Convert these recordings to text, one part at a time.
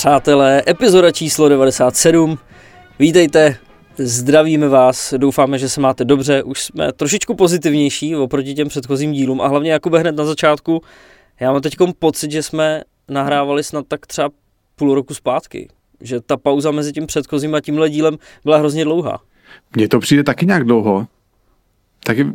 Přátelé, epizoda číslo 97. Vítejte, zdravíme vás, doufáme, že se máte dobře. Už jsme trošičku pozitivnější oproti těm předchozím dílům a hlavně Jakube hned na začátku. Já mám teď pocit, že jsme nahrávali snad tak třeba půl roku zpátky. Že ta pauza mezi tím předchozím a tímhle dílem byla hrozně dlouhá. Mně to přijde taky nějak dlouho. Taky,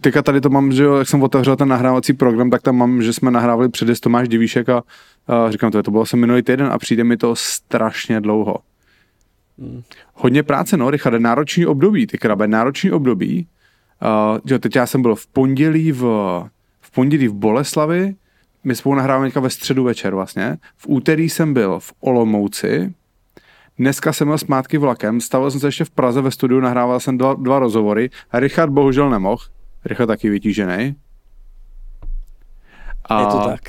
teďka tady to mám, že jo, jak jsem otevřel ten nahrávací program, tak tam mám, že jsme nahrávali před Tomáš Divíšek a, a říkám to, to bylo jsem minulý týden a přijde mi to strašně dlouho. Hmm. Hodně práce, no, Richard, náročný období, ty krabe, náročný období. Uh, že teď já jsem byl v pondělí v, v pondělí v Boleslavi, my spolu nahráváme ve středu večer vlastně. V úterý jsem byl v Olomouci, Dneska jsem byl zpátky vlakem, stavil jsem se ještě v Praze ve studiu, nahrával jsem dva, dva rozhovory a Richard bohužel nemohl. Richard taky vytížený. A, Je to tak.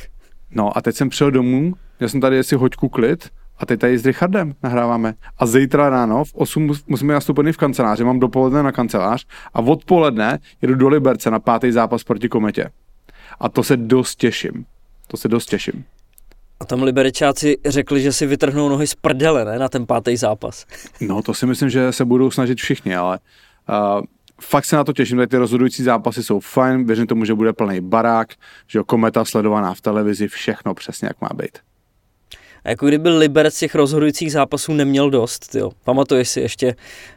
No a teď jsem přijel domů, já jsem tady si hoďku klid a teď tady s Richardem nahráváme. A zítra ráno v 8 musíme nastoupit v kanceláři, mám dopoledne na kancelář a odpoledne jedu do Liberce na pátý zápas proti Kometě. A to se dost těším. To se dost těším. A tam liberečáci řekli, že si vytrhnou nohy z prdele, ne, na ten pátý zápas. No, to si myslím, že se budou snažit všichni, ale uh, fakt se na to těším, ty rozhodující zápasy jsou fajn, věřím tomu, že bude plný barák, že jo, kometa sledovaná v televizi, všechno přesně jak má být. A jako kdyby Liberec těch rozhodujících zápasů neměl dost, jo. Pamatuješ si ještě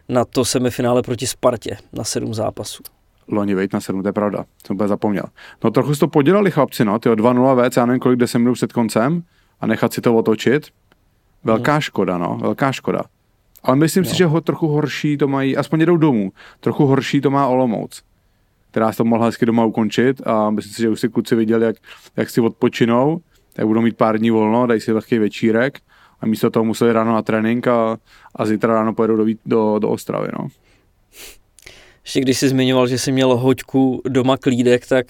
na to semifinále proti Spartě na sedm zápasů. Loni vejt na sedm, to je pravda, jsem úplně zapomněl. No trochu si to podělali chlapci, no, ty 2-0 VC, já nevím kolik 10 minut před koncem, a nechat si to otočit. Velká hmm. škoda, no, velká škoda. Ale myslím no. si, že ho trochu horší to mají, aspoň jdou domů, trochu horší to má Olomouc, která se to mohla hezky doma ukončit a myslím si, že už si kluci viděli, jak, jak si odpočinou, tak budou mít pár dní volno, dají si lehký večírek a místo toho museli ráno na trénink a, a zítra ráno pojedou do, do, do Ostravy, no. Ještě když jsi zmiňoval, že jsi měl hoďku doma klídek, tak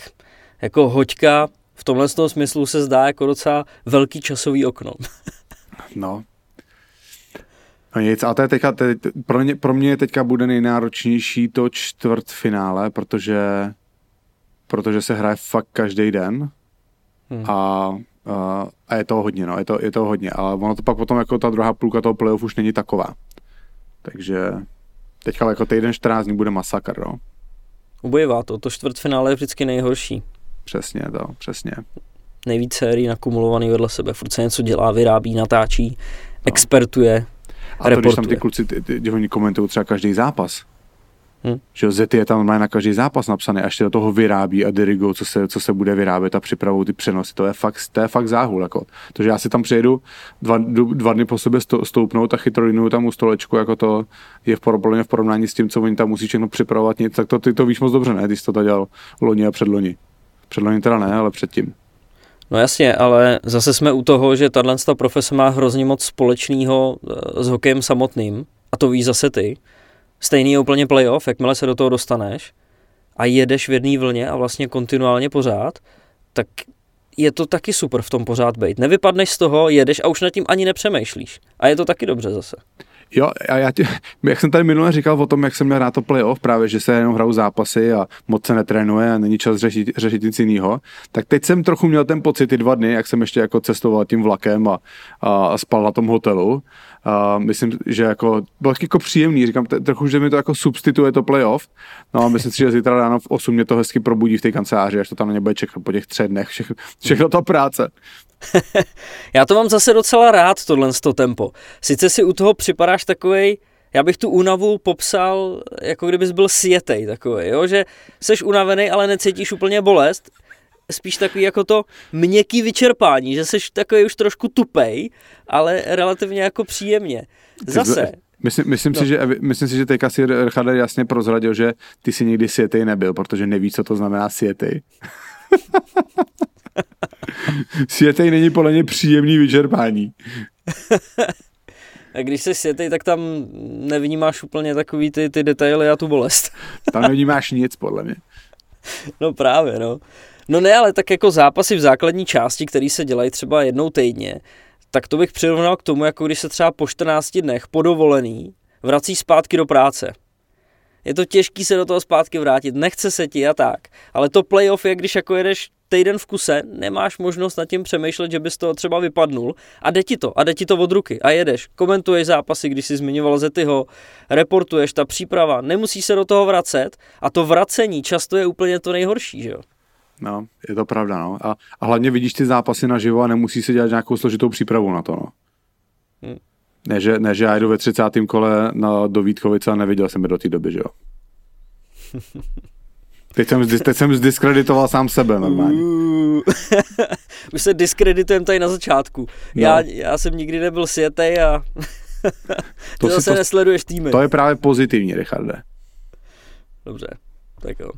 jako hoďka v tomhle smyslu se zdá jako docela velký časový okno. no. No nic, a to je teďka, teď, pro, mě, pro mě teďka bude nejnáročnější to čtvrtfinále, protože, protože se hraje fakt každý den hmm. a, a, a je to hodně, no, je to, je to hodně, ale ono to pak potom jako ta druhá půlka toho playoff už není taková. Takže teďka jako týden 14 dní bude masakr, no. Ubojivá to, to čtvrtfinále je vždycky nejhorší. Přesně to, přesně. Nejvíc sérií nakumulovaný vedle sebe, furt se něco dělá, vyrábí, natáčí, no. expertuje, A to, když tam ty kluci, ty, ty, oni komentují třeba každý zápas, Hmm. Že Zety je tam na každý zápas napsaný, až do toho vyrábí a dirigou, co se, co se bude vyrábět a připravují ty přenosy. To je fakt, to je fakt záhul. Jako. To, že já si tam přijedu dva, dva dny po sobě stoupnout a chytrolinuju tam u stolečku, jako to je v porovnání, v porovnání s tím, co oni tam musí všechno připravovat, nic, tak to ty to víš moc dobře, ne? Ty jsi to dělal loni a předloni. Předloni teda ne, ale předtím. No jasně, ale zase jsme u toho, že tahle profese má hrozně moc společného eh, s hokejem samotným a to víš zase ty. Stejný je úplně playoff, jakmile se do toho dostaneš a jedeš v jedné vlně a vlastně kontinuálně pořád, tak je to taky super v tom pořád být. Nevypadneš z toho, jedeš a už nad tím ani nepřemýšlíš. A je to taky dobře zase. Jo, a já tě, jak jsem tady minule říkal o tom, jak jsem měl rád to playoff, právě, že se jenom hrajou zápasy a moc se netrénuje a není čas řešit, řešit nic jiného, tak teď jsem trochu měl ten pocit ty dva dny, jak jsem ještě jako cestoval tím vlakem a, a, a spal na tom hotelu. A myslím, že jako, bylo jako příjemný, říkám trochu, že mi to jako substituje to playoff. No a myslím si, že zítra ráno v 8 mě to hezky probudí v té kanceláři, až to tam na ně bude čekat po těch třech dnech, všechno, všechno to práce. Já to mám zase docela rád, tohle to tempo. Sice si u toho připadáš takovej, já bych tu únavu popsal, jako kdybys byl sjetej takový, jo? že jsi unavený, ale necítíš úplně bolest, spíš takový jako to měkký vyčerpání, že jsi takový už trošku tupej, ale relativně jako příjemně. Zase. Myslím, myslím, no. si, že, myslím si, že teďka si Richard jasně prozradil, že ty si nikdy sjetej nebyl, protože nevíš, co to znamená sjetej. světej není podle mě příjemný vyčerpání. A když se světej, tak tam nevnímáš úplně takový ty, ty detaily a tu bolest. tam nevnímáš nic, podle mě. No právě, no. No ne, ale tak jako zápasy v základní části, které se dělají třeba jednou týdně, tak to bych přirovnal k tomu, jako když se třeba po 14 dnech podovolený vrací zpátky do práce. Je to těžký se do toho zpátky vrátit, nechce se ti a tak. Ale to playoff je, když jako jedeš týden v kuse, nemáš možnost nad tím přemýšlet, že bys to třeba vypadnul a jde ti to, a jde ti to od ruky a jedeš. Komentuješ zápasy, když jsi zmiňoval Zetyho, reportuješ, ta příprava, nemusíš se do toho vracet a to vracení často je úplně to nejhorší, že jo? No, je to pravda, no. A, a hlavně vidíš ty zápasy naživo a nemusí se dělat nějakou složitou přípravu na to, no. Hmm. Ne, že, ne, že já jdu ve 30. kole na, do Vítkovice a neviděl jsem je do té doby, že jo. Teď jsem, teď jsem zdiskreditoval sám sebe normálně. Už se diskreditujeme tady na začátku. No. Já, já jsem nikdy nebyl světej a to zase to, nesleduješ týmy. To je právě pozitivní, Richarde. Dobře, tak jo.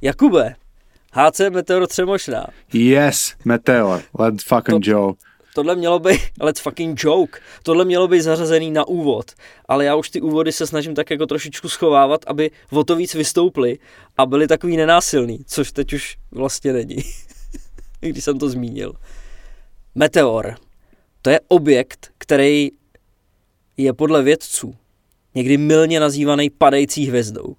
Jakube, HC Meteor Třemošná. Yes, Meteor, let's fucking to, joke. Tohle mělo být, let's fucking joke, tohle mělo být zařazený na úvod, ale já už ty úvody se snažím tak jako trošičku schovávat, aby o to víc vystoupili a byli takový nenásilný, což teď už vlastně není, když jsem to zmínil. Meteor, to je objekt, který je podle vědců někdy milně nazývaný padající hvězdou.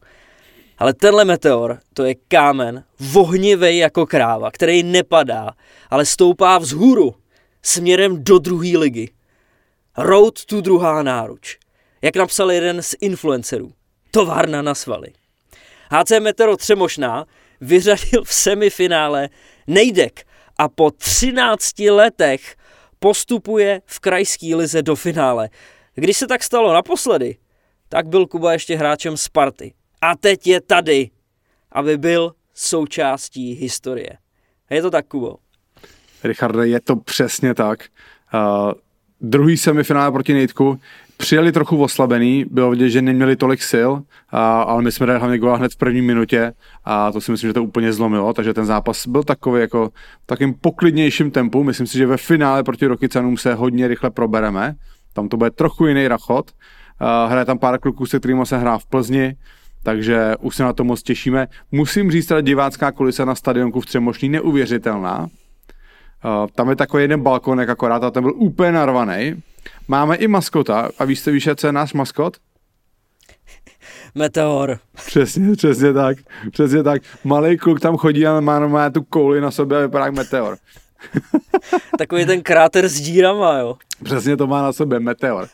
Ale tenhle meteor, to je kámen vohnivý jako kráva, který nepadá, ale stoupá vzhůru směrem do druhé ligy. Road to druhá náruč. Jak napsal jeden z influencerů. Továrna na svaly. HC Metero Třemošná vyřadil v semifinále Nejdek a po 13 letech postupuje v krajské lize do finále. Když se tak stalo naposledy, tak byl Kuba ještě hráčem Sparty. A teď je tady, aby byl součástí historie. Je to tak, Kubo? Richarde, je to přesně tak. Uh, druhý semifinále proti Nejtku přijeli trochu oslabený, bylo vidět, že neměli tolik sil, uh, ale my jsme dali hlavně gola hned v první minutě a to si myslím, že to úplně zlomilo, takže ten zápas byl takový jako takým poklidnějším tempu. Myslím si, že ve finále proti Rokycanům se hodně rychle probereme. Tam to bude trochu jiný rachot. Hraje tam pár kluků, se kterými se hrá v Plzni, takže už se na to moc těšíme. Musím říct, ta divácká kulisa na stadionku v Třemošní neuvěřitelná. Uh, tam je takový jeden balkonek akorát a ten byl úplně narvaný. Máme i maskota a víš, víš, co je náš maskot? Meteor. Přesně, přesně tak. Přesně tak. Malý kluk tam chodí a má, má tu kouli na sobě a vypadá jak meteor. Takový ten kráter s dírama, jo. Přesně to má na sobě, meteor.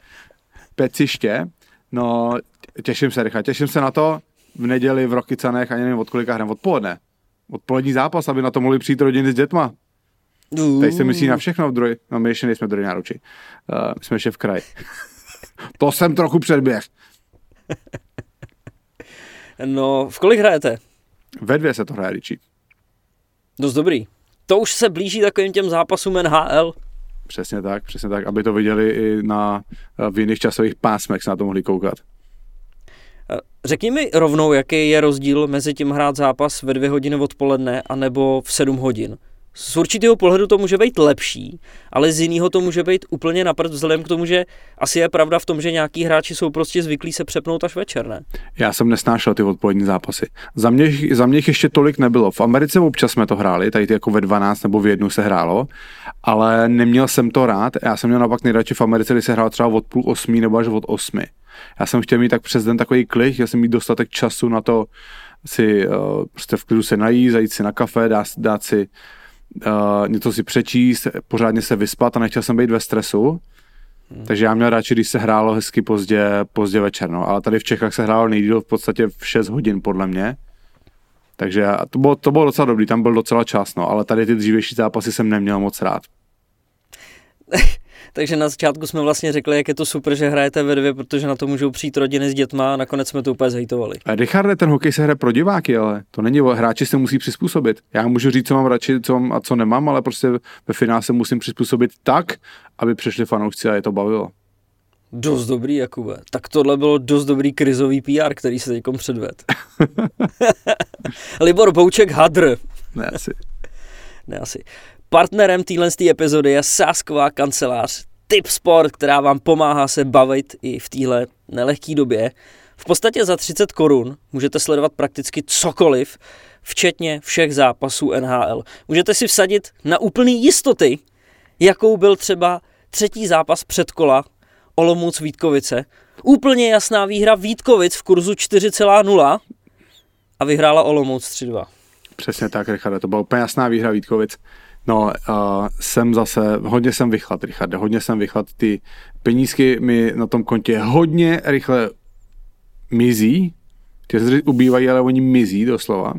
Peciště, no těším se, rychle, těším se na to v neděli v Rokycanech, ani nevím od kolika hrám, odpoledne. Odpolední zápas, aby na to mohli přijít rodiny s dětma. Uh. Tady se myslí na všechno v druhé, no my ještě nejsme druhé náruči. Uh, my jsme ještě v kraji. to jsem trochu předběh. no, v kolik hrajete? Ve dvě se to hraje, Richie. Dost dobrý. To už se blíží takovým těm zápasům NHL. Přesně tak, přesně tak, aby to viděli i na, v jiných časových pásmech, se na to mohli koukat. Řekni mi rovnou, jaký je rozdíl mezi tím hrát zápas ve dvě hodiny odpoledne a nebo v sedm hodin. Z určitého pohledu to může být lepší, ale z jiného to může být úplně napřed vzhledem k tomu, že asi je pravda v tom, že nějaký hráči jsou prostě zvyklí se přepnout až večer, ne? Já jsem nesnášel ty odpolední zápasy. Za mě, za mě ještě tolik nebylo. V Americe občas jsme to hráli, tady jako ve 12 nebo v jednu se hrálo, ale neměl jsem to rád. Já jsem měl naopak nejradši v Americe, kdy se hrál třeba od půl osmi nebo až od osmi. Já jsem chtěl mít tak přes den takový klik, chtěl jsem mít dostatek času na to si uh, prostě v klidu se nají, zajít si na kafe, dát, dát si uh, něco si přečíst, pořádně se vyspat a nechtěl jsem být ve stresu. Hmm. Takže já měl radši, když se hrálo hezky pozdě, pozdě večer. No. Ale tady v Čechách se hrálo nejdíl v podstatě v 6 hodin, podle mě. Takže to bylo, to bylo docela dobrý, tam byl docela čas, no, ale tady ty dřívější zápasy jsem neměl moc rád. Takže na začátku jsme vlastně řekli, jak je to super, že hrajete ve dvě, protože na to můžou přijít rodiny s dětma a nakonec jsme to úplně zhejtovali. A Richarde, ten hokej se hraje pro diváky, ale to není, hráči se musí přizpůsobit. Já můžu říct, co mám radši co mám a co nemám, ale prostě ve finále se musím přizpůsobit tak, aby přišli fanoušci a je to bavilo. Dost dobrý, Jakube. Tak tohle bylo dost dobrý krizový PR, který se teďkom předved. Libor Bouček Hadr. Ne asi. Ne asi. Partnerem téhle epizody je Sásková kancelář Tip Sport, která vám pomáhá se bavit i v téhle nelehké době. V podstatě za 30 korun můžete sledovat prakticky cokoliv, včetně všech zápasů NHL. Můžete si vsadit na úplný jistoty, jakou byl třeba třetí zápas předkola Olomouc Vítkovice. Úplně jasná výhra Vítkovic v kurzu 4,0 a vyhrála Olomouc 3-2. Přesně tak, Richard, to byla úplně jasná výhra Vítkovic. No, uh, jsem zase, hodně jsem vychlad, Richard, hodně jsem vychlad. Ty penízky mi na tom kontě hodně rychle mizí, ty se ubývají, ale oni mizí doslova.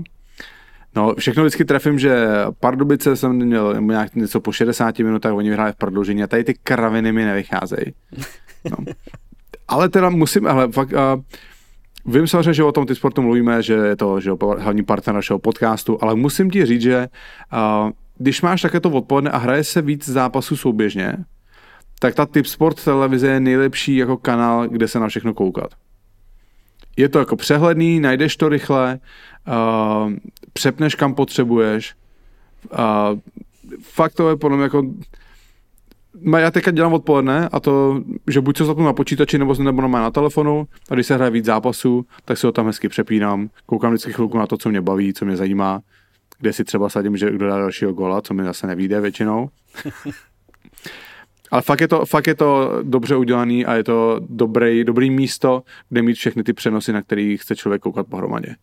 No, všechno vždycky trefím, že Pardubice jsem měl nějak něco po 60 minutách, oni vyhráli v prodloužení a tady ty kraviny mi nevycházejí. No. Ale teda musím, ale fakt, uh, vím samozřejmě, že o tom ty sportu mluvíme, že je to že hlavní partner našeho podcastu, ale musím ti říct, že uh, když máš také to odpoledne a hraje se víc zápasů souběžně, tak ta Tip Sport televize je nejlepší jako kanál, kde se na všechno koukat. Je to jako přehledný, najdeš to rychle, uh, přepneš kam potřebuješ. Uh, fakt to je podle mě jako já teďka dělám odpoledne a to, že buď se zapnu na počítači nebo, nebo na, na telefonu a když se hraje víc zápasů, tak si ho tam hezky přepínám, koukám vždycky chvilku na to, co mě baví, co mě zajímá, kde si třeba sadím, že kdo dá dalšího gola, co mi zase nevíde většinou. Ale fakt je, to, fakt je to dobře udělaný a je to dobrý, dobrý místo, kde mít všechny ty přenosy, na který chce člověk koukat pohromadě.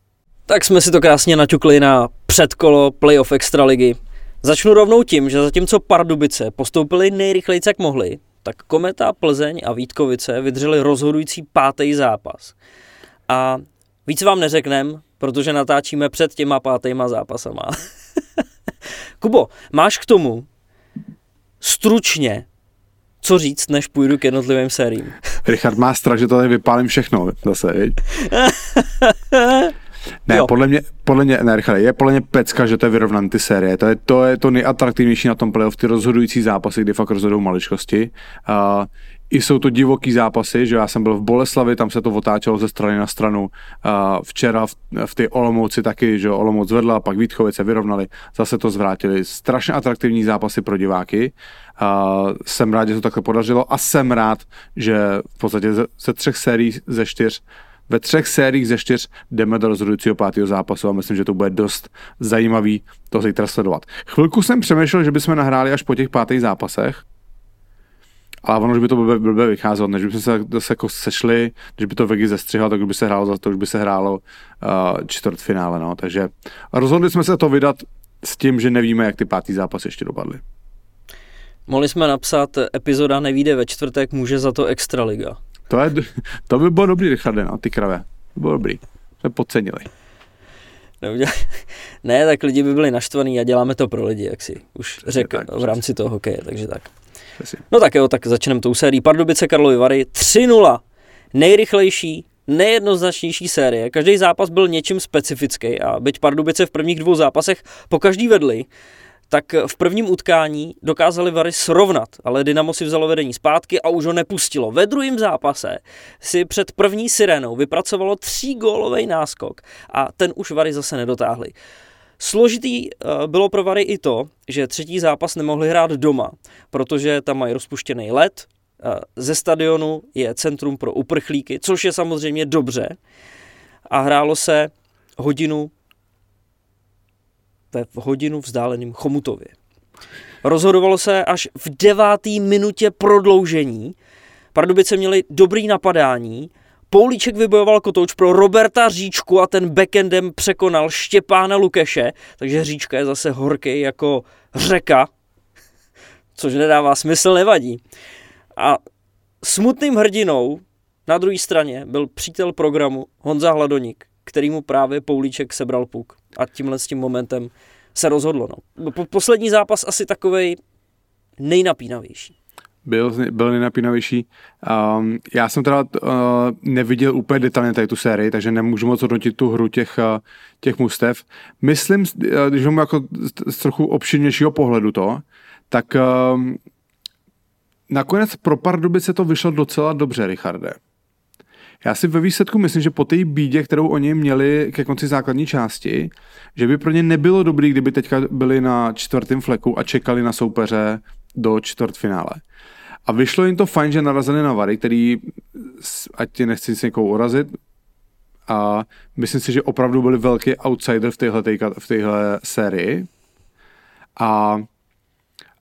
Tak jsme si to krásně naťukli na předkolo playoff Extraligy. Začnu rovnou tím, že zatímco Pardubice postoupili nejrychleji, jak mohli, tak Kometa, Plzeň a Vítkovice vydrželi rozhodující pátý zápas. A víc vám neřeknem, protože natáčíme před těma pátýma zápasama. Kubo, máš k tomu stručně co říct, než půjdu k jednotlivým sériím. Richard má strach, že tady vypálím všechno zase, viď? Ne, jo. podle mě, podle mě, ne, rychle, je podle mě pecka, že to je vyrovnaný ty série. To je, to je to nejatraktivnější na tom playoff, ty rozhodující zápasy, kdy fakt rozhodují maličkosti. Uh, i jsou to divoký zápasy, že já jsem byl v Boleslavi, tam se to otáčelo ze strany na stranu. Včera v, v ty Olomouci taky, že Olomouc zvedla, pak Vítkovice vyrovnali, zase to zvrátili. Strašně atraktivní zápasy pro diváky. Jsem rád, že to takhle podařilo a jsem rád, že v podstatě ze, ze třech sérií ze čtyř ve třech sériích ze čtyř jdeme do rozhodujícího pátého zápasu a myslím, že to bude dost zajímavý to zítra sledovat. Chvilku jsem přemýšlel, že bychom nahráli až po těch pátých zápasech, ale ono, že by to blbě, blbě vycházelo, než bychom se zase jako sešli, když by to Vegas zestřihal, tak by se hrálo za to, už by se hrálo uh, čtvrtfinále, no. Takže rozhodli jsme se to vydat s tím, že nevíme, jak ty pátý zápasy ještě dopadly. Mohli jsme napsat, epizoda nevíde ve čtvrtek, může za to Extraliga. To, je, to by bylo dobrý, Richarde, no, ty krave. To bylo dobrý. Jsme podcenili. Ne, tak lidi by byli naštvaní a děláme to pro lidi, jak si už řekl v rámci toho hokeje, takže tak. No tak jo, tak začneme tou sérií. Pardubice Karlovy Vary 3-0. Nejrychlejší, nejednoznačnější série. Každý zápas byl něčím specifický a byť Pardubice v prvních dvou zápasech po každý vedli, tak v prvním utkání dokázali Vary srovnat, ale Dynamo si vzalo vedení zpátky a už ho nepustilo. Ve druhém zápase si před první sirenou vypracovalo tří gólový náskok a ten už Vary zase nedotáhli. Složitý eh, bylo pro Vary i to, že třetí zápas nemohli hrát doma, protože tam mají rozpuštěný led, eh, ze stadionu je centrum pro uprchlíky, což je samozřejmě dobře. A hrálo se hodinu ve hodinu vzdáleným Chomutově. Rozhodovalo se až v devátý minutě prodloužení. Pardubice měli dobrý napadání, Poulíček vybojoval kotouč pro Roberta Říčku a ten backendem překonal Štěpána Lukeše, takže Říčka je zase horký jako řeka, což nedává smysl, nevadí. A smutným hrdinou na druhé straně byl přítel programu Honza Hladoník, který mu právě Poulíček sebral puk. A tímhle s tím momentem se rozhodlo. No. Poslední zápas asi takovej nejnapínavější byl, byl nejnapínavější. Um, já jsem teda uh, neviděl úplně detailně tady tu sérii, takže nemůžu moc hodnotit tu hru těch, uh, těch mustev. Myslím, uh, když mám jako z, z trochu obširnějšího pohledu to, tak uh, nakonec pro Pardubice to vyšlo docela dobře, Richarde. Já si ve výsledku myslím, že po té bídě, kterou oni měli ke konci základní části, že by pro ně nebylo dobrý, kdyby teďka byli na čtvrtém fleku a čekali na soupeře do čtvrtfinále. A vyšlo jim to fajn, že narazili na Vary, který, ať ti nechci se někoho urazit, a myslím si, že opravdu byli velký outsider v téhle, v téhle sérii. A,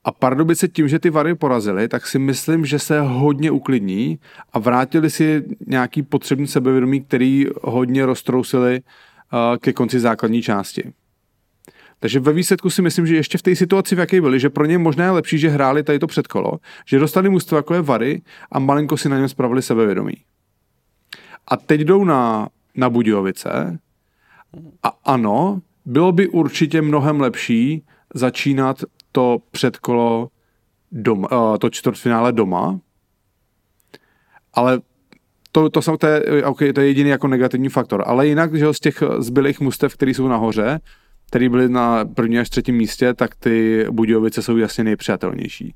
a Pardubice tím, že ty Vary porazili, tak si myslím, že se hodně uklidní a vrátili si nějaký potřebný sebevědomí, který hodně roztrousili uh, ke konci základní části. Takže ve výsledku si myslím, že ještě v té situaci, v jaké byli, že pro ně možná je lepší, že hráli tady to předkolo, že dostali mužstvo jako je Vary a malinko si na něm spravili sebevědomí. A teď jdou na, na Budějovice a ano, bylo by určitě mnohem lepší začínat to předkolo doma, uh, to čtvrtfinále doma, ale to, to, jsou, to, je, okay, to je jediný jako negativní faktor. Ale jinak, že z těch zbylých mustev, které jsou nahoře, které byly na první až třetím místě, tak ty Budějovice jsou jasně nejpřijatelnější.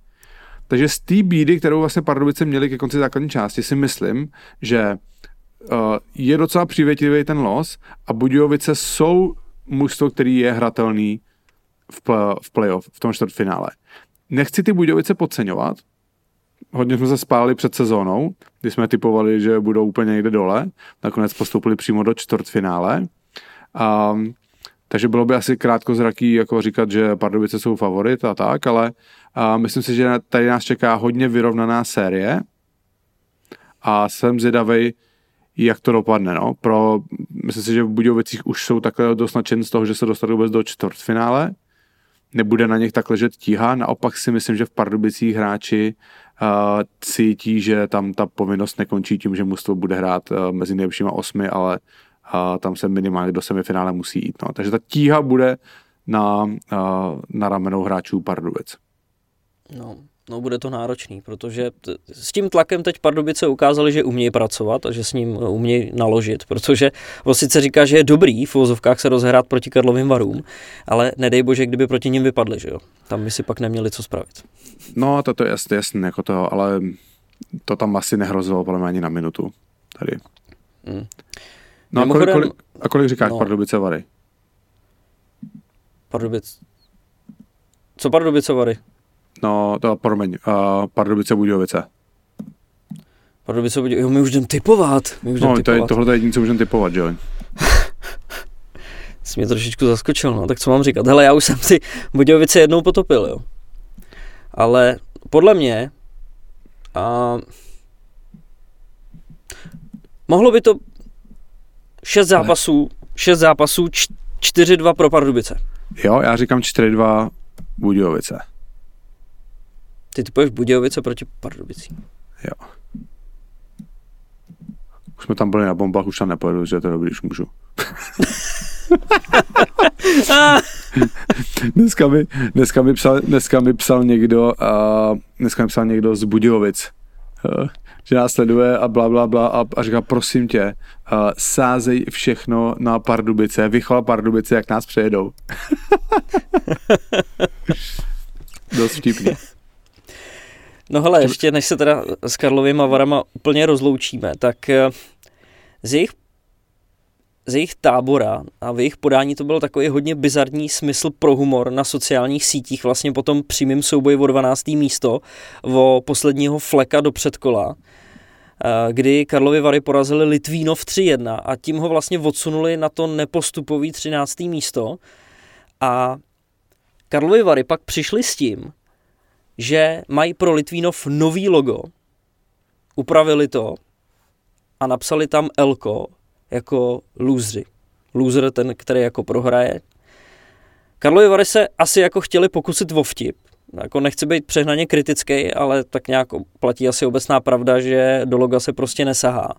Takže z té bídy, kterou vlastně Pardubice měli ke konci základní části, si myslím, že uh, je docela přívětivý ten los a Budějovice jsou mužstvo, který je hratelný v, v playoff, v tom čtvrtfinále. Nechci ty Budějovice podceňovat, hodně jsme se spálili před sezónou, kdy jsme typovali, že budou úplně někde dole, nakonec postoupili přímo do čtvrtfinále. Um, takže bylo by asi krátkozraký jako říkat, že Pardubice jsou favorit a tak, ale a myslím si, že tady nás čeká hodně vyrovnaná série a jsem zvědavý, jak to dopadne. No. Pro, myslím si, že v Budějovicích už jsou takhle dost z toho, že se dostali vůbec do čtvrtfinále. Nebude na nich tak ležet tíha, naopak si myslím, že v Pardubicích hráči uh, cítí, že tam ta povinnost nekončí tím, že mužstvo bude hrát uh, mezi nejlepšíma osmi, ale a tam se minimálně do semifinále musí jít. No. Takže ta tíha bude na, na ramenou hráčů Pardubic. No, no, bude to náročný, protože t- s tím tlakem teď Pardubice ukázali, že umějí pracovat a že s ním umějí naložit, protože on sice říká, že je dobrý v uvozovkách se rozhrát proti Karlovým varům, ale nedej bože, kdyby proti ním vypadli, že jo. Tam by si pak neměli co spravit. No, to, to je jasný, jasný, jako to, ale to tam asi nehrozilo podle mě ani na minutu tady. Hmm. No Mimochodem, a kolik, kolik, a kolik říkáš no, Pardubice Vary? Pardubic. Co Pardubice Vary? No, to promiň, uh, Pardubice Budějovice. Pardubice Budějovice, jo, my už jdem typovat. My už no, jdem to je, tohle je jediné, co můžeme typovat, jo? Jsi mě trošičku zaskočil, no, tak co mám říkat? Hele, já už jsem si Budějovice jednou potopil, jo. Ale podle mě a mohlo by to Šest zápasů, šest zápasů, 4-2 pro Pardubice. Jo, já říkám 4-2 Budějovice. Ty typuješ Budějovice proti Pardubici. Jo. Už jsme tam byli na bombách, už tam nepojedu, že to je dobrý, už můžu. dneska, mi, dneska, mi psal, dneska mi psal někdo, uh, dneska mi psal někdo z Budějovic. Uh, že nás sleduje a bla, bla, bla a, a říká, prosím tě, uh, sázej všechno na Pardubice, vychval Pardubice, jak nás přejedou. Dost vtipný. No hele, ještě než se teda s Karlovými Varama úplně rozloučíme, tak eh, z jejich z jejich tábora a v jejich podání to byl takový hodně bizarní smysl pro humor na sociálních sítích, vlastně po tom přímým souboji o 12. místo, o posledního fleka do předkola, eh, kdy Karlovy Vary porazili Litvínov 3-1 a tím ho vlastně odsunuli na to nepostupový 13. místo a Karlovy Vary pak přišli s tím, že mají pro Litvínov nový logo, upravili to a napsali tam Elko jako lůzři. Loser ten, který jako prohraje. Karlovi Vary se asi jako chtěli pokusit o vtip. Jako nechci být přehnaně kritický, ale tak nějak platí asi obecná pravda, že do loga se prostě nesahá.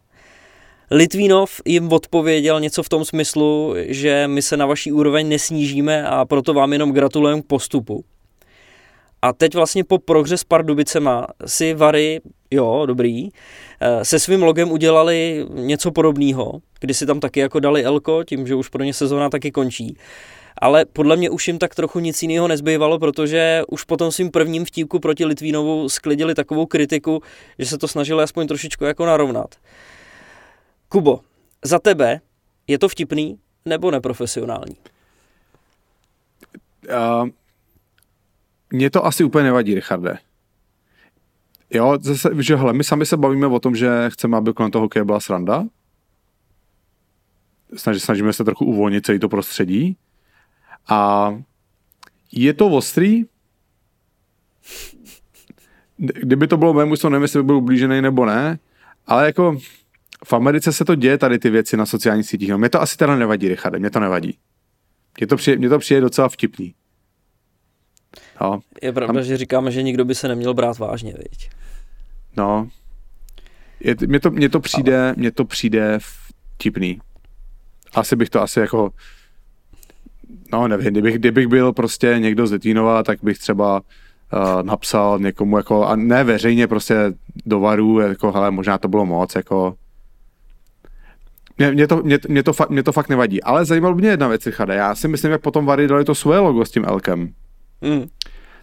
Litvínov jim odpověděl něco v tom smyslu, že my se na vaší úroveň nesnížíme a proto vám jenom gratulujeme k postupu. A teď vlastně po prohře s Pardubicema si Vary, jo, dobrý, eh, se svým logem udělali něco podobného, kdy si tam taky jako dali Elko, tím, že už pro ně sezóna taky končí. Ale podle mě už jim tak trochu nic jiného nezbývalo, protože už po tom svým prvním vtípku proti Litvínovu sklidili takovou kritiku, že se to snažili aspoň trošičku jako narovnat. Kubo, za tebe je to vtipný nebo neprofesionální? Uh, mně to asi úplně nevadí, Richarde. Jo, zase, že hele, my sami se bavíme o tom, že chceme, aby kolem toho hokeje byla sranda. Snaží, snažíme se trochu uvolnit celý to prostředí. A je to ostrý. Kdyby to bylo mému, nevím, jestli by byl ublížený nebo ne, ale jako v Americe se to děje tady ty věci na sociálních sítích. No, mě to asi teda nevadí, Richard, mě to nevadí. Mně to přijde, mně to přijde docela vtipný. No. Je pravda, tam... že říkáme, že nikdo by se neměl brát vážně, viď? No. Je, mně, to, mně, to přijde, Ale... mně to přijde vtipný. Asi bych to asi jako no nevím, kdybych, kdybych byl prostě někdo z Litvínova, tak bych třeba uh, napsal někomu jako, a ne veřejně prostě do varu, jako hele, možná to bylo moc, jako mě, mě, to, mě, mě, to, fakt, mě to fakt nevadí. Ale zajímalo mě jedna věc, Richard. Já si myslím, jak potom Vary dali to svoje logo s tím Elkem. Mm.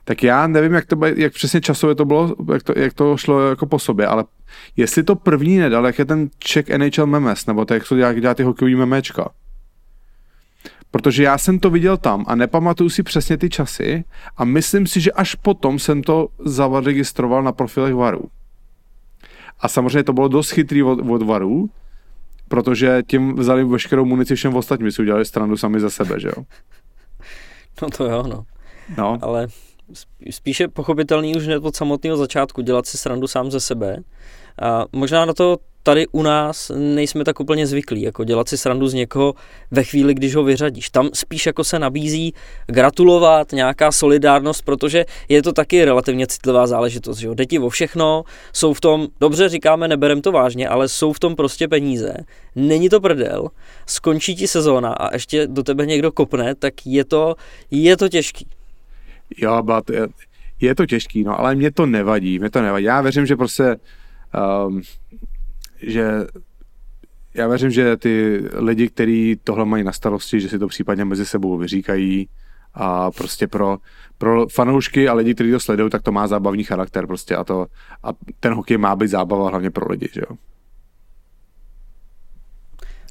Tak já nevím, jak, to, jak přesně časově to bylo, jak to, jak to šlo jako po sobě, ale jestli to první nedal, jak je ten Czech NHL Memes, nebo to, jak to dělá, dělá ty hokejový memečka. Protože já jsem to viděl tam a nepamatuju si přesně ty časy a myslím si, že až potom jsem to zaregistroval na profilech Varu. A samozřejmě to bylo dost chytrý od, od Varu, protože tím vzali veškerou munici všem ostatním, si udělali stranu sami za sebe, že jo? No to jo, no. no. Ale spíše pochopitelný už hned od samotného začátku dělat si srandu sám ze sebe. A možná na to tady u nás nejsme tak úplně zvyklí, jako dělat si srandu z někoho ve chvíli, když ho vyřadíš. Tam spíš jako se nabízí gratulovat, nějaká solidárnost, protože je to taky relativně citlivá záležitost, že jo. Jde ti o všechno, jsou v tom, dobře říkáme, neberem to vážně, ale jsou v tom prostě peníze. Není to prdel, skončí ti sezóna a ještě do tebe někdo kopne, tak je to, je to těžký. Jo, but je, to těžký, no, ale mě to nevadí, mě to nevadí. Já věřím, že prostě um, že já věřím, že ty lidi, kteří tohle mají na starosti, že si to případně mezi sebou vyříkají a prostě pro, pro fanoušky a lidi, kteří to sledují, tak to má zábavní charakter prostě a, to, a ten hokej má být zábava hlavně pro lidi, že jo.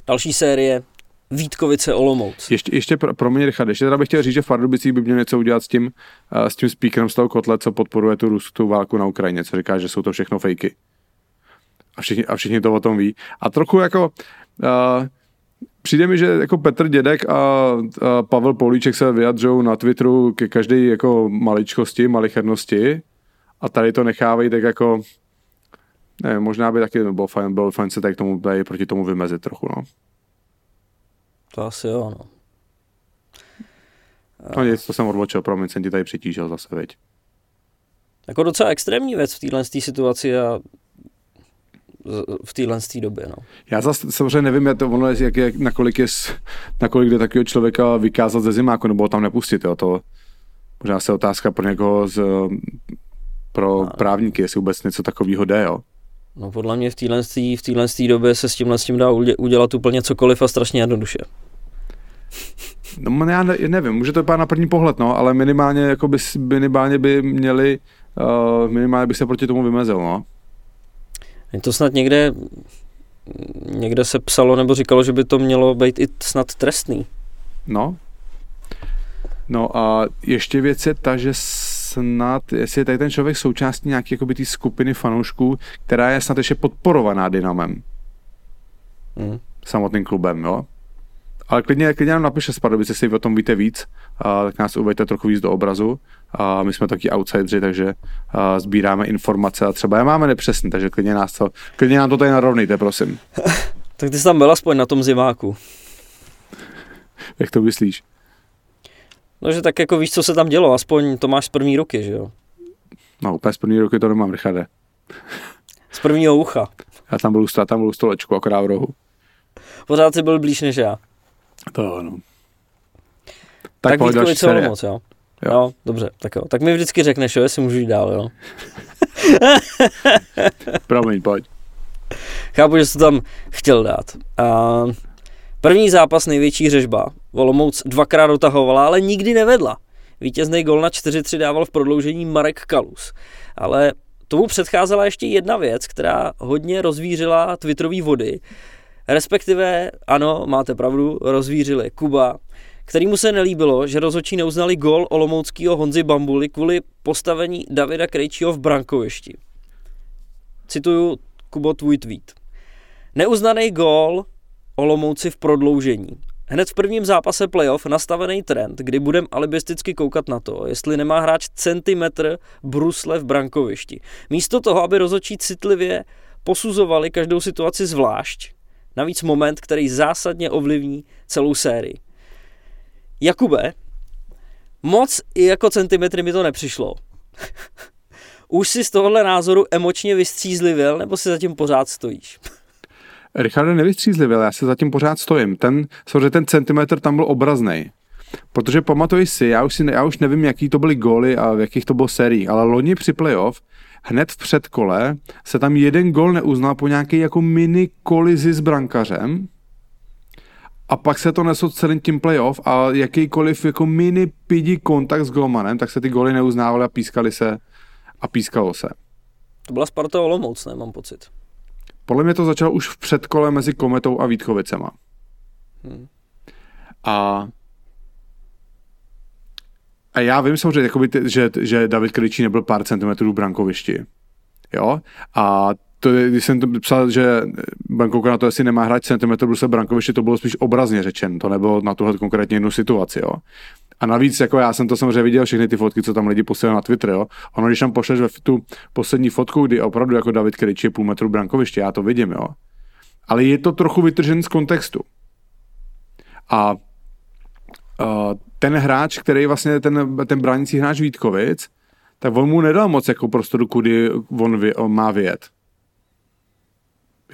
Další série Vítkovice Olomouc. Ještě, ještě pro, pro mě, Richard, ještě teda bych chtěl říct, že Fardubicích by měl něco udělat s tím, uh, s tím speakerem z toho kotle, co podporuje tu ruskou válku na Ukrajině, co říká, že jsou to všechno fejky a všichni, a všichni to o tom ví. A trochu jako uh, přijde mi, že jako Petr Dědek a, a Pavel Políček se vyjadřují na Twitteru ke každé jako maličkosti, malichernosti a tady to nechávají tak jako nevím, možná by taky bylo fajn, bylo fajn se tak tomu tady proti tomu vymezit trochu, no. To asi jo, no. No nic, to jsem odločil, promiň, jsem ti tady přitížil zase, veď. Jako docela extrémní věc v téhle situaci a v téhle době. No. Já zase samozřejmě nevím, jak to, ono, jak, jak, nakolik, je, nakolik jde takového člověka vykázat ze zimáku, nebo ho tam nepustit. Jo. To možná se otázka pro někoho z, pro no. právníky, jestli vůbec něco takového jde. Jo. No podle mě v téhle v době se s tímhle s tím dá udělat úplně cokoliv a strašně jednoduše. No já ne, nevím, může to vypadat na první pohled, no, ale minimálně, jako by, minimálně by měli, uh, minimálně by se proti tomu vymezil, no. Je to snad někde, někde se psalo nebo říkalo, že by to mělo být i snad trestný. No. No a ještě věc je ta, že snad, jestli je tady ten člověk součástí nějaké jakoby té skupiny fanoušků, která je snad ještě podporovaná Dynamem. Mm. Samotným klubem, jo. Ale klidně, klidně nám napište z Pardubice, jestli o tom víte víc, a tak nás uveďte trochu víc do obrazu. A my jsme taky outsideri, takže a sbíráme informace a třeba je máme nepřesný, takže klidně, nás to, klidně nám to tady narovnejte, prosím. tak ty jsi tam byl aspoň na tom zimáku. Jak to myslíš? No, že tak jako víš, co se tam dělo, aspoň to máš z první ruky, že jo? No, úplně z první ruky to nemám, Richarde. Z prvního ucha. Já tam byl, tam byl u stolečku, akorát v rohu. Pořád jsi byl blíž než já. To ano. Tak, tak Vítkovice Olomouc, jo? Jo. jo. dobře, tak jo. Tak mi vždycky řekneš, jo, jestli můžu jít dál, jo. Promiň, pojď. Chápu, že jsi to tam chtěl dát. A první zápas největší řežba. Olomouc dvakrát dotahovala, ale nikdy nevedla. Vítězný gol na 4-3 dával v prodloužení Marek Kalus. Ale tomu předcházela ještě jedna věc, která hodně rozvířila Twitterové vody. Respektive, ano, máte pravdu, rozvířili Kuba, kterýmu se nelíbilo, že rozhodčí neuznali gol olomouckého Honzy Bambuly kvůli postavení Davida Krejčího v brankovišti. Cituju Kubo tvůj tweet. Neuznaný gol Olomouci v prodloužení. Hned v prvním zápase playoff nastavený trend, kdy budeme alibisticky koukat na to, jestli nemá hráč centimetr brusle v brankovišti. Místo toho, aby rozhodčí citlivě posuzovali každou situaci zvlášť, navíc moment, který zásadně ovlivní celou sérii. Jakube, moc i jako centimetry mi to nepřišlo. Už si z tohohle názoru emočně vystřízlivěl, nebo si zatím pořád stojíš? Richardo nevystřízlivěl, já se zatím pořád stojím. Ten, samozřejmě ten centimetr tam byl obrazný. Protože pamatuj si, já už, si, já už nevím, jaký to byly góly a v jakých to bylo sériích, ale loni při playoff hned v předkole se tam jeden gol neuznal po nějaké jako mini kolizi s brankařem a pak se to neslo celým tím playoff a jakýkoliv jako mini pidi kontakt s golmanem, tak se ty goly neuznávaly a pískali se a pískalo se. To byla Sparta Olomouc, ne, mám pocit. Podle mě to začalo už v předkole mezi Kometou a Vítkovicema. Hmm. A a já vím samozřejmě, jakoby, že, že David Krejčí nebyl pár centimetrů v brankovišti. Jo? A to, když jsem to psal, že Bankovka na to asi nemá hrát centimetr se brankoviště, to bylo spíš obrazně řečen, to nebylo na tuhle konkrétně jednu situaci, jo. A navíc, jako já jsem to samozřejmě viděl, všechny ty fotky, co tam lidi posílali na Twitter, jo. Ono, když tam pošleš ve tu poslední fotku, kdy opravdu jako David Krejčí je půl metru brankoviště, já to vidím, jo. Ale je to trochu vytržen z kontextu. A ten hráč, který vlastně ten, ten bránící hráč Vítkovic, tak on mu nedal moc jako prostoru, kudy on, on má vyjet.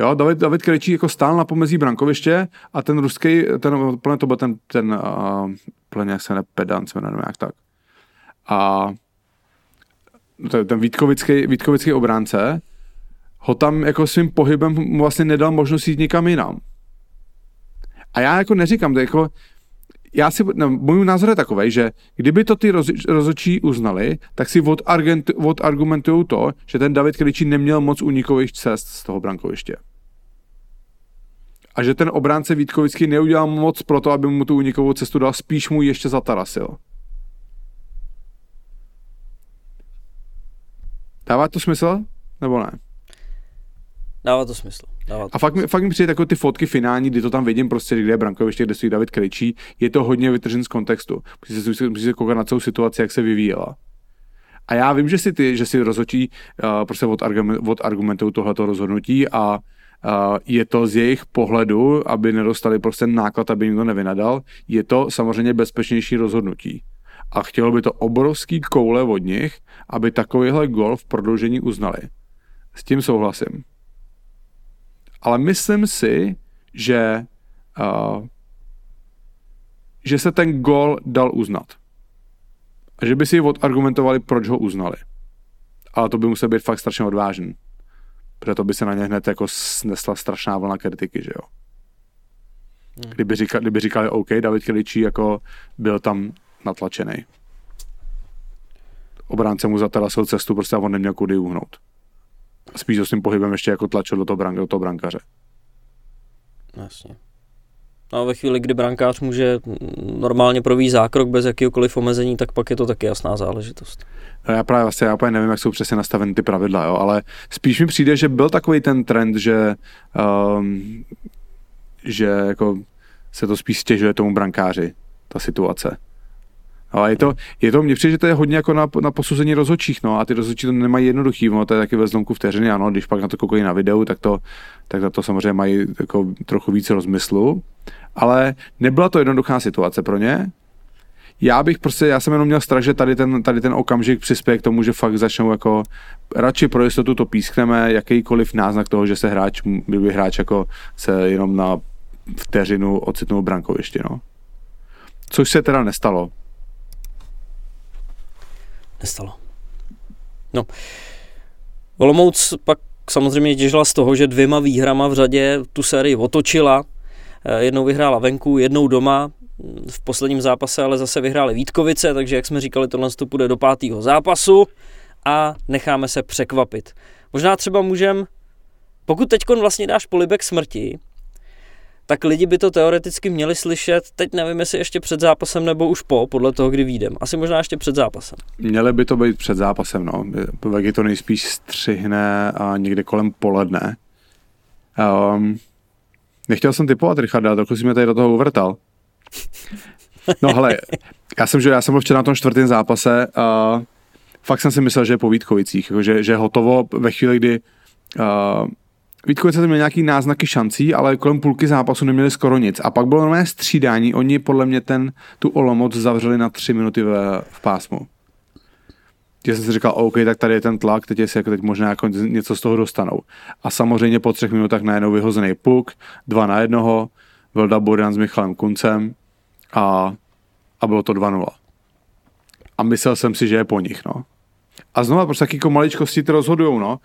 Jo, David, David Krejčí jako stál na pomezí brankoviště a ten ruský, ten, plně to byl ten, ten uh, plně se ne pedant, se jmenuje jak tak. A ten, Vítkovický, Vítkovický obránce ho tam jako svým pohybem vlastně nedal možnost jít nikam jinam. A já jako neříkám, to jako, já si, no, můj názor je takový, že kdyby to ty roz, rozočí uznali, tak si od, odargumentují to, že ten David Krejčí neměl moc unikových cest z toho brankoviště. A že ten obránce Vítkovický neudělal moc pro to, aby mu tu unikovou cestu dal, spíš mu ještě zatarasil. Dává to smysl? Nebo ne? Dává to smysl. A fakt mi, fakt mi přijde jako ty fotky finální, kdy to tam vidím prostě, kde je brankoviště, kde stojí David Krejčí, je to hodně vytržen z kontextu. Musíte se, musí se koukat na celou situaci, jak se vyvíjela. A já vím, že si ty, že si rozhodčí uh, prostě od, argument, od tohleto rozhodnutí a Uh, je to z jejich pohledu, aby nedostali prostě náklad, aby to nevynadal, je to samozřejmě bezpečnější rozhodnutí. A chtělo by to obrovský koule od nich, aby takovýhle gol v prodloužení uznali. S tím souhlasím ale myslím si, že, uh, že se ten gol dal uznat. A že by si odargumentovali, proč ho uznali. Ale to by musel být fakt strašně odvážný. Proto by se na ně hned jako snesla strašná vlna kritiky, že jo. Hmm. Kdyby, říkali, kdyby říkali, OK, David Kiličí jako byl tam natlačený. Obránce mu zatarasil cestu, prostě a on neměl kudy uhnout spíš s tím pohybem ještě jako tlačil do toho, brank, do toho brankaře. Jasně. No a ve chvíli, kdy brankář může normálně provést zákrok bez jakýkoliv omezení, tak pak je to taky jasná záležitost. No já právě vlastně, já úplně nevím, jak jsou přesně nastaveny ty pravidla, jo, ale spíš mi přijde, že byl takový ten trend, že, um, že jako se to spíš stěžuje tomu brankáři, ta situace. Ale je to, je to mně přijde, že to je hodně jako na, na posuzení rozhodčích, no a ty rozhodčí to nemají jednoduchý, no, to je taky ve zlomku vteřiny, ano, když pak na to koukají na videu, tak to, tak na to samozřejmě mají jako trochu více rozmyslu, ale nebyla to jednoduchá situace pro ně, já bych prostě, já jsem jenom měl strach, že tady ten, tady ten okamžik přispěje k tomu, že fakt začnou jako, radši pro jistotu to pískneme, jakýkoliv náznak toho, že se hráč, by hráč jako se jenom na vteřinu ocitnul brankoviště, no. Což se teda nestalo. Nestalo. No. Olomouc pak samozřejmě těžila z toho, že dvěma výhrama v řadě tu sérii otočila. Eh, jednou vyhrála venku, jednou doma. V posledním zápase ale zase vyhráli Vítkovice, takže jak jsme říkali, tohle to půjde do pátého zápasu a necháme se překvapit. Možná třeba můžem, pokud teď vlastně dáš polibek smrti, tak lidi by to teoreticky měli slyšet, teď nevím, jestli ještě před zápasem nebo už po, podle toho, kdy výjdem. Asi možná ještě před zápasem. Měli by to být před zápasem, no. Vegy to nejspíš střihne a někde kolem poledne. Um, nechtěl jsem typovat, Richarda, trochu si mě tady do toho uvrtal. No hele, já jsem, že já jsem byl včera na tom čtvrtém zápase a fakt jsem si myslel, že je po Vítkovicích, jako že, že je hotovo ve chvíli, kdy uh, Vítkovice tam měli nějaký náznaky šancí, ale kolem půlky zápasu neměli skoro nic. A pak bylo normálně střídání, oni podle mě ten, tu Olomouc zavřeli na tři minuty v, v pásmu. Že jsem si říkal, OK, tak tady je ten tlak, teď si jako teď možná jako něco z toho dostanou. A samozřejmě po třech minutách najednou vyhozený puk, dva na jednoho, Velda Burian s Michalem Kuncem a, a bylo to 2-0. A myslel jsem si, že je po nich, no. A znova prostě taky jako maličkosti ty rozhodujou, no.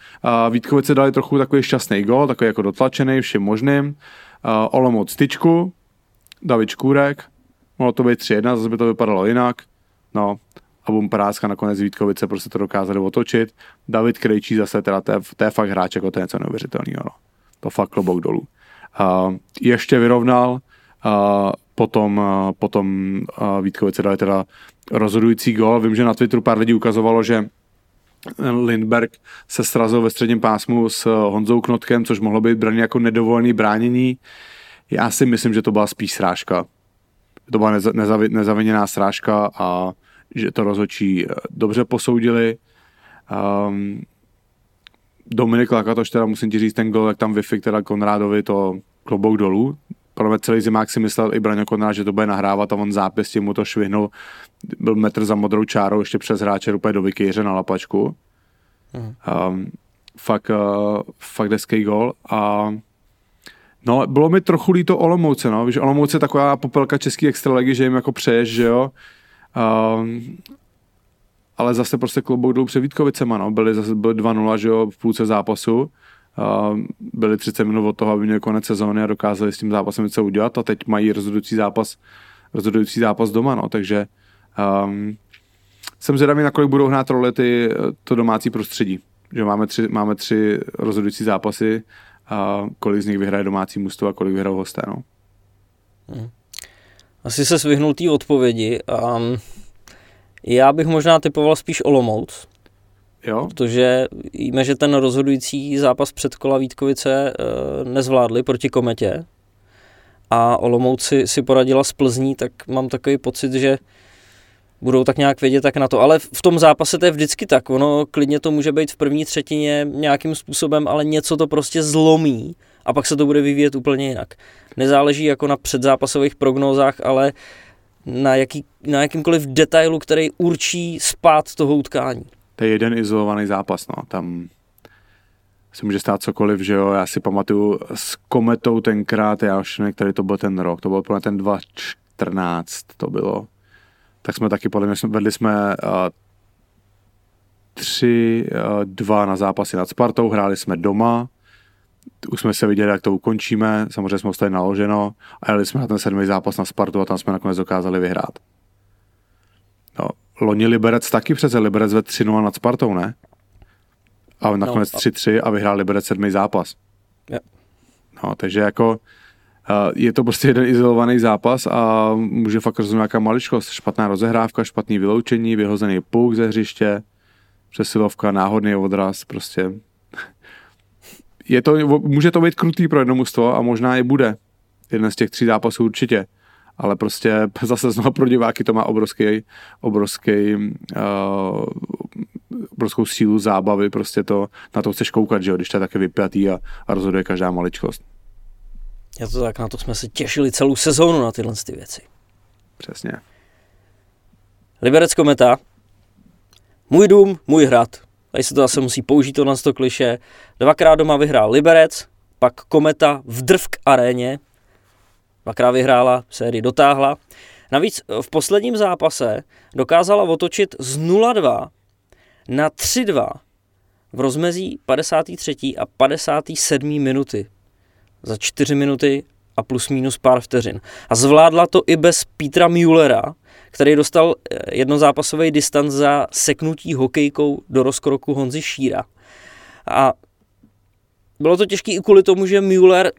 Vítkovice dali trochu takový šťastný gol, takový jako dotlačený všem možným. A Olomouc tyčku, David Škůrek, mohlo to být 3-1, zase by to vypadalo jinak. No, a bum parácka nakonec Vítkovice prostě to dokázali otočit. David Krejčí zase teda, to je, to je fakt hráč, jako to je něco neuvěřitelného, no. To fakt klobouk dolů. A ještě vyrovnal, a potom, a potom a Vítkovice dali teda rozhodující gol. Vím, že na Twitteru pár lidí ukazovalo, že Lindberg se srazil ve středním pásmu s Honzou Knotkem, což mohlo být braný jako nedovolený bránění. Já si myslím, že to byla spíš srážka. To byla neza, nezavi, nezaviněná srážka a že to rozhodčí dobře posoudili. Um, Dominik Lakatoš, teda musím ti říct, ten gol, jak tam Wi-Fi, teda Konrádovi, to klobouk dolů. Pro mě celý zimák si myslel i Braňo Konrád, že to bude nahrávat a on zápěstí mu to švihnul. Byl metr za modrou čárou, ještě přes hráče úplně do vykýře na lapačku. Uh-huh. Um, fakt, uh, fakt hezký gol a No, bylo mi trochu líto Olomouce, no. Víš, Olomouce je taková popelka český extraligy, že jim jako přeješ, že jo. Um, ale zase prostě klobouk jdou před Vítkovicema, no. Byli zase byli 2-0, že jo, v půlce zápasu. Byli 30 minut od toho, aby měli konec sezóny a dokázali s tím zápasem něco udělat a teď mají rozhodující zápas, rozhodující zápas doma, no. Takže um, jsem zvědavý, nakolik budou hrát roli ty, to domácí prostředí. Že máme tři, máme tři rozhodující zápasy a kolik z nich vyhraje domácí mužstvo a kolik vyhrajou hosté, no. Hmm. Asi se svyhnul té odpovědi a já bych možná typoval spíš Olomouc. Jo? Protože víme, že ten rozhodující zápas před kola Vítkovice e, nezvládli proti Kometě a Olomouc si, si poradila s Plzní, tak mám takový pocit, že budou tak nějak vědět tak na to. Ale v tom zápase to je vždycky tak. Ono klidně to může být v první třetině nějakým způsobem, ale něco to prostě zlomí a pak se to bude vyvíjet úplně jinak. Nezáleží jako na předzápasových prognózách, ale na, jaký, na jakýmkoliv detailu, který určí spát toho utkání. To je jeden izolovaný zápas, no. Tam se může stát cokoliv, že jo. Já si pamatuju s Kometou tenkrát, já už nevím, který to byl ten rok, to byl pro ten 2014, to bylo tak jsme taky podle mě vedli jsme uh, tři, uh, dva na zápasy nad Spartou, hráli jsme doma, už jsme se viděli, jak to ukončíme, samozřejmě jsme ostali naloženo a jeli jsme na ten sedmý zápas na Spartu a tam jsme nakonec dokázali vyhrát. No, loni Liberec taky přece, Liberec ve 3-0 nad Spartou, ne? A nakonec no, 3-3 a vyhrál Liberec sedmý zápas. Yeah. No, takže jako je to prostě jeden izolovaný zápas a může fakt rozhodnout nějaká maličkost. Špatná rozehrávka, špatný vyloučení, vyhozený puk ze hřiště, přesilovka, náhodný odraz, prostě. Je to, může to být krutý pro jedno mužstvo a možná je bude. Jeden z těch tří zápasů určitě. Ale prostě zase znovu pro diváky to má obrovský, obrovský uh, obrovskou sílu zábavy, prostě to, na to chceš koukat, že jo, když to je také vypjatý a, a rozhoduje každá maličkost. Je to tak, na to jsme se těšili celou sezónu na tyhle ty věci. Přesně. Liberec Kometa. Můj dům, můj hrad. Tady se to zase musí použít to na to kliše. Dvakrát doma vyhrál Liberec, pak Kometa v Drvk aréně. Dvakrát vyhrála, sérii dotáhla. Navíc v posledním zápase dokázala otočit z 0-2 na 3-2 v rozmezí 53. a 57. minuty za 4 minuty a plus minus pár vteřin. A zvládla to i bez Petra Müllera, který dostal eh, jednozápasový distanc za seknutí hokejkou do rozkroku Honzy Šíra. A bylo to těžké i kvůli tomu, že Müller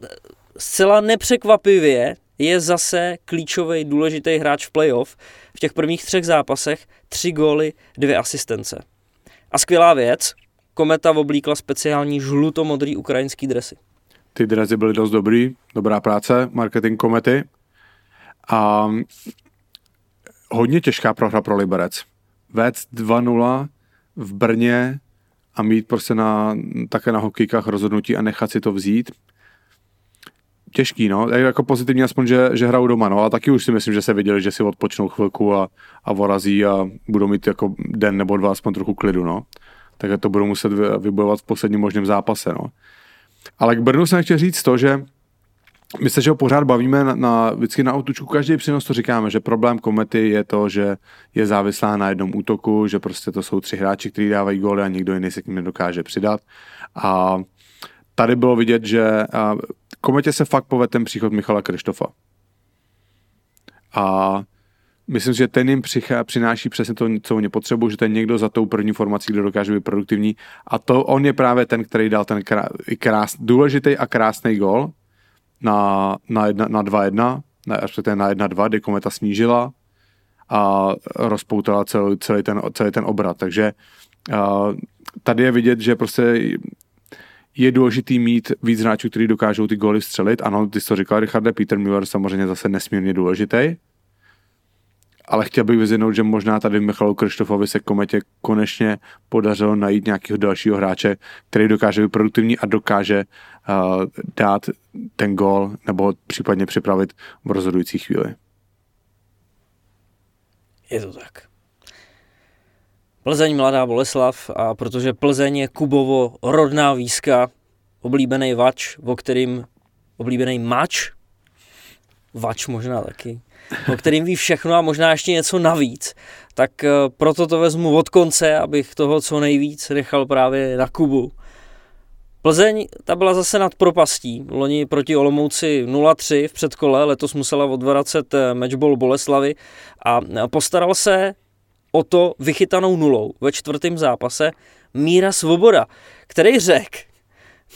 zcela nepřekvapivě je zase klíčový, důležitý hráč v playoff. V těch prvních třech zápasech tři góly, dvě asistence. A skvělá věc, Kometa oblíkla speciální žluto-modrý ukrajinský dresy ty drezy byly dost dobrý, dobrá práce, marketing komety a hodně těžká prohra pro Liberec. Vec 2-0 v Brně a mít prostě na, také na hokejkách rozhodnutí a nechat si to vzít, těžký, no. Jako pozitivní aspoň, že, že hrajou doma, no. A taky už si myslím, že se viděli, že si odpočnou chvilku a, a vorazí a budou mít jako den nebo dva aspoň trochu klidu, no. Takže to budou muset vybojovat v posledním možném zápase, no. Ale k Brnu jsem chtěl říct to, že my se, že ho pořád bavíme na, na, vždycky na autučku, každý přenos to říkáme, že problém komety je to, že je závislá na jednom útoku, že prostě to jsou tři hráči, kteří dávají góly a nikdo jiný se k ním nedokáže přidat. A tady bylo vidět, že kometě se fakt povede ten příchod Michala Krištofa. A myslím si, že ten jim přichá, přináší přesně to, co oni potřebují, že ten někdo za tou první formací, kdo dokáže být produktivní. A to on je právě ten, který dal ten krás, důležitý a krásný gol na, na, jedna, na 2-1, na, na 1-2, kdy kometa snížila a rozpoutala celý, celý, ten, celý ten obrat. Takže uh, tady je vidět, že prostě je důležitý mít víc hráčů, kteří dokážou ty góly střelit. Ano, ty jsi to říkal, Richarde, Peter Müller samozřejmě zase nesmírně důležitý. Ale chtěl bych vyzvědnout, že možná tady Michalu Krištofovi se kometě konečně podařilo najít nějakého dalšího hráče, který dokáže být produktivní a dokáže uh, dát ten gól nebo případně připravit v rozhodující chvíli. Je to tak. Plzeň Mladá Boleslav a protože Plzeň je Kubovo rodná výzka, oblíbený vač, o kterým oblíbený mač, vač možná taky, o kterým ví všechno a možná ještě něco navíc, tak eh, proto to vezmu od konce, abych toho co nejvíc nechal právě na Kubu. Plzeň, ta byla zase nad propastí. Loni proti Olomouci 0-3 v předkole, letos musela odvracet eh, matchball Boleslavy a postaral se o to vychytanou nulou ve čtvrtém zápase Míra Svoboda, který řekl,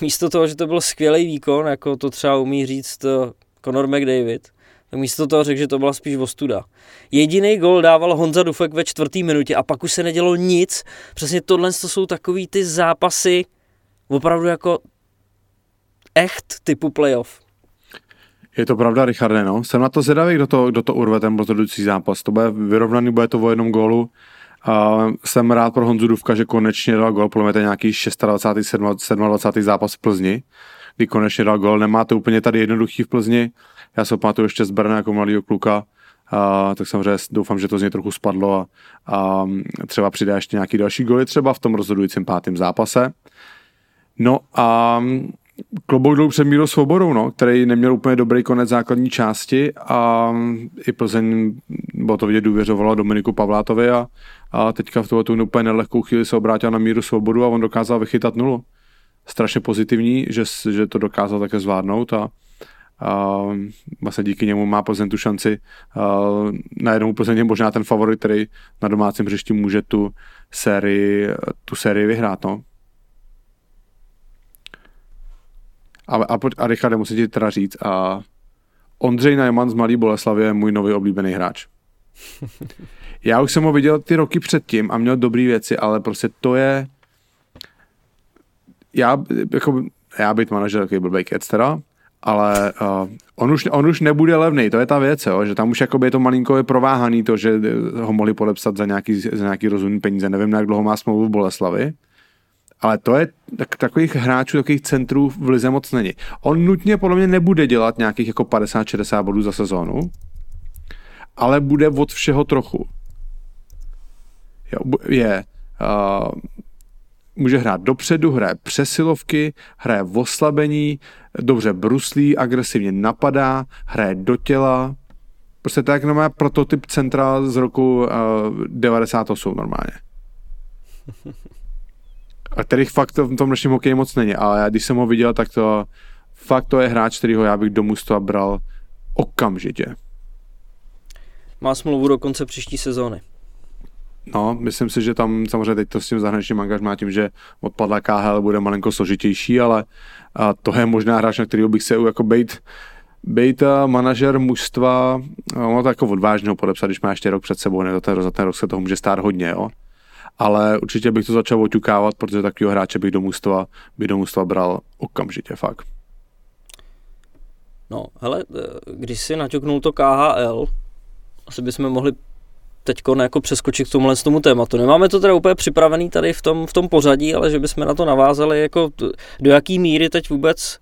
místo toho, že to byl skvělý výkon, jako to třeba umí říct eh, Conor McDavid, tak místo toho řekl, že to byla spíš ostuda. Jediný gol dával Honza Dufek ve čtvrtý minutě a pak už se nedělo nic. Přesně tohle to jsou takový ty zápasy opravdu jako echt typu playoff. Je to pravda, Richarde, no. Jsem na to zvědavý, kdo to, kdo to urve ten rozhodující zápas. To bude vyrovnaný, bude to o jednom gólu. A jsem rád pro Honzu Duvka, že konečně dal gól, podle mě to je nějaký 26. 27. zápas v Plzni, kdy konečně dal gól. Nemá to úplně tady jednoduchý v Plzni. Já se pamatuju ještě z Brna jako mladého kluka, a, tak samozřejmě doufám, že to z něj trochu spadlo a, a třeba přidá ještě nějaký další góly třeba v tom rozhodujícím pátém zápase. No a klobouk dolů před Mírou Svobodou, no, který neměl úplně dobrý konec základní části a i Plzeň, bylo to vidět, důvěřovala Dominiku Pavlátovi a, a teďka v tuhle úplně nelehkou chvíli se obrátil na Míru Svobodu a on dokázal vychytat nulu. Strašně pozitivní, že, že to dokázal také zvládnout a, a vlastně díky němu má Plzeň tu šanci najednou Plzeň je možná ten favorit, který na domácím hřišti může tu sérii, tu sérii vyhrát, no. A, a, a Richarde, musím ti teda říct, a Ondřej Najman z Malý Boleslavy je můj nový oblíbený hráč. Já už jsem ho viděl ty roky předtím a měl dobré věci, ale prostě to je... Já, jako, já být manažer takový blbej kec teda, ale uh, on, už, on už nebude levný, to je ta věc, jo, že tam už jakoby je to malinko je prováhaný to, že ho mohli podepsat za nějaký, za nějaký rozumný peníze. Nevím, jak dlouho má smlouvu v Boleslavi, ale to je tak, takových hráčů, takových centrů v Lize moc není. On nutně podle mě nebude dělat nějakých jako 50-60 bodů za sezónu, ale bude od všeho trochu. Jo, je, uh, může hrát dopředu, hraje přesilovky, hraje v oslabení, dobře bruslí, agresivně napadá, hraje do těla. Prostě tak má prototyp centra z roku uh, 98 normálně. a kterých fakt v tom dnešním hokeji moc není, ale já, když jsem ho viděl, tak to fakt to je hráč, kterýho já bych do mužstva bral okamžitě. Má smlouvu do konce příští sezóny. No, myslím si, že tam samozřejmě teď to s tím zahraničním angažmá tím, že odpadla KHL bude malinko složitější, ale a to je možná hráč, na kterého bych se jako bejt, bejt manažer mužstva, ono to jako odvážného podepsat, když má ještě rok před sebou, ne, za ten, za ten rok se toho může stát hodně, jo ale určitě bych to začal oťukávat, protože takového hráče bych do mužstva, bych do mužstva bral okamžitě, fakt. No, hele, když si naťuknul to KHL, asi bychom mohli teď jako přeskočit k tomuhle tomu tématu. Nemáme to teda úplně připravený tady v tom, v tom pořadí, ale že bychom na to navázali, jako do jaký míry teď vůbec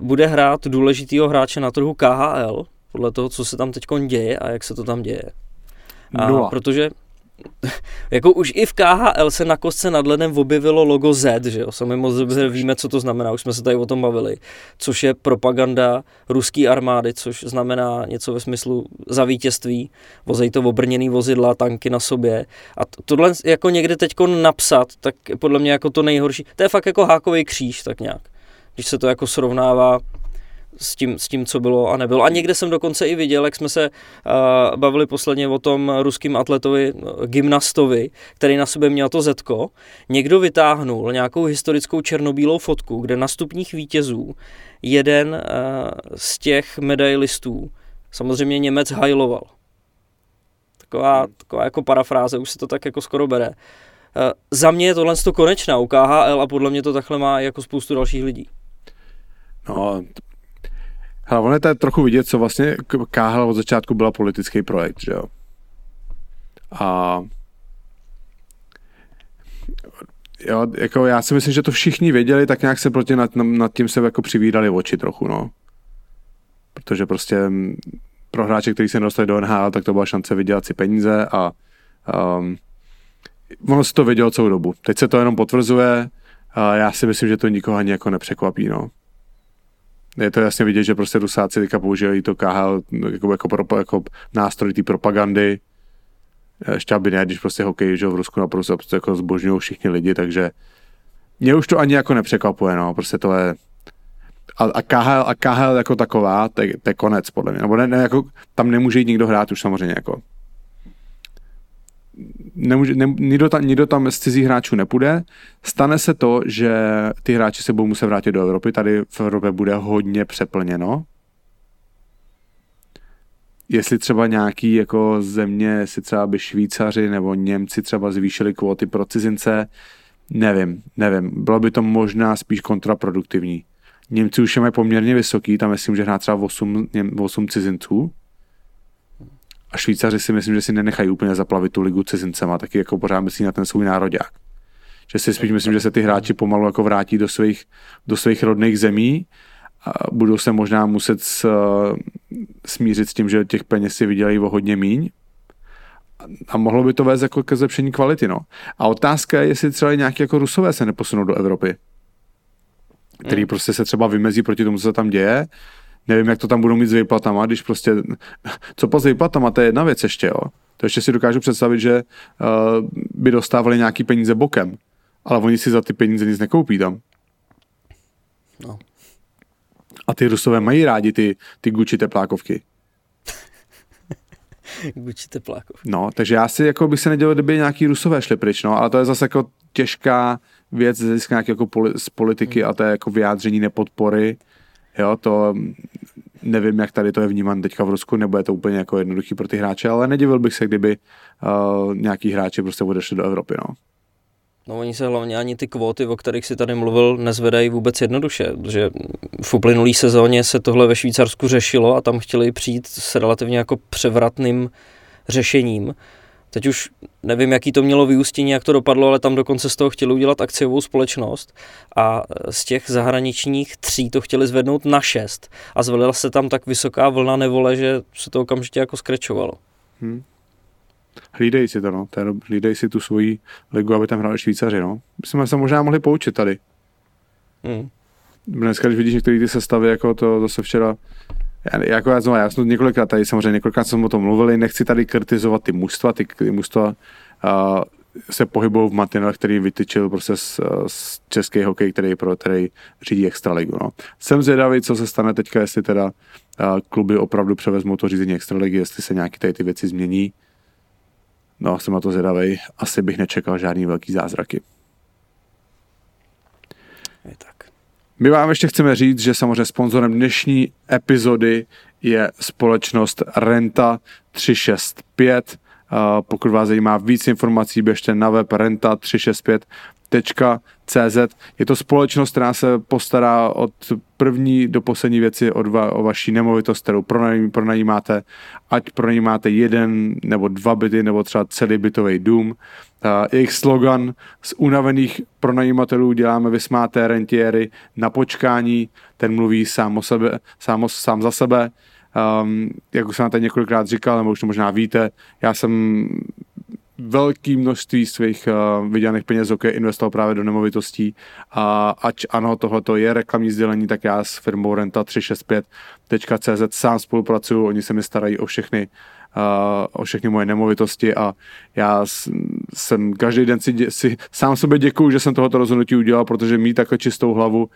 uh, bude hrát důležitýho hráče na trhu KHL, podle toho, co se tam teď děje a jak se to tam děje. A, protože jako už i v KHL se na kostce nad ledem objevilo logo Z, že jo, sami moc dobře víme, co to znamená, už jsme se tady o tom bavili, což je propaganda ruské armády, což znamená něco ve smyslu za vítězství, vozej to obrněný vozidla, tanky na sobě. A tohle jako někde teď napsat, tak podle mě jako to nejhorší, to je fakt jako hákový kříž, tak nějak, když se to jako srovnává s tím, s tím, co bylo a nebylo. A někde jsem dokonce i viděl, jak jsme se uh, bavili posledně o tom ruským atletovi, gymnastovi, který na sobě měl to zetko. Někdo vytáhnul nějakou historickou černobílou fotku, kde na stupních vítězů jeden uh, z těch medailistů, samozřejmě Němec hajloval. Taková, taková jako parafráze, už se to tak jako skoro bere. Uh, za mě je tohle konečná u KHL a podle mě to takhle má jako spoustu dalších lidí. No, Hele, ono je to trochu vidět, co vlastně KHL od začátku byla politický projekt, že jo. A jo, jako já si myslím, že to všichni věděli, tak nějak se proti nad, nad tím se jako přivídali oči trochu, no. Protože prostě pro hráče, kteří se nedostali do NHL, tak to byla šance vydělat si peníze a um, ono se to vědělo celou dobu. Teď se to jenom potvrzuje a já si myslím, že to nikoho ani jako nepřekvapí, no je to jasně vidět, že prostě Rusáci teďka používají to KHL jako, jako, pro, jako nástroj té propagandy. Ještě aby ne, když prostě hokej že v Rusku naprosto prostě jako zbožňují všichni lidi, takže mě už to ani jako nepřekvapuje, no, prostě to je a, a, KHL, a KHL jako taková, to je konec podle mě, nebo ne, ne, jako, tam nemůže jít nikdo hrát už samozřejmě jako nemůže, ne, nikdo, tam, nikdo tam z cizích hráčů nepůjde. Stane se to, že ty hráči se budou muset vrátit do Evropy. Tady v Evropě bude hodně přeplněno. Jestli třeba nějaký jako země, jestli třeba by Švýcaři nebo Němci třeba zvýšili kvóty pro cizince, nevím, nevím. Bylo by to možná spíš kontraproduktivní. Němci už je mají poměrně vysoký, tam myslím, že hrá třeba 8, 8 cizinců, a Švýcaři si myslím, že si nenechají úplně zaplavit tu ligu cizincema, taky jako pořád myslí na ten svůj národák. Že si spíš myslím, že se ty hráči pomalu jako vrátí do svých, do svých rodných zemí a budou se možná muset s, smířit s tím, že těch peněz si vydělají o hodně míň, a mohlo by to vést jako ke zlepšení kvality. No. A otázka je, jestli třeba nějaké jako rusové se neposunou do Evropy, který mm. prostě se třeba vymezí proti tomu, co se tam děje nevím, jak to tam budou mít s výplatama, když prostě, co po s výplatama, to je jedna věc ještě, jo. To ještě si dokážu představit, že uh, by dostávali nějaký peníze bokem, ale oni si za ty peníze nic nekoupí tam. No. A ty rusové mají rádi ty, ty Gucci teplákovky. Gucci teplákovky. No, takže já si jako bych se nedělal, kdyby nějaký rusové šli pryč, no, ale to je zase jako těžká věc ze nějaké jako poli, z politiky hmm. a to je jako vyjádření nepodpory Jo, to nevím, jak tady to je vnímán teďka v Rusku, nebo je to úplně jako jednoduchý pro ty hráče, ale nedivil bych se, kdyby uh, nějaký hráči prostě odešli do Evropy, no. No oni se hlavně ani ty kvóty, o kterých si tady mluvil, nezvedají vůbec jednoduše, že v uplynulý sezóně se tohle ve Švýcarsku řešilo a tam chtěli přijít s relativně jako převratným řešením Teď už nevím, jaký to mělo vyústění, jak to dopadlo, ale tam dokonce z toho chtěli udělat akciovou společnost a z těch zahraničních tří to chtěli zvednout na šest a zvelila se tam tak vysoká vlna nevole, že se to okamžitě jako skrečovalo. Hmm. Hlídej si to, no. Hlídej si tu svoji ligu, aby tam hráli Švýcaři, no. Bychom se možná mohli poučit tady. Hmm. Dneska, když vidíš některé ty sestavy, jako to zase včera já, jako já, znovu, já jsem několikrát tady samozřejmě několikrát jsem o tom mluvili, nechci tady kritizovat ty mužstva, ty, ty mužstva uh, se pohybují v mantinelech, který vytyčil prostě z, z český hokej, který, pro, který řídí extraligu. No. Jsem zvědavý, co se stane teďka, jestli teda uh, kluby opravdu převezmou to řízení extraligy, jestli se nějaké tady ty věci změní. No, jsem na to zvědavý. Asi bych nečekal žádný velký zázraky. Je tak. My vám ještě chceme říct, že samozřejmě sponzorem dnešní epizody je společnost Renta 365. Pokud vás zajímá víc informací, běžte na web Renta 365 CZ. Je to společnost, která se postará od první do poslední věci o, dva, o vaší nemovitost, kterou pronajímáte, ať pronajímáte jeden nebo dva byty, nebo třeba celý bytový dům. Uh, jejich slogan z unavených pronajímatelů děláme vysmáté rentiéry na počkání, ten mluví sám, o sebe, sám, o, sám za sebe. Um, jak už jsem tady několikrát říkal, nebo už to možná víte, já jsem velké množství svých uh, vydělaných peněz OK investoval právě do nemovitostí. A ať ano, tohle je reklamní sdělení, tak já s firmou Renta365.cz sám spolupracuju, oni se mi starají o všechny o všechny moje nemovitosti a já jsem každý den si, si sám sobě děkuju, že jsem tohoto rozhodnutí udělal, protože mít takhle čistou hlavu,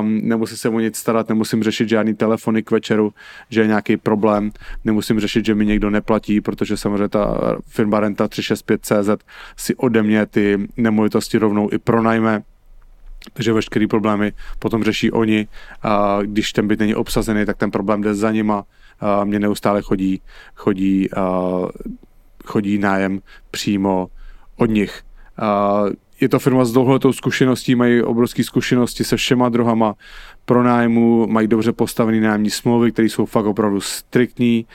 um, nemusím se o nic starat, nemusím řešit žádný telefony k večeru, že je nějaký problém, nemusím řešit, že mi někdo neplatí, protože samozřejmě ta firma Renta 365CZ si ode mě ty nemovitosti rovnou i pronajme, takže veškeré problémy potom řeší oni. A když ten byt není obsazený, tak ten problém jde za nima. Mě neustále chodí, chodí, chodí nájem přímo od nich. Je to firma s dlouholetou zkušeností, mají obrovské zkušenosti se všema druhama pronájmu, mají dobře postavené nájemní smlouvy, které jsou fakt opravdu striktní.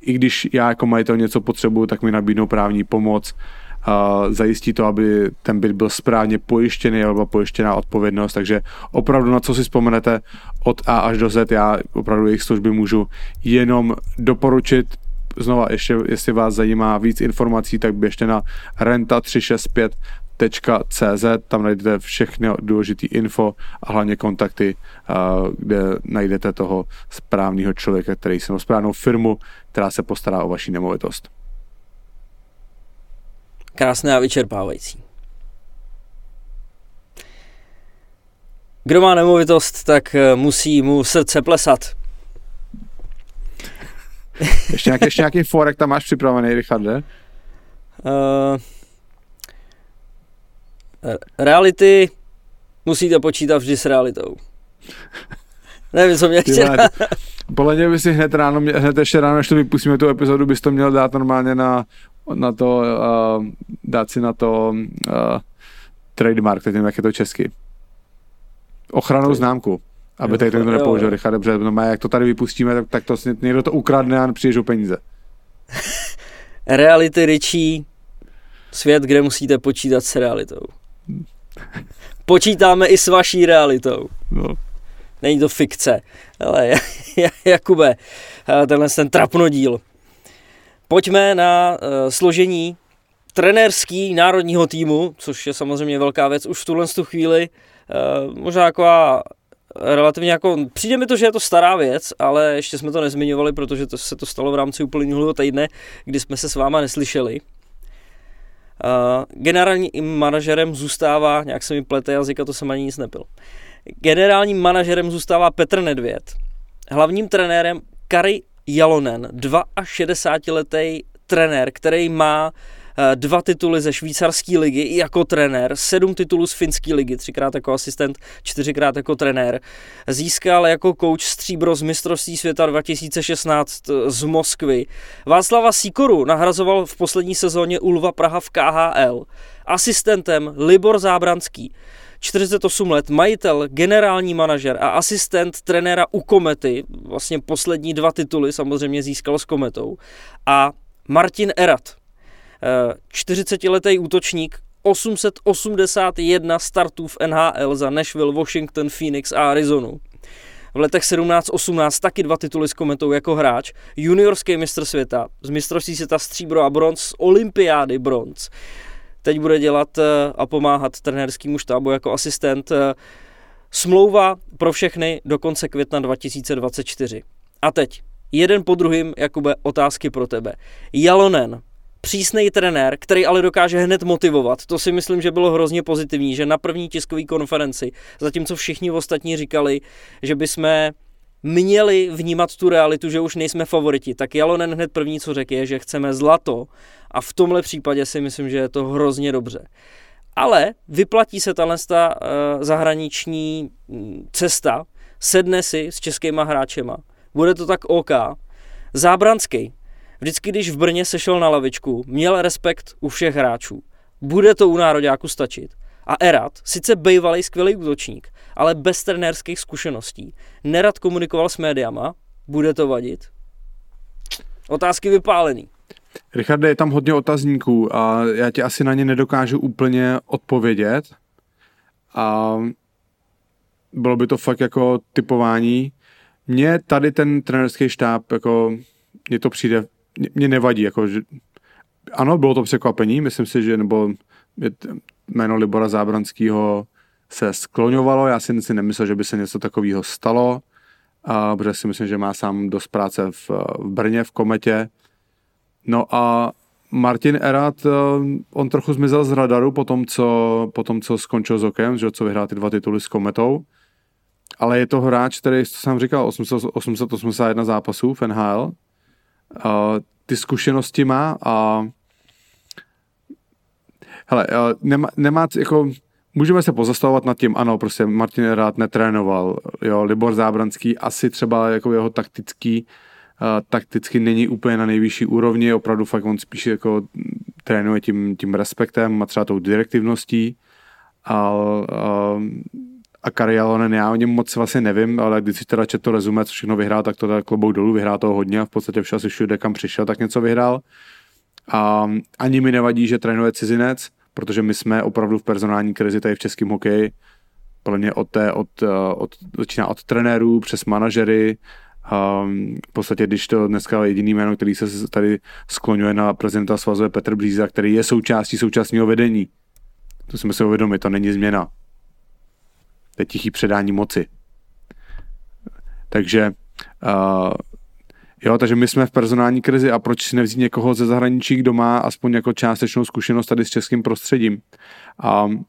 I když já jako majitel něco potřebuju, tak mi nabídnou právní pomoc zajistí to, aby ten byt byl správně pojištěný, alebo pojištěná odpovědnost, takže opravdu na co si vzpomenete od A až do Z, já opravdu jejich služby můžu jenom doporučit, znova ještě, jestli vás zajímá víc informací, tak běžte na renta365 CZ, tam najdete všechny důležité info a hlavně kontakty, kde najdete toho správného člověka, který se správnou firmu, která se postará o vaši nemovitost krásné a vyčerpávající. Kdo má nemovitost, tak eh, musí mu srdce plesat. Ještě, nějaký, ještě nějaký forek tam máš připravený, Richarde? Uh, reality musíte počítat vždy s realitou. Nevím, co mě chtěl. Podle mě by si hned ráno, hned ještě ráno, než to vypustíme tu epizodu, bys to měl dát normálně na na to, uh, dát si na to uh, trademark, teď nevím, jak je to česky. Ochranou známku. Aby tady to někdo nepoužil, Richard, dobře, no má, jak to tady vypustíme, tak, tak to někdo to ukradne a přijdeš o peníze. Reality Richie, svět, kde musíte počítat s realitou. Počítáme i s vaší realitou. No. Není to fikce. Ale Jakube, tenhle ten trapnodíl Pojďme na uh, složení trenérský národního týmu, což je samozřejmě velká věc už v tuhle tu chvíli. Uh, možná taková relativně jako, přijde mi to, že je to stará věc, ale ještě jsme to nezmiňovali, protože to se to stalo v rámci uplynulého týdne, kdy jsme se s váma neslyšeli. Uh, generálním manažerem zůstává, nějak se mi plete jazyk a to jsem ani nic nepil. Generálním manažerem zůstává Petr Nedvěd. Hlavním trenérem Kari Jalonen, 62-letý trenér, který má eh, dva tituly ze švýcarské ligy jako trenér, sedm titulů z finské ligy, třikrát jako asistent, čtyřikrát jako trenér. Získal jako coach stříbro z mistrovství světa 2016 eh, z Moskvy. Václava Sikoru nahrazoval v poslední sezóně Ulva Praha v KHL. Asistentem Libor Zábranský. 48 let, majitel, generální manažer a asistent trenéra u Komety, vlastně poslední dva tituly samozřejmě získal s Kometou. A Martin Erat, 40-letý eh, útočník, 881 startů v NHL za Nashville, Washington, Phoenix a Arizonu. V letech 17-18 taky dva tituly s kometou jako hráč, juniorský mistr světa, z mistrovství světa stříbro a bronz, z olympiády bronz teď bude dělat eh, a pomáhat trenérskému štábu jako asistent. Eh, smlouva pro všechny do konce května 2024. A teď, jeden po druhým, Jakube, otázky pro tebe. Jalonen, přísný trenér, který ale dokáže hned motivovat. To si myslím, že bylo hrozně pozitivní, že na první tiskové konferenci, zatímco všichni ostatní říkali, že bychom měli vnímat tu realitu, že už nejsme favoriti, tak Jalonen hned první, co řekl, je, že chceme zlato a v tomhle případě si myslím, že je to hrozně dobře. Ale vyplatí se tahle uh, zahraniční mm, cesta, sedne si s českýma hráčema, bude to tak OK. Zábranský, vždycky když v Brně sešel na lavičku, měl respekt u všech hráčů. Bude to u nároďáku stačit. A Erat, sice bývalý skvělý útočník, ale bez trenérských zkušeností, nerad komunikoval s médiama, bude to vadit? Otázky vypálený. Richarde, je tam hodně otazníků a já ti asi na ně nedokážu úplně odpovědět. A bylo by to fakt jako typování. Mně tady ten trenerský štáb, jako, mně to přijde, mě nevadí, jako, že, ano, bylo to překvapení, myslím si, že, nebo jméno Libora Zábranského se skloňovalo, já si, si nemyslel, že by se něco takového stalo, a, protože si myslím, že má sám dost práce v, v Brně, v Kometě. No a Martin Erat, eh, on trochu zmizel z radaru po tom, co, po tom, co skončil s Okem, že co vyhrál ty dva tituly s Kometou. Ale je to hráč, který, co jsem říkal, 800, 881 zápasů v NHL. Ty zkušenosti má a hele, nemá, nemá jako, můžeme se pozastavovat nad tím, ano, prostě Martin Erat netrénoval, jo, Libor Zábranský asi třeba jako jeho taktický takticky není úplně na nejvyšší úrovni, opravdu fakt on spíš jako trénuje tím, tím respektem a třeba tou direktivností. A, a, a Kari Alonen, já o něm moc vlastně nevím, ale když si teda četl to rezume, co všechno vyhrál, tak to teda klobouk dolů, vyhrál toho hodně a v podstatě všel si všude, kam přišel, tak něco vyhrál. A ani mi nevadí, že trénuje cizinec, protože my jsme opravdu v personální krizi tady v českém hokeji, plně od, té, od, od, začíná od trenérů přes manažery, Um, v podstatě, když to dneska jediný jméno, který se tady skloňuje na prezidenta svazu je Petr Blíza, který je součástí současného vedení. To si musíme uvědomit, to není změna. To je tichý předání moci. Takže uh, jo, takže my jsme v personální krizi a proč si nevzít někoho ze zahraničí, kdo má aspoň jako částečnou zkušenost tady s českým prostředím. Um,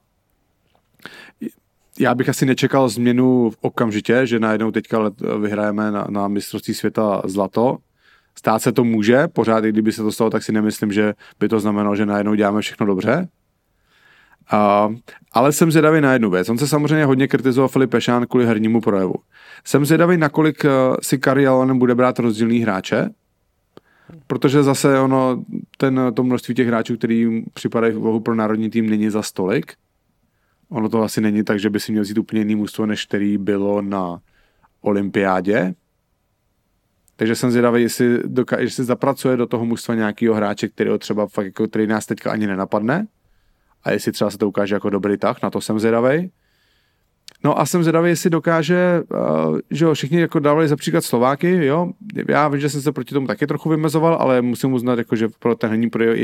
já bych asi nečekal změnu okamžitě, že najednou teďka vyhrajeme na, na mistrovství světa zlato. Stát se to může, pořád, i kdyby se to stalo, tak si nemyslím, že by to znamenalo, že najednou děláme všechno dobře. Uh, ale jsem zvědavý na jednu věc. On se samozřejmě hodně kritizoval Filip Pešán kvůli hernímu projevu. Jsem zvědavý, nakolik uh, si Kari Alonen bude brát rozdílný hráče, protože zase ono, ten, to množství těch hráčů, který připadají v pro národní tým, není za stolik ono to asi není tak, že by si měl vzít úplně jiný mužstvo, než který bylo na olympiádě. Takže jsem zvědavý, jestli, doka- jestli zapracuje do toho mužstva nějakého hráče, který třeba fakt jako, který nás teďka ani nenapadne. A jestli třeba se to ukáže jako dobrý tah, na to jsem zvědavý. No a jsem zvědavý, jestli dokáže, uh, že jo, všichni jako dávali za příklad Slováky, jo, já vím, že jsem se proti tomu taky trochu vymezoval, ale musím uznat, jako, že pro ten herní projev,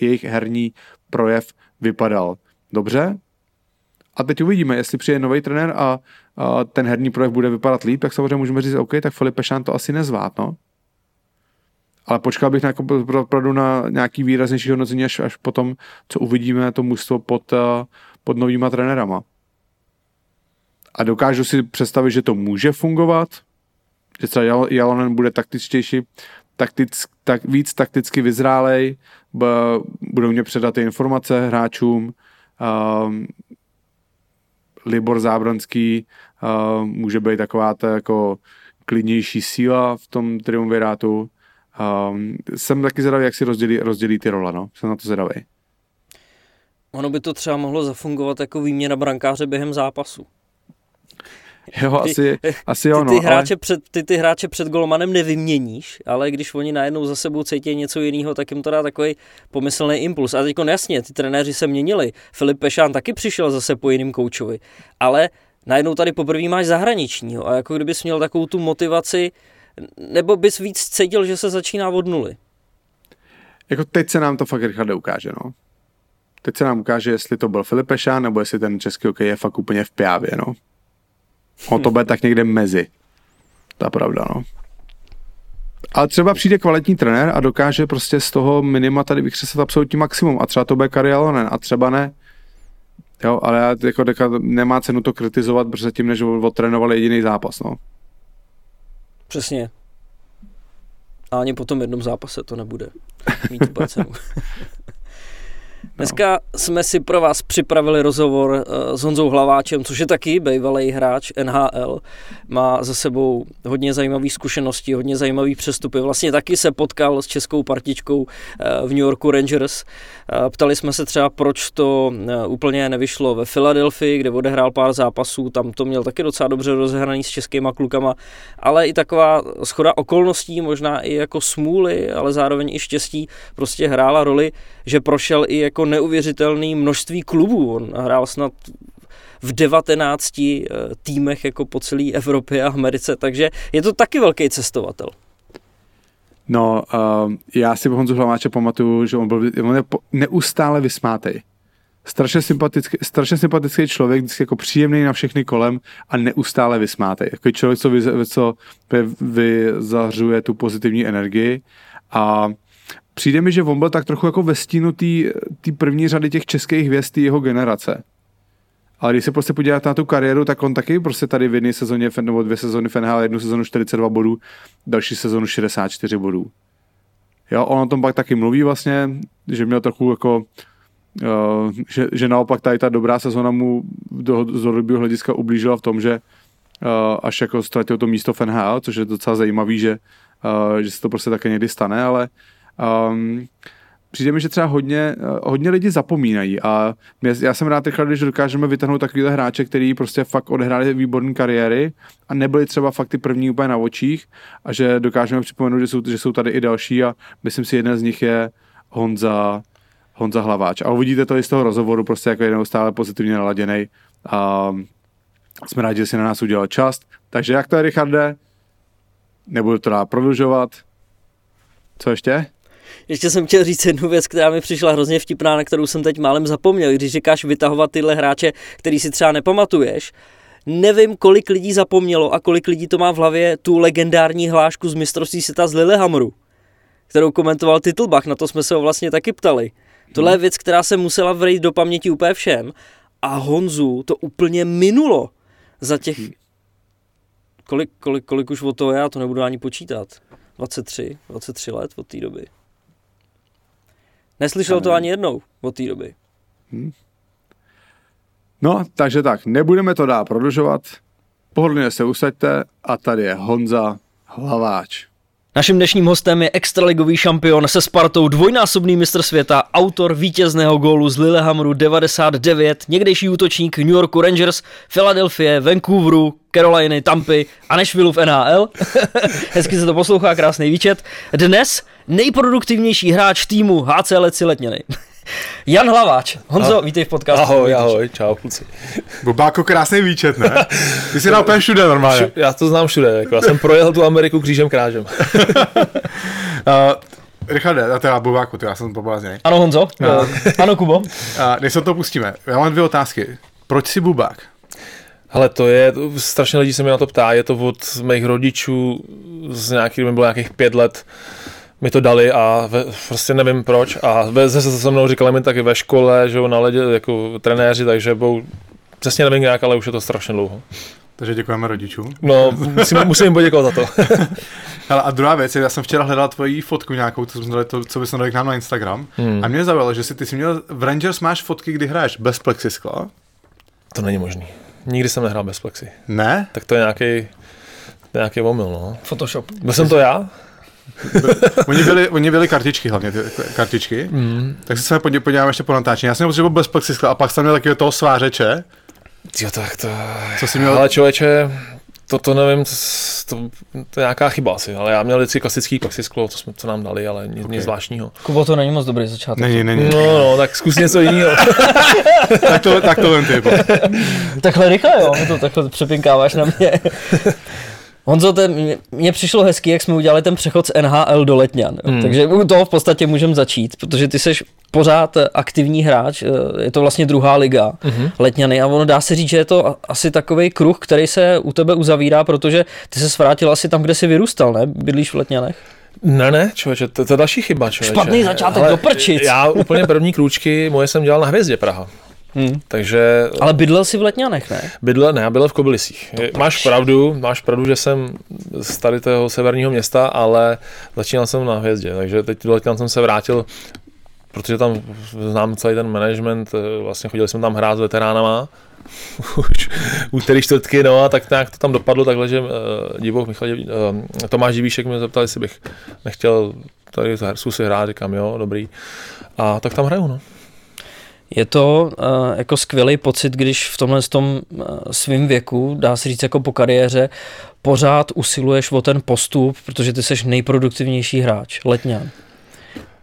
jejich herní, projev vypadal dobře, a teď uvidíme, jestli přijde nový trenér a, a ten herní projev bude vypadat líp, tak samozřejmě můžeme říct, OK, tak Filip Pešán to asi nezvlád, no. Ale počkal bych na, jako, opravdu na nějaký výraznější hodnocení až, až potom, co uvidíme to mužstvo pod, pod novýma trenérama. A dokážu si představit, že to může fungovat, že třeba Jalonen bude taktičtější, taktic, tak, víc takticky vyzrálej, budou mě předat ty informace hráčům, um, Libor Zábronský uh, může být taková ta jako klidnější síla v tom triumvirátu. Um, jsem taky zvědavý, jak si rozdělí, rozdělí ty role, no. Jsem na to zvědavý. Ono by to třeba mohlo zafungovat jako výměna brankáře během zápasu. Jo, ty, asi, asi jo, ty, ty, no, hráče ale... před, ty ty hráče před golmanem nevyměníš, ale když oni najednou za sebou cítí něco jiného, tak jim to dá takový pomyslný impuls. A teď jasně, ty trenéři se měnili. Filip Pešán taky přišel zase po jiným koučovi, ale najednou tady poprvé máš zahraničního a jako kdybys měl takovou tu motivaci, nebo bys víc cítil, že se začíná od nuly. Jako teď se nám to fakt rychle ukáže, no. Teď se nám ukáže, jestli to byl Filip Pešán, nebo jestli ten český hokej je fakt úplně v pjávě, no. O to bude tak někde mezi. Ta pravda, no. Ale třeba přijde kvalitní trenér a dokáže prostě z toho minima tady vykřesat absolutní maximum. A třeba to bude Kari Alonen, a třeba ne. Jo, ale já jako deka, nemá cenu to kritizovat, protože tím, než odtrénoval jediný zápas, no. Přesně. A ani po tom jednom zápase to nebude mít cenu. Dneska jsme si pro vás připravili rozhovor eh, s Honzou Hlaváčem, což je taky bývalý hráč NHL. Má za sebou hodně zajímavých zkušeností, hodně zajímavý přestupy. Vlastně taky se potkal s českou partičkou eh, v New Yorku Rangers. Eh, ptali jsme se třeba, proč to úplně nevyšlo ve Filadelfii, kde odehrál pár zápasů. Tam to měl taky docela dobře rozehraný s českýma klukama, ale i taková schoda okolností, možná i jako smůly, ale zároveň i štěstí, prostě hrála roli, že prošel i jako neuvěřitelné množství klubů. On hrál snad v 19 eh, týmech jako po celé Evropě a Americe, takže je to taky velký cestovatel. No, uh, já si Honzu Hlaváče pamatuju, že on byl on je neustále vysmátej. Strašně sympatický, strašně sympatický člověk, vždycky jako příjemný na všechny kolem a neustále vysmátej. Jako člověk, co, vy, co vyzařuje tu pozitivní energii a přijde mi, že on byl tak trochu jako ve stínu té první řady těch českých hvězd jeho generace. Ale když se prostě podíváte na tu kariéru, tak on taky prostě tady v jedné sezóně, nebo dvě sezóny FNHL, jednu sezónu 42 bodů, další sezónu 64 bodů. Jo, on o tom pak taky mluví vlastně, že měl trochu jako, uh, že, že, naopak tady ta dobrá sezóna mu do, z dlouhodobého hlediska ublížila v tom, že uh, až jako ztratil to místo v NHL, což je docela zajímavý, že, uh, že se to prostě také někdy stane, ale Um, přijde mi, že třeba hodně, eh, hodně lidi zapomínají a já jsem rád rychle, když dokážeme vytáhnout takovýhle hráče, který prostě fakt odehráli výborné kariéry a nebyli třeba fakt ty první úplně na očích a že dokážeme připomenout, že jsou, že jsou tady i další a myslím si, jeden z nich je Honza, Honza Hlaváč. A uvidíte to i z toho rozhovoru, prostě jako je neustále pozitivně naladěný a jsme rádi, že si na nás udělal čas. Takže jak to je, Richarde? Nebudu to dál prodlužovat. Co ještě? Ještě jsem chtěl říct jednu věc, která mi přišla hrozně vtipná, na kterou jsem teď málem zapomněl. Když říkáš vytahovat tyhle hráče, který si třeba nepamatuješ, nevím, kolik lidí zapomnělo a kolik lidí to má v hlavě tu legendární hlášku z mistrovství světa z Lillehammeru, kterou komentoval Titlbach, na to jsme se ho vlastně taky ptali. Tohle je hmm. věc, která se musela vrejít do paměti úplně všem a Honzu to úplně minulo za těch... Hmm. Kolik, kolik, kolik už o toho já to nebudu ani počítat. 23, 23 let od té doby. Neslyšel to ani jednou od té doby. Hmm. No, takže tak, nebudeme to dál prodlužovat. Pohodlně se usaďte a tady je Honza Hlaváč. Naším dnešním hostem je extraligový šampion se Spartou, dvojnásobný mistr světa, autor vítězného gólu z Lillehammeru 99, někdejší útočník New Yorku Rangers, Philadelphia, Vancouveru, Caroliny, Tampy a Nashville v NHL. Hezky se to poslouchá, krásný výčet. Dnes nejproduktivnější hráč týmu HC Leci Letněny. Jan Hlaváč. Honzo, ahoj. vítej v podcastu. Ahoj, ahoj, čau kluci. Bubáko, krásný výčet, ne? Ty jsi dal úplně všude normálně. Já to znám všude, jako já jsem projel tu Ameriku křížem krážem. uh, Richarde, a teda Bubáku, já jsem poblázněný. Ano Honzo, uh, ano Kubo. Uh, než se to pustíme, já mám dvě otázky. Proč jsi Bubák? Ale to je, strašně lidí se mi na to ptá, je to od mých rodičů z nějakých, mi bylo nějakých pět let, mi to dali a ve, prostě nevím proč a ve, se se mnou říkali mi taky ve škole, že na ledě jako trenéři, takže byl, přesně nevím jak, ale už je to strašně dlouho. Takže děkujeme rodičům. No, musím, musím jim poděkovat za to. Ale a druhá věc, já jsem včera hledal tvoji fotku nějakou, co, jsme dali, to, co bys dali k nám na Instagram. Hmm. A mě zaujalo, že si ty jsi měl, v Rangers máš fotky, kdy hraješ bez plexiskla. To není možný. Nikdy jsem nehrál bez plexi. Ne? Tak to je nějaký, nějaký omyl, no. Photoshop. Byl jsem to já? oni, byli, oni byli kartičky hlavně, ty kartičky. Mm. Tak se podí, podíváme ještě po natáčení. Já jsem měl bez plexiskla a pak jsem měl takového toho svářeče. Jo, tak to... Co jsi měl? Ale člověče, to, to nevím, to, to, to, je nějaká chyba asi, ale já měl vždycky klasický plexisklo, to jsme, co nám dali, ale nic, okay. nic zvláštního. Kubo, to není moc dobrý začátek. Není, není. No, no, tak zkus něco jiného. tak to, tak to vem ty. takhle rychle, jo, to takhle přepinkáváš na mě. Honzo, to mně přišlo hezky, jak jsme udělali ten přechod z NHL do Letňan. Hmm. Takže u toho v podstatě můžeme začít, protože ty seš pořád aktivní hráč, eh, je to vlastně druhá liga hmm. Letňany a ono dá se říct, že je to asi takový kruh, který se u tebe uzavírá, protože ty se vrátil asi tam, kde jsi vyrůstal, ne? Bydlíš v Letňanech? Ne, ne, člověče, to, to je další chyba, člověče. Špatný začátek Ale do prčic. Já úplně první krůčky moje jsem dělal na Hvězdě Praha. Hmm. Takže... Ale bydlel jsi v Letňanech, ne? Bydlel, ne, já bydlel v Kobylisích. To máš proč? pravdu, máš pravdu, že jsem z tady toho severního města, ale začínal jsem na Hvězdě, takže teď do Letňan jsem se vrátil protože tam znám celý ten management, eh, vlastně chodili jsme tam hrát s veteránama, už úterý čtvrtky, no a tak nějak to tam dopadlo takhle, že uh, divoch Michal, uh, Tomáš Divíšek mě zeptal, jestli bych nechtěl tady zkusit hrát, říkám jo, dobrý. A tak tam hraju, no. Je to uh, jako skvělý pocit, když v tomhle tom uh, svým věku, dá se říct jako po kariéře, pořád usiluješ o ten postup, protože ty jsi nejproduktivnější hráč, letňan.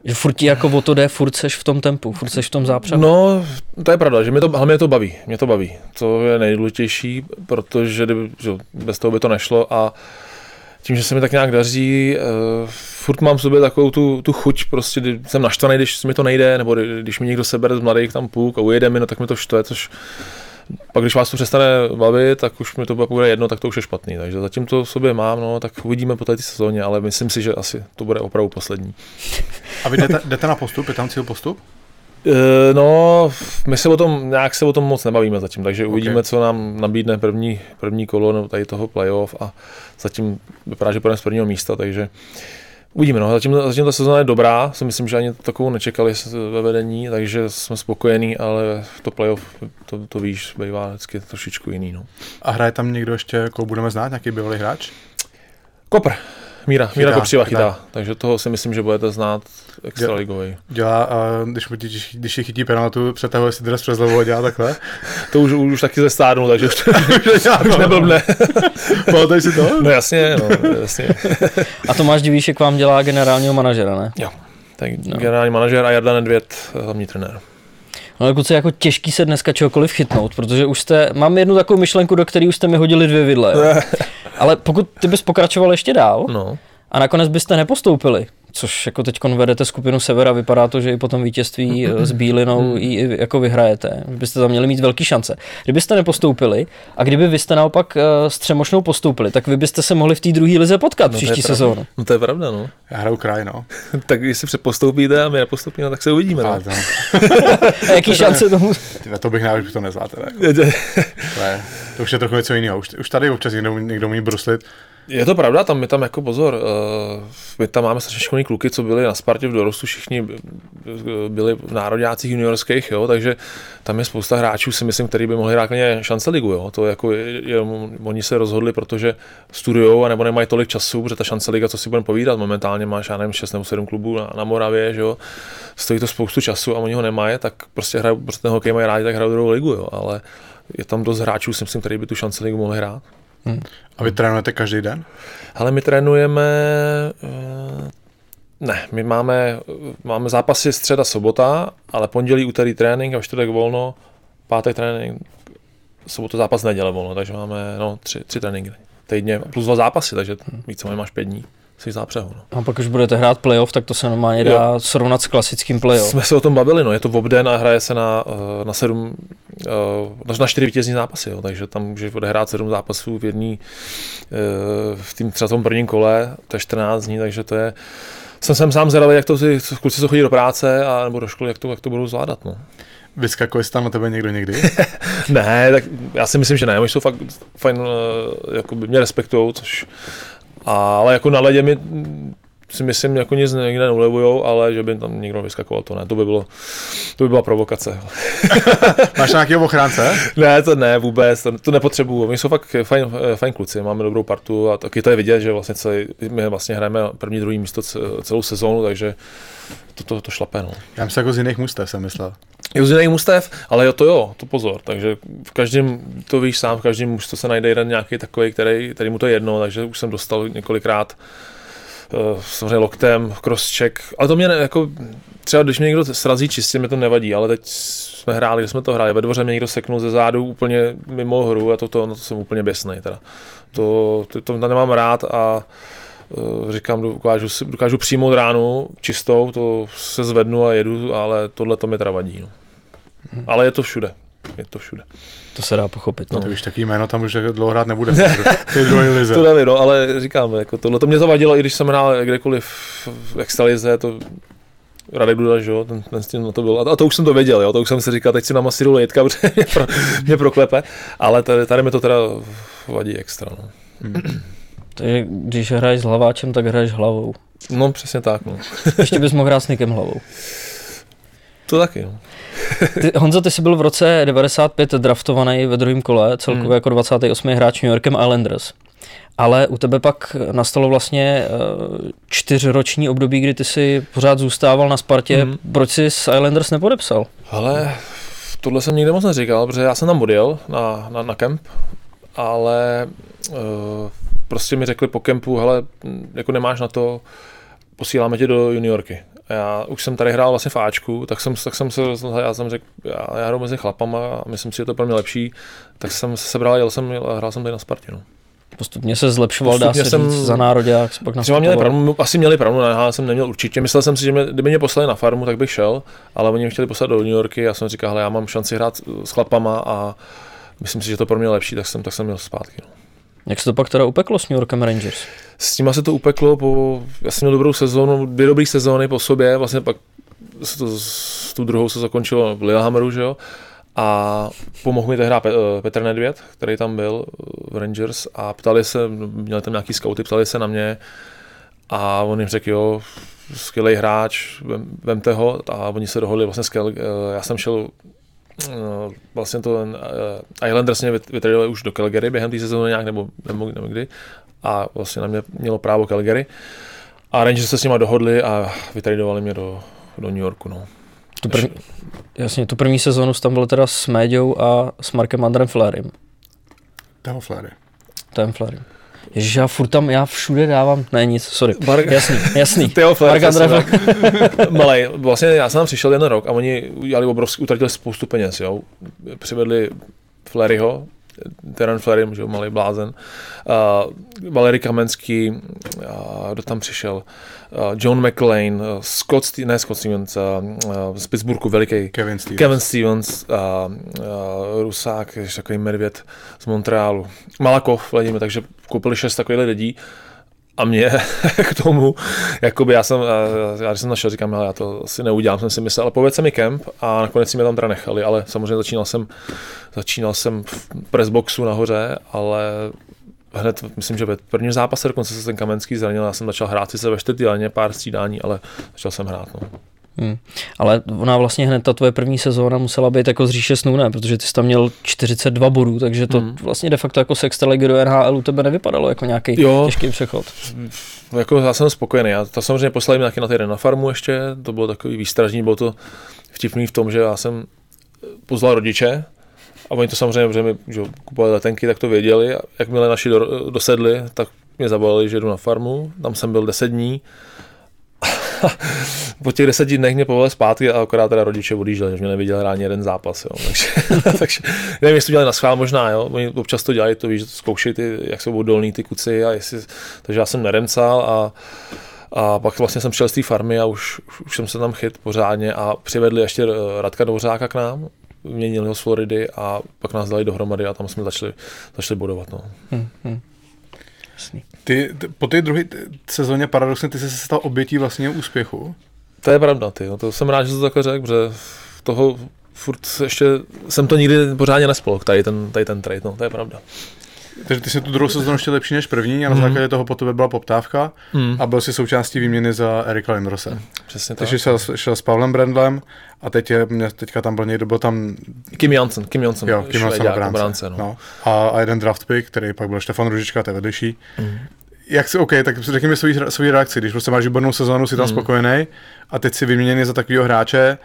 Že furt ti jako o to jde, furt seš v tom tempu, furt seš v tom zápřehu. No, to je pravda, že mě to, ale mě to baví, mě to baví. To je nejdůležitější, protože že bez toho by to nešlo a tím, že se mi tak nějak daří, uh, furt mám v sobě takovou tu, tu chuť, prostě jsem naštvaný, když mi to nejde, nebo když mi někdo sebere z mladých tam půl a ujede mi, no tak mi to štve, což pak když vás to přestane bavit, tak už mi to bude jedno, tak to už je špatný. Takže zatím to v sobě mám, no, tak uvidíme po této sezóně, ale myslím si, že asi to bude opravdu poslední. A vy jdete, jdete na postup? Je tam cíl postup? E, no, my se o tom, nějak se o tom moc nebavíme zatím, takže okay. uvidíme, co nám nabídne první, první kolo nebo tady toho playoff a zatím vypadá, že půjdeme z prvního místa, takže Uvidíme, no. Zatím, zatím ta sezóna je dobrá, si myslím, že ani takovou nečekali ve vedení, takže jsme spokojení, ale to playoff, to, to víš, bývá vždycky trošičku jiný. No. A hraje tam někdo ještě, koho budeme znát, nějaký bývalý hráč? Kopr. Míra, chytá, Míra Kopřiva chytá. chytá. Takže toho si myslím, že budete znát extraligový. Dělá, a když, když si chytí penaltu, přetahuje si dres přes levo a dělá takhle? to už, už taky zestárnul, takže už, už neblbne. Pamatuješ si to? No jasně, no, jasně. a Tomáš Divíšek vám dělá generálního manažera, ne? Jo, tak no. generální manažer a Jarda Nedvěd, hlavní trenér. No jako je jako těžký se dneska čehokoliv chytnout, protože už jste, mám jednu takovou myšlenku, do které už jste mi hodili dvě vidle. Ale pokud ty bys pokračoval ještě dál no. a nakonec byste nepostoupili, což jako teď vedete skupinu Severa, vypadá to, že i po tom vítězství eh, s Bílinou i jako vyhrajete. Byste tam měli mít velký šance. Kdybyste nepostoupili a kdyby vy jste naopak eh, s Třemošnou postoupili, tak vy byste se mohli v té druhé lize potkat no, příští sezónu. No to je pravda, no. Já hraju kraj, no. tak když si přepostoupíte a my nepostoupíme, tak se uvidíme. No. a jaký šance tomu? Tyve, to bych návrh, to nezvláte. ne, to už je trochu něco jiného. Už, už tady občas někdo, někdo umí bruslit je to pravda, tam je tam jako pozor, uh, my tam máme strašně školní kluky, co byli na Spartě v dorostu, všichni byli v národňácích juniorských, jo, takže tam je spousta hráčů, si myslím, který by mohli hrát šance ligu, jo. To jako je, je, oni se rozhodli, protože studujou a nebo nemají tolik času, protože ta šance liga, co si budeme povídat, momentálně máš, já nevím, 6 nebo 7 klubů na, na Moravě, že jo, stojí to spoustu času a oni ho nemají, tak prostě hrajou, prostě ten hokej mají rádi, tak hrajou druhou ligu, jo, ale je tam dost hráčů, si myslím, který by tu šance ligu mohli hrát. Hmm. A vy trénujete každý den? Ale my trénujeme, eh, ne, my máme, máme zápasy středa, sobota, ale pondělí, úterý trénink a čtvrtek volno, pátek trénink, sobotu zápas, neděle volno, takže máme no, tři, tři tréninky týdně plus dva zápasy, takže více máš pět dní si zápřehu. No. A pak, když budete hrát playoff, tak to se normálně dá jo. srovnat s klasickým playoff. Jsme se o tom bavili, no, je to v obden a hraje se na, eh, na sedm, eh, na čtyři vítězní zápasy, jo, takže tam můžeš odehrát sedm zápasů v jedný, eh, v tým třeba tom prvním kole, to je 14 dní, takže to je, jsem, jsem sám zvědavý, jak to si, kluci se chodí do práce a nebo do školy, jak to, jak to budou zvládat. No. Vyskakuje tam na tebe někdo někdy? ne, tak já si myslím, že ne, oni jsou fakt fajn, jako by mě respektují, což ale jako na ledě mi si myslím, jako nic někde neulevujou, ale že by tam někdo vyskakoval, to ne, to by bylo, to by byla provokace. Máš nějakého ochránce? ne, to ne, vůbec, to, to nepotřebuju. My jsou fakt fajn, fajn kluci, máme dobrou partu a taky to je vidět, že vlastně celý, my vlastně hrajeme první, druhý místo celou sezónu, takže to, to, to šlape. No. Já myslím jako z jiných mustev jsem myslel. Jo, z jiných mustev, ale jo, to jo, to pozor. Takže v každém, to víš sám, v každém mužstvu se najde jeden nějaký takový, který, který mu to je jedno, takže už jsem dostal několikrát uh, samozřejmě loktem, crosscheck, ale to mě ne, jako, třeba když mě někdo srazí čistě, mi to nevadí, ale teď jsme hráli, jsme to hráli, ve dvoře mě někdo seknul ze zádu úplně mimo hru a to, to, no to jsem úplně běsný teda. To, to, to nemám rád a uh, říkám, dokážu, dokážu přijmout ránu čistou, to se zvednu a jedu, ale tohle to mi teda vadí. No. Hmm. Ale je to všude. Je to všude. To se dá pochopit. No. To víš, taký jméno tam už dlouho hrát nebude. v druhé lize. to nevím, no, ale říkám, jako tohle to mě zavadilo, i když jsem hrál kdekoliv v extralize, to Radek Duda, že jo, ten, ten s tím na to byl. A to už jsem to věděl, jo, to už jsem si říkal, teď si namasíru lejtka, protože mě, pro, mě proklepe, ale tady, tady mi to teda vadí extra. No. Hmm. Takže když hraješ s hlaváčem, tak hraješ hlavou. No přesně tak. No. Ještě bys mohl hrát s Nikem hlavou. To taky, no. Ty, Honzo, ty jsi byl v roce 95 draftovaný ve druhém kole, celkově hmm. jako 28. hráč New Yorkem Islanders. Ale u tebe pak nastalo vlastně uh, čtyřroční období, kdy ty si pořád zůstával na Spartě. Hmm. Proč jsi s Islanders nepodepsal? Ale tohle jsem nikdy moc neříkal, protože já jsem tam odjel na, na, na kemp, ale uh, prostě mi řekli po kempu, hele, jako nemáš na to, posíláme tě do juniorky. Já už jsem tady hrál vlastně v Ačku, tak jsem, tak jsem se já jsem řekl, já, já hru mezi chlapama a myslím si, že to je pro mě lepší, tak jsem se sebral, jel jsem a hrál jsem tady na Spartě. No. Postupně se zlepšoval, Postupně dá se jsem, říct, za národě. Pak třeba měli pravdu, asi měli pravdu, já jsem neměl určitě. Myslel jsem si, že mě, kdyby mě poslali na farmu, tak bych šel, ale oni mě chtěli poslat do New Yorky, já jsem říkal, já mám šanci hrát s chlapama a myslím si, že to pro mě lepší, tak jsem, tak jsem měl zpátky. No. Jak se to pak teda upeklo s New Yorkem Rangers? S tím se to upeklo, po, já jsem měl dobrou sezónu, dvě dobré sezóny po sobě, vlastně pak se to, tu druhou se zakončilo v Lillehammeru, že jo, a pomohl mi tehdy Petr Nedvěd, který tam byl v Rangers a ptali se, měli tam nějaký scouty, ptali se na mě a on jim řekl, jo, skvělý hráč, vem, vemte ho a oni se dohodli vlastně skvěl, já jsem šel No, vlastně to uh, Islanders mě vytradili už do Calgary během té sezóny nějak, nebo, nebo, nebo kdy. A vlastně na mě mělo právo Calgary. A Rangers se s nima dohodli a vytradovali mě do, do New Yorku. No. Tu první, jasně, tu první sezónu tam byl teda s Méďou a s Markem Andrem Flery. Ten Flery. Ježiš, já furt tam, já všude dávám, ne nic, sorry, Bar- jasný, jasný. Mark Andrej Malej, vlastně já jsem tam přišel jeden rok a oni udělali obrovský, utratili spoustu peněz, jo. Přivedli Fleryho, Teran Flery, že malý blázen, uh, Valery Kamenský, uh, kdo tam přišel, uh, John McLean, uh, Scott, St- ne Scott Stevens, uh, uh, z Pittsburghu veliký, Kevin Stevens, Kevin Stevens uh, uh, Rusák, ještě takový medvěd z Montrealu, Malakov, vledíme, takže koupili šest takových lidí a mě k tomu, jakoby já jsem, já když jsem našel, říkám, já to asi neudělám, jsem si myslel, ale povedz mi kemp a nakonec si mě tam teda nechali, ale samozřejmě začínal jsem, začínal jsem v pressboxu nahoře, ale hned, myslím, že ve prvním zápase dokonce se ten Kamenský zranil, já jsem začal hrát sice ve čtvrtý pár střídání, ale začal jsem hrát. No. Hmm. Ale ona vlastně hned ta tvoje první sezóna musela být jako z říše snů, ne? Protože ty jsi tam měl 42 bodů, takže to hmm. vlastně de facto jako sex ligy do NHL u tebe nevypadalo jako nějaký jo. těžký přechod. Jako já jsem spokojený. Já to samozřejmě poslali nějaký na týden na farmu ještě, to bylo takový výstražní, bylo to vtipný v tom, že já jsem pozval rodiče, a oni to samozřejmě, protože mi že kupovali letenky, tak to věděli. A jakmile naši do, dosedli, tak mě zavolali, že jdu na farmu. Tam jsem byl 10 dní po těch deseti dnech mě povolili zpátky a akorát teda rodiče odjížděli, že mě neviděl ani jeden zápas. Jo. Takže, takže, nevím, jestli to dělali na schvál, možná, jo. Oni občas to dělají, to víš, zkoušejí, ty, jak jsou odolní ty kuci a jestli, takže já jsem neremcal a a pak vlastně jsem šel z té farmy a už, už jsem se tam chyt pořádně a přivedli ještě eh, Radka Dvořáka k nám, měnili ho z Floridy a pak nás dali dohromady a tam jsme začali, začali bodovat. No. Hmm, hmm. Ty, po té druhé sezóně paradoxně ty jsi se stal obětí vlastně úspěchu. To je pravda, ty. To jsem rád, že to takhle řekl, protože toho furt ještě jsem to nikdy pořádně nespolk, tady ten, tady ten trade, no, to je pravda. Takže ty jsi tu druhou sezónu ještě lepší než první a na mm. základě toho po tebe byla poptávka mm. a byl si součástí výměny za Erika Lindrose. Mm, přesně Takže šel, šel s Pavlem Brandlem a teď je, mě teďka tam byl někdo, byl tam... Kim Jansen, Kim Jansen. Jo, Kim Jansen obránce. obránce no. No. A, a, jeden draft pick, který pak byl Štefan Ružička, to je vedlejší. Mm. Jak si, OK, tak řekni mi svůj, svůj reakci, když prostě máš výbornou sezónu, jsi tam mm. spokojený a teď si vyměněný za takového hráče,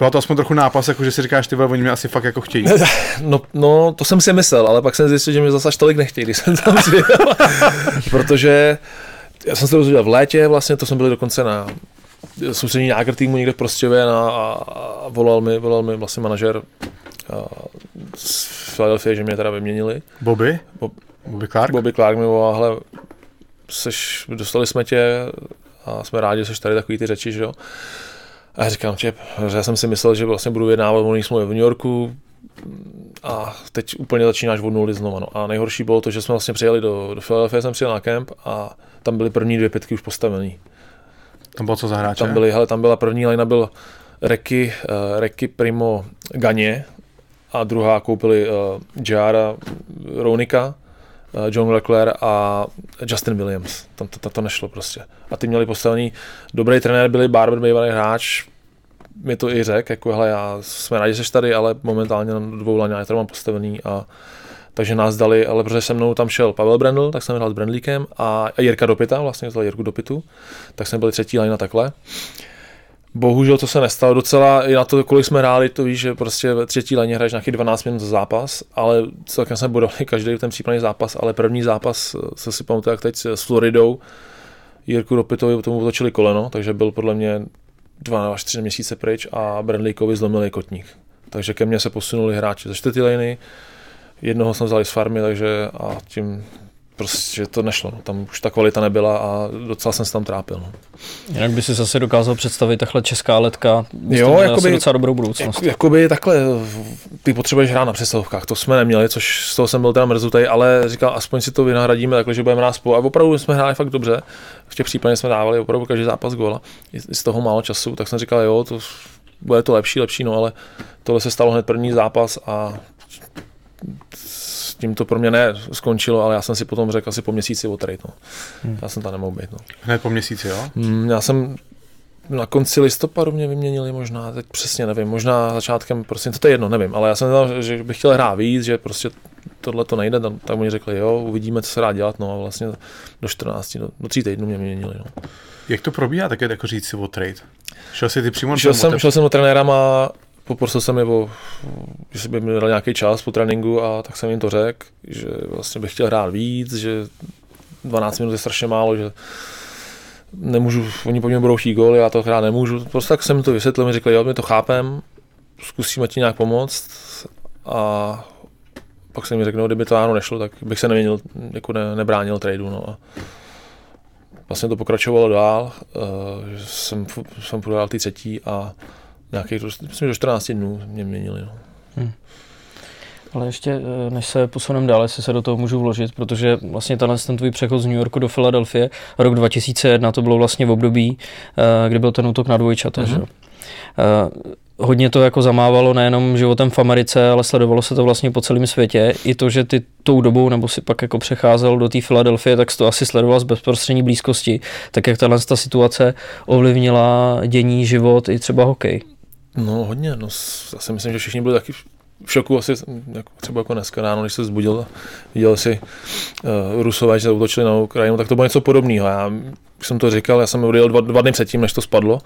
bylo to aspoň trochu nápas, jako že si říkáš, ty oni mě asi fakt jako chtějí. No, no, to jsem si myslel, ale pak jsem zjistil, že mě zase tolik nechtějí, když jsem tam přijel. Protože já jsem se rozhodl v létě, vlastně to jsme byli dokonce na soustřední nějaký týmu někde v Prostěvě a, a, volal, mi, volal mi vlastně manažer z Philadelphia, že mě teda vyměnili. Bobby? Bob, Bobby Clark? Bobby Clark mi volal, hele, seš, dostali jsme tě a jsme rádi, že jsi tady takový ty řeči, že jo. A já říkám, že já jsem si myslel, že vlastně budu vyjednávat volný smlouvy v New Yorku a teď úplně začínáš od nuly znovu. No. A nejhorší bylo to, že jsme vlastně přijeli do, do Philadelphia, jsem přijel na kemp a tam byly první dvě pětky už postavený. Tam bylo co za hráče? Tam, byly, hele, tam byla první lina byl Reky, uh, Reky Primo Ganě a druhá koupili uh, Jara Ronika, uh, John Leclerc a Justin Williams. Tam to, to, to nešlo prostě. A ty měli postavený, dobrý trenér byli Barber, bývalý hráč, mi to i řekl, jako hele, já jsme rádi, že jsi tady, ale momentálně na dvou já to mám postavený a takže nás dali, ale protože se mnou tam šel Pavel Brendl, tak jsem hrál s Brendlíkem a Jirka Dopita, vlastně to Jirku Dopitu, tak jsme byli třetí line takhle. Bohužel to se nestalo docela, i na to, kolik jsme hráli, to víš, že prostě ve třetí léně hraješ nějaký 12 minut za zápas, ale celkem jsme bodovali každý ten případný zápas, ale první zápas, se si pamatuju, jak teď s Floridou, Jirku Dopitovi tomu otočili koleno, takže byl podle mě dva až tři měsíce pryč a Brandlíkovi zlomili kotník. Takže ke mně se posunuli hráči ze čtvrtý lejny, jednoho jsme vzali z farmy, takže a tím prostě to nešlo. No. Tam už ta kvalita nebyla a docela jsem se tam trápil. No. Jinak by si zase dokázal představit takhle česká letka, jo, jakoby, docela dobrou budoucnost. Jak, jakoby takhle, ty potřebuješ hrát na přesilovkách, to jsme neměli, což z toho jsem byl teda mrzutej, ale říkal, aspoň si to vynahradíme takhle, že budeme hrát spolu. A opravdu jsme hráli fakt dobře, v těch případech jsme dávali opravdu každý zápas góla, i z toho málo času, tak jsem říkal, jo, to bude to lepší, lepší, no ale tohle se stalo hned první zápas a tím to pro mě ne skončilo, ale já jsem si potom řekl asi po měsíci o trade, no. hmm. Já jsem tam nemohl být, no. Hned po měsíci, jo? Hmm, já jsem na konci listopadu mě vyměnili možná, teď přesně nevím, možná začátkem, prostě to je jedno, nevím, ale já jsem znal, že bych chtěl hrát víc, že prostě tohle to nejde, tak mi řekli, jo, uvidíme, co se dá dělat, no a vlastně do 14, do, do 3 týdnů mě vyměnili, no. Jak to probíhá také jako říct si o trade? Šel jsi ty přímo šel jsem, šel jsem do trenéra a poprosil jsem je o, že by mi dal nějaký čas po tréninku a tak jsem jim to řekl, že vlastně bych chtěl hrát víc, že 12 minut je strašně málo, že nemůžu, oni po mě budou chtít gól, já to hrát nemůžu. Prostě tak jsem to vysvětlil, mi řekli, jo, my to chápem, zkusíme ti nějak pomoct a pak jsem mi řekl, no, kdyby to ráno nešlo, tak bych se neměnil, jako ne, nebránil tradu. No. A vlastně to pokračovalo dál, uh, jsem, jsem prodal ty třetí a nějakých, myslím, že 14 dnů mě měnili. No. Hmm. Ale ještě, eh, než se posuneme dále, si se do toho můžu vložit, protože vlastně tenhle ten tvůj přechod z New Yorku do Filadelfie, rok 2001, to bylo vlastně v období, eh, kdy byl ten útok na dvojčata, mm-hmm. že? Eh, hodně to jako zamávalo nejenom životem v Americe, ale sledovalo se to vlastně po celém světě. I to, že ty tou dobou, nebo si pak jako přecházel do té Filadelfie, tak to asi sledoval z bezprostřední blízkosti. Tak jak tahle ta situace ovlivnila dění, život i třeba hokej? No hodně, no já si myslím, že všichni byli taky v šoku asi, jako, třeba jako dneska ráno, když se zbudil, viděl si uh, Rusové, že zautočili na Ukrajinu, tak to bylo něco podobného. Já jsem to říkal, já jsem odjel dva, dva dny předtím, než to spadlo,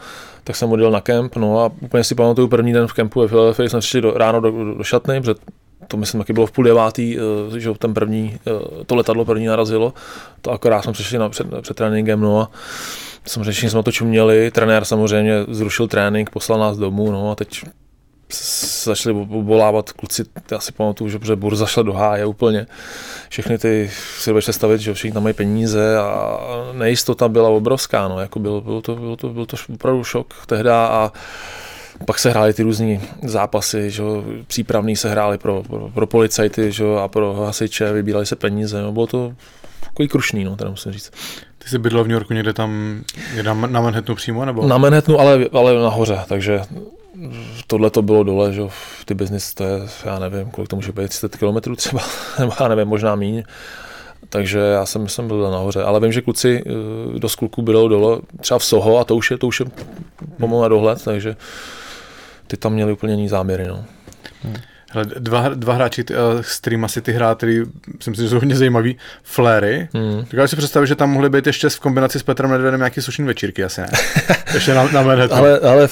tak jsem odjel na kemp, no a úplně si pamatuju první den v kempu ve Philadelphia, jsme přišli do, ráno do, do, do šatny, protože to myslím, taky bylo v půl devátý, uh, že ten první, uh, to letadlo první narazilo, to akorát jsme přišli na, před, před tréninkem, no a samozřejmě jsme to čuměli, trenér samozřejmě zrušil trénink, poslal nás domů, no a teď začali volávat kluci, já si pamatuju, že protože burza šla do háje úplně. Všechny ty si dovedeš představit, že všichni tam mají peníze a nejistota byla obrovská, no, jako bylo, bylo, to, bylo, to, bylo to opravdu šok tehdy a pak se hrály ty různé zápasy, že přípravný se hrály pro, pro, pro policajty že a pro hasiče, vybírali se peníze, no, bylo to takový krušný, no, teda musím říct. Ty jsi bydlel v New Yorku někde tam, na, na Manhattanu přímo, nebo? Na Manhattanu, ale, ale nahoře, takže tohle to bylo dole, že ty biznis, to je, já nevím, kolik to může být, 30 km třeba, nebo já nevím, možná míň. Takže já jsem, jsem byl nahoře, ale vím, že kluci eh, do skulku bylo dole, třeba v Soho a to už je, to už je pomalu na dohled, takže ty tam měli úplně jiný záměry. No. Hmm. Hele, dva, dva hráči, uh, s kterými asi ty hrá, který si myslím, že jsou hodně zajímavý, Fléry. Hmm. Dokážu si představit, že tam mohly být ještě v kombinaci s Petrem Nedvedem nějaký sušní večírky, asi ne? ještě na, na ale, ale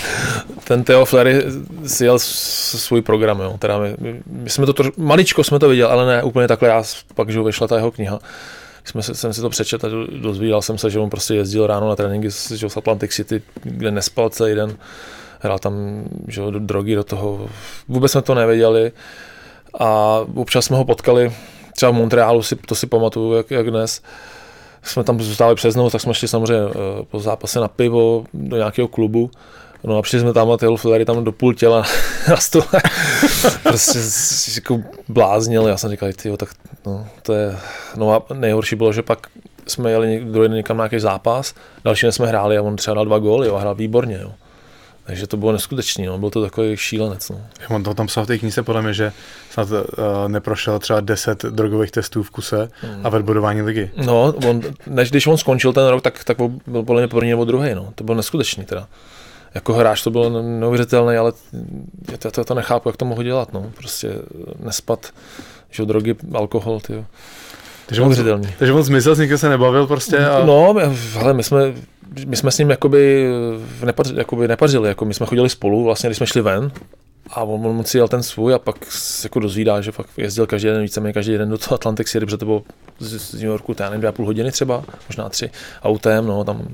ten Theo Flery si jel svůj program, jo. Teda my, my, jsme to, troš, maličko jsme to viděli, ale ne úplně takhle, já pak, že vyšla ta jeho kniha, jsme se, jsem si to přečetl a dozvídal jsem se, že on prostě jezdil ráno na tréninky z, z Atlantic City, kde nespal celý den hrál tam že, drogy do toho. Vůbec jsme to nevěděli a občas jsme ho potkali třeba v Montrealu, si, to si pamatuju, jak, jak dnes. Jsme tam zůstali přes noc, tak jsme šli samozřejmě eh, po zápase na pivo do nějakého klubu. No a přišli jsme tam a ty Flery tam do půl těla na stole. prostě jako bláznil. Já jsem říkal, ty tak no, to je... No a nejhorší bylo, že pak jsme jeli druhý někam na nějaký zápas, další jsme hráli a on třeba dal dva góly a hrál výborně. Jo. Takže to bylo neskutečné, no. byl to takový šílenec. No. On to tam psal v té knize podle mě, že snad uh, neprošel třeba 10 drogových testů v kuse mm. a ve bodování ligy. No, on, než když on skončil ten rok, tak, tak byl podle mě první nebo druhý, no. to bylo neskutečný teda. jako hráč to bylo neuvěřitelné, ale já to, to nechápu, jak to mohu dělat, no. Prostě nespat, že drogy, alkohol, ty. Takže moc, takže moc zmizel, s nikým se nebavil prostě? A... No, ale my jsme, my jsme s ním jakoby, nepařili, jakoby nepařili, jako my jsme chodili spolu, vlastně když jsme šli ven, a on, on si jel ten svůj a pak jako dozvídá, že fakt jezdil každý den, víceméně každý den do toho Atlantic City, protože to bylo z, z New Yorku, já nevím, dvě a půl hodiny třeba, možná tři, autem, no, tam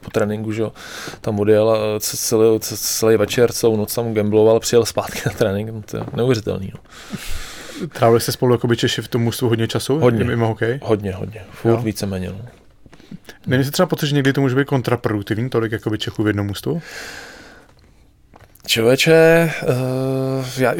po tréninku, že jo, tam odjel a celý, celý večer, celou noc tam gambloval, přijel zpátky na trénink, no, to je neuvěřitelný, no. Trávili jste spolu jako by Češi v tom mužstvu hodně času? Hodně. Mimo hokej? Hodně, hodně. Furt víceméně, no. Není se třeba pocit, že někdy to může být kontraproduktivní, tolik jako by Čechů v jednom mužstvu? Člověče, uh, já,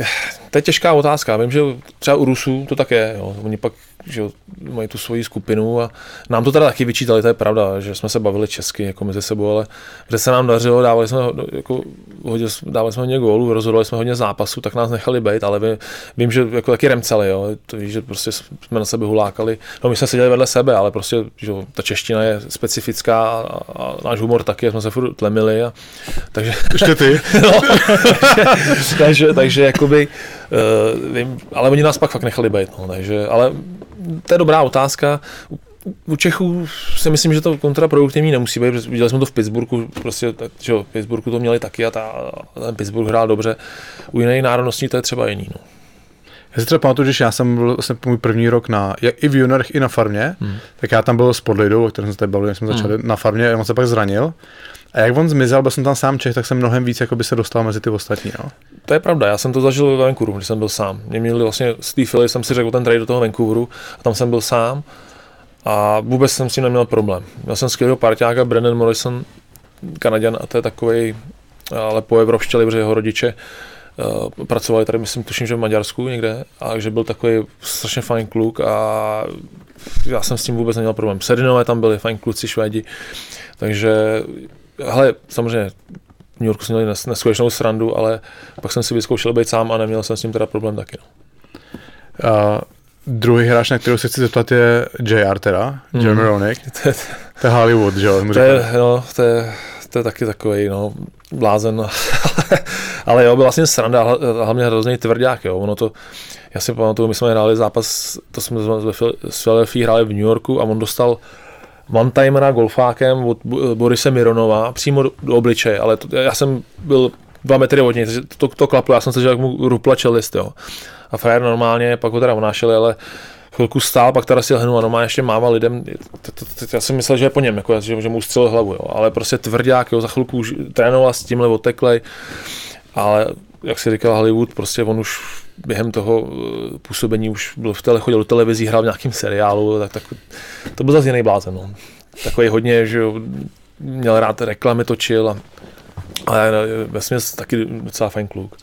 to je těžká otázka. Vím, že třeba u Rusů to tak je. Jo. Oni pak že mají tu svoji skupinu a nám to teda taky vyčítali, to je pravda, že jsme se bavili česky jako mezi sebou, ale že se nám dařilo, dávali jsme, jako, hodně, dávali jsme hodně gólů, rozhodovali jsme hodně zápasů, tak nás nechali být, ale vím, vím že jako taky remceli, jo. To víš, že prostě jsme na sebe hulákali. No my jsme seděli vedle sebe, ale prostě že ta čeština je specifická a, a náš humor taky, jsme se furt tlemili. A, takže, Ještě ty. no, takže, takže jakoby, uh, vím, ale oni nás pak fakt nechali být, no, takže, ale to je dobrá otázka. U Čechů si myslím, že to kontraproduktivní nemusí být, protože viděli jsme to v Pittsburghu, prostě, že v Pittsburghu to měli taky a ta, ten Pittsburgh hrál dobře. U jiných národností to je třeba jiný. No. Já si třeba pamatuju, že já jsem byl vlastně můj první rok na, jak i v juniorech, i na farmě, hmm. tak já tam byl s Podlidou, o kterém jsme tady bavili, jsme začali hmm. na farmě, on se pak zranil. A jak on zmizel, byl jsem tam sám Čech, tak jsem mnohem víc jako by se dostal mezi ty ostatní. No. To je pravda, já jsem to zažil ve Vancouveru, když jsem byl sám. Mě měli vlastně z té jsem si řekl ten trade do toho Vancouveru a tam jsem byl sám a vůbec jsem s tím neměl problém. Měl jsem skvělého parťáka, Brennan Morrison, Kanaděn a to je takový ale po Evropštěli, protože jeho rodiče uh, pracovali tady, myslím, tuším, že v Maďarsku někde, a že byl takový strašně fajn kluk a já jsem s tím vůbec neměl problém. Sedinové tam byli, fajn kluci, švédi, takže hele, samozřejmě v New Yorku jsme měli neskutečnou srandu, ale pak jsem si vyzkoušel být sám a neměl jsem s tím teda problém taky. No. Uh, druhý hráč, na kterého se chci zeptat, je JR teda, mm. Jeremy to, je, to je Hollywood, že jo? To je, no, to je, to je taky takový, no, blázen. ale jo, byl vlastně sranda, hlavně hrozný tvrdák, jo. Ono to, já si pamatuju, my jsme hráli zápas, to jsme s Philadelphia hráli v New Yorku a on dostal one-timera golfákem od Borise Mironova přímo do, obličeje, ale to, já jsem byl dva metry od něj, takže to, to klaplo, já jsem se, že jak mu rupla čelist, jo. A frajer normálně, pak ho teda unášeli, ale chvilku stál, pak teda si lehnul a normálně ještě mával lidem, já jsem myslel, že je po něm, jako, že, že mu střelil hlavu, jo. ale prostě tvrdák, jo, za chvilku už trénoval s tímhle oteklej, ale jak si říkal Hollywood, prostě on už během toho eh, působení už byl v tele, chodil do televizí, hrál v nějakém seriálu, tak, tak to byl zase jiný blázen. No. Takový hodně, že jo, měl rád reklamy, točil a, ale ve taky docela fajn kluk.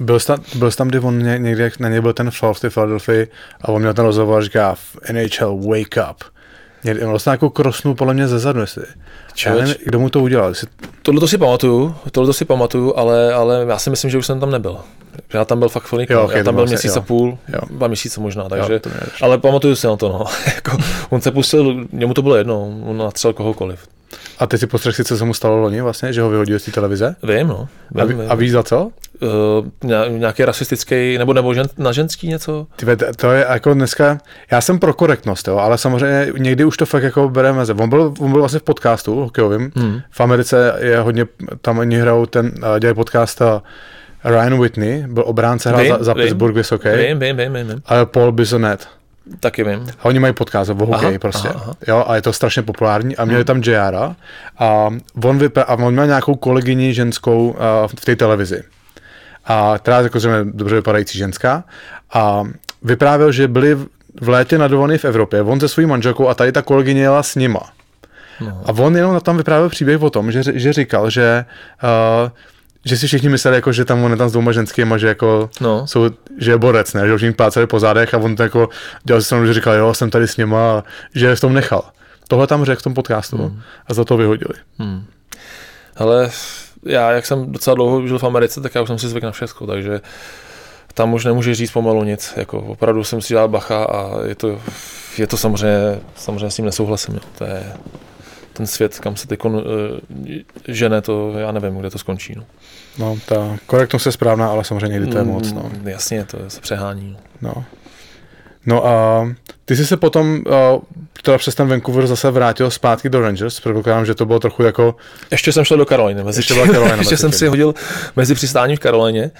Byl jsi, tam, byl jsi tam, kdy on někde na něj byl ten fall v Philadelphia a on měl ten rozhovor a říká NHL wake up. Měl vlastně jako krosnul podle mě ze zadu, jestli. Já nevím, kdo mu to udělal. Jestli... Tohle to si pamatuju, tohle to si pamatuju, ale, ale já si myslím, že už jsem tam nebyl. Já tam byl fakt chvilku, jo, okay, já tam byl vlastně, měsíc jo. a půl, jo. dva měsíce možná, takže, jo, ale pamatuju si na to, no. jako, on se pustil, němu to bylo jedno, on natřel kohokoliv. A ty si postřeh si, co se mu stalo loni vlastně, že ho vyhodili z té televize? Vím, no. Vím, a, ví, vím. a víš za co? Uh, nějaký rasistický, nebo, nebo žen, na ženský něco? Ty, to je jako dneska, já jsem pro korektnost, jo, ale samozřejmě někdy už to fakt jako bereme. On byl, on byl vlastně v podcastu hokejovým. Hmm. V Americe je hodně, tam oni hrajou ten, dělají podcast a Ryan Whitney, byl obránce, hrál za, za Pittsburgh Vysoký. Vím, vím, vím, vím. Ale Paul Bisonet. Taky vím. A oni mají podcast o hokeji prostě. Aha, aha. Jo, a je to strašně populární. A měli hmm. tam JR a on, vypra- a on měl nějakou kolegyni ženskou uh, v té televizi. A která jako zřejmě dobře vypadající ženská. A vyprávěl, že byli v létě na v Evropě, on se svojí manželkou a tady ta kolegyně jela s nima. No. A on jenom tam vyprávěl příběh o tom, že, že říkal, že uh, že si všichni mysleli, jako, že tam on je tam s dvouma ženskými, že jako no. jsou, že je borec, ne? že už jim plácali po zádech a on to jako dělal si že říkal, jo, jsem tady s nima, že je v tom nechal. Tohle tam řekl v tom podcastu hmm. a za to vyhodili. Hmm. Ale já, jak jsem docela dlouho žil v Americe, tak já už jsem si zvykl na všechno, takže tam už nemůže říct pomalu nic. Jako opravdu jsem si dělal bacha a je to, je to samozřejmě, samozřejmě s tím nesouhlasím. Jo. To je, ten svět, kam se teď uh, žene, to já nevím, kde to skončí. No. No, ta korektnost je správná, ale samozřejmě někdy to je moc. No. Jasně, to se přehání. no. No. No a ty jsi se potom uh, teda přes ten Vancouver zase vrátil zpátky do Rangers, předpokládám, že to bylo trochu jako, Ještě jsem šel do Karoliny. Mezi, Ještě byla Carolina ještě jsem si hodil mezi přistáním v Karolině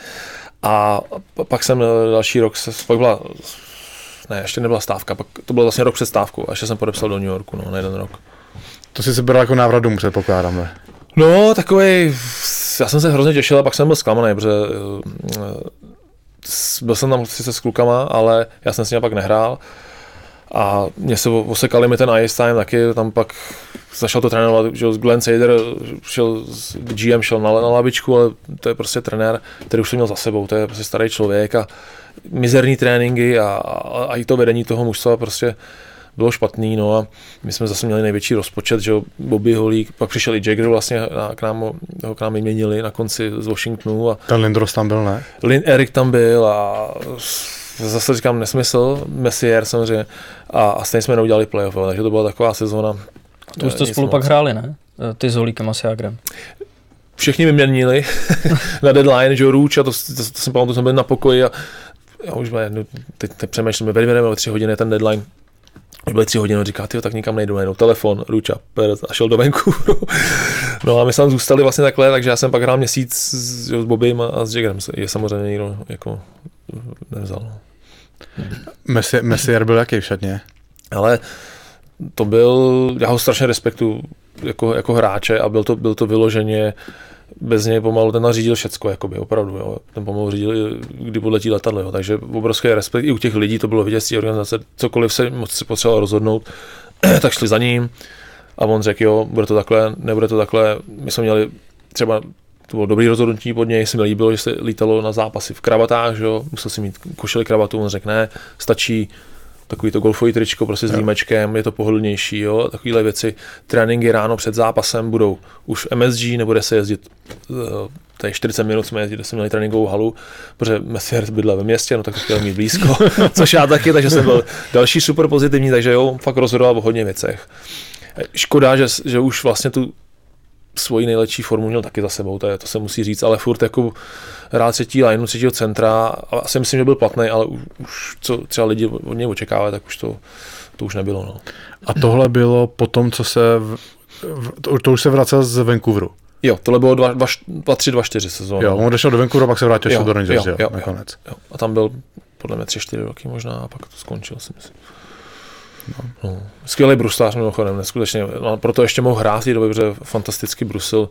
a pak jsem eh, další rok, se, pak byla, ne, ještě nebyla stávka, pak to byl vlastně rok před stávkou a ještě jsem podepsal do New Yorku, no, na jeden rok. To si se bral jako návrat domů, předpokládám, ne? No, takový, já jsem se hrozně těšil a pak jsem byl zklamaný, protože eh, byl jsem tam sice s klukama, ale já jsem s nimi pak nehrál a mě se osekali mi ten ice time taky, tam pak začal to trénovat, že Glenn Sader šel, s- GM šel na, na lavičku, ale to je prostě trenér, který už jsem měl za sebou, to je prostě starý člověk a mizerní tréninky a, a, a i to vedení toho mužstva prostě bylo špatný, no a my jsme zase měli největší rozpočet, že Bobby Holík, pak přišel i Jagger vlastně na, k nám, ho k nám vyměnili na konci z Washingtonu a Ten Lindros tam byl, ne? Lin Erik tam byl a zase říkám nesmysl, Messier samozřejmě a, a stejně jsme neudělali playoff, jo, takže to byla taková sezóna. To už jste spolu moc. pak hráli, ne? Ty s Holíkem a s Jágrem. Všichni vyměnili na deadline, že jo, Růč a to, to, to, to jsem pamatuju, jsme byli na pokoji a já už jsme, no, teď, teď přemýšlíme, vedeme o tři hodiny ten deadline, byly tři hodiny, říká, ty tak nikam nejdu, najednou telefon, Růča, Perez a šel do venku. no a my jsme tam zůstali vlastně takhle, takže já jsem pak hrál měsíc s, jo, s Bobym a, a s Jaggerem, je samozřejmě nikdo jako nevzal. No. Messi, Messier byl jaký v šatně? Ale to byl, já ho strašně respektu jako, jako hráče a byl to, byl to vyloženě bez něj pomalu ten řídil všecko, jakoby, opravdu, jo. ten pomalu řídil, kdy podletí letadlo, jo. takže obrovský respekt, i u těch lidí to bylo vidět z té organizace, cokoliv se moc potřeboval rozhodnout, tak šli za ním a on řekl, jo, bude to takhle, nebude to takhle, my jsme měli třeba to bylo dobrý rozhodnutí pod něj, se mi líbilo, že se lítalo na zápasy v kravatách, jo, musel si mít košili kravatu, on řekl, ne, stačí takový to golfový tričko prostě s límečkem, je to pohodlnější, jo, takovéhle věci. Tréninky ráno před zápasem budou už MSG, nebude se jezdit, eh, tady 40 minut jsme jezdili, jsme měli tréninkovou halu, protože Messier bydlel ve městě, no tak to chtěl mít blízko, což já taky, takže jsem byl další super pozitivní, takže jo, fakt rozhodoval o hodně věcech. Škoda, že, že už vlastně tu svoji nejlepší formu měl taky za sebou, to, je, to se musí říct, ale furt jako hrál třetí lineu, třetího centra, a asi myslím, že byl platný, ale už, co třeba lidi od něj očekávají, tak už to, to už nebylo. No. A tohle bylo po tom, co se, v, to, to už se vracel z Vancouveru. Jo, tohle bylo 2-3, 2-4 sezóny. Jo, on odešel do Vancouveru, pak se vrátil ještě do Rangers, jo, jo, jo, nakonec. Jo. A tam byl podle mě 3-4 roky možná a pak to skončil, si myslím. No. No. Skvělý bruslář mimochodem, neskutečně. No, proto ještě mohl hrát té době, protože fantasticky brusil.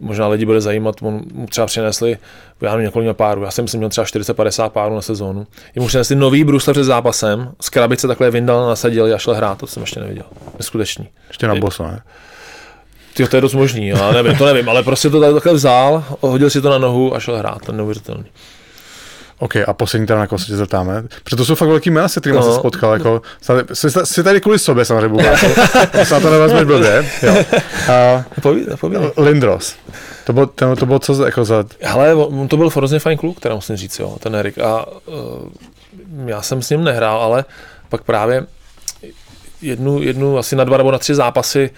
Možná lidi bude zajímat, on mu třeba přinesli, já nevím, několik párů, já jsem myslím, měl třeba 40-50 párů na sezónu. Jemu přinesli nový brusle před zápasem, z krabice takhle vyndal, nasadil a šel hrát, to jsem ještě neviděl. Neskutečný. Ještě na boso, ne? Tyjo, to je dost možný, já nevím, to nevím, ale prostě to takhle vzal, hodil si to na nohu a šel hrát, to je neuvěřitelný. OK, a poslední teda, na koho se tě zeptáme. Protože to jsou fakt velký jména, se kterými No. se spotkal. Jako, jsi, jsi tady kvůli sobě samozřejmě, Bubáku. se na to nevezmeš blbě. Jo. A. Lindros. To bylo, to, to bylo co za- jako za... Hele, on to byl hrozně fajn kluk, teda musím říct, jo, ten Erik. A uh, já jsem s ním nehrál, ale pak právě jednu, jednu asi na dva nebo na tři zápasy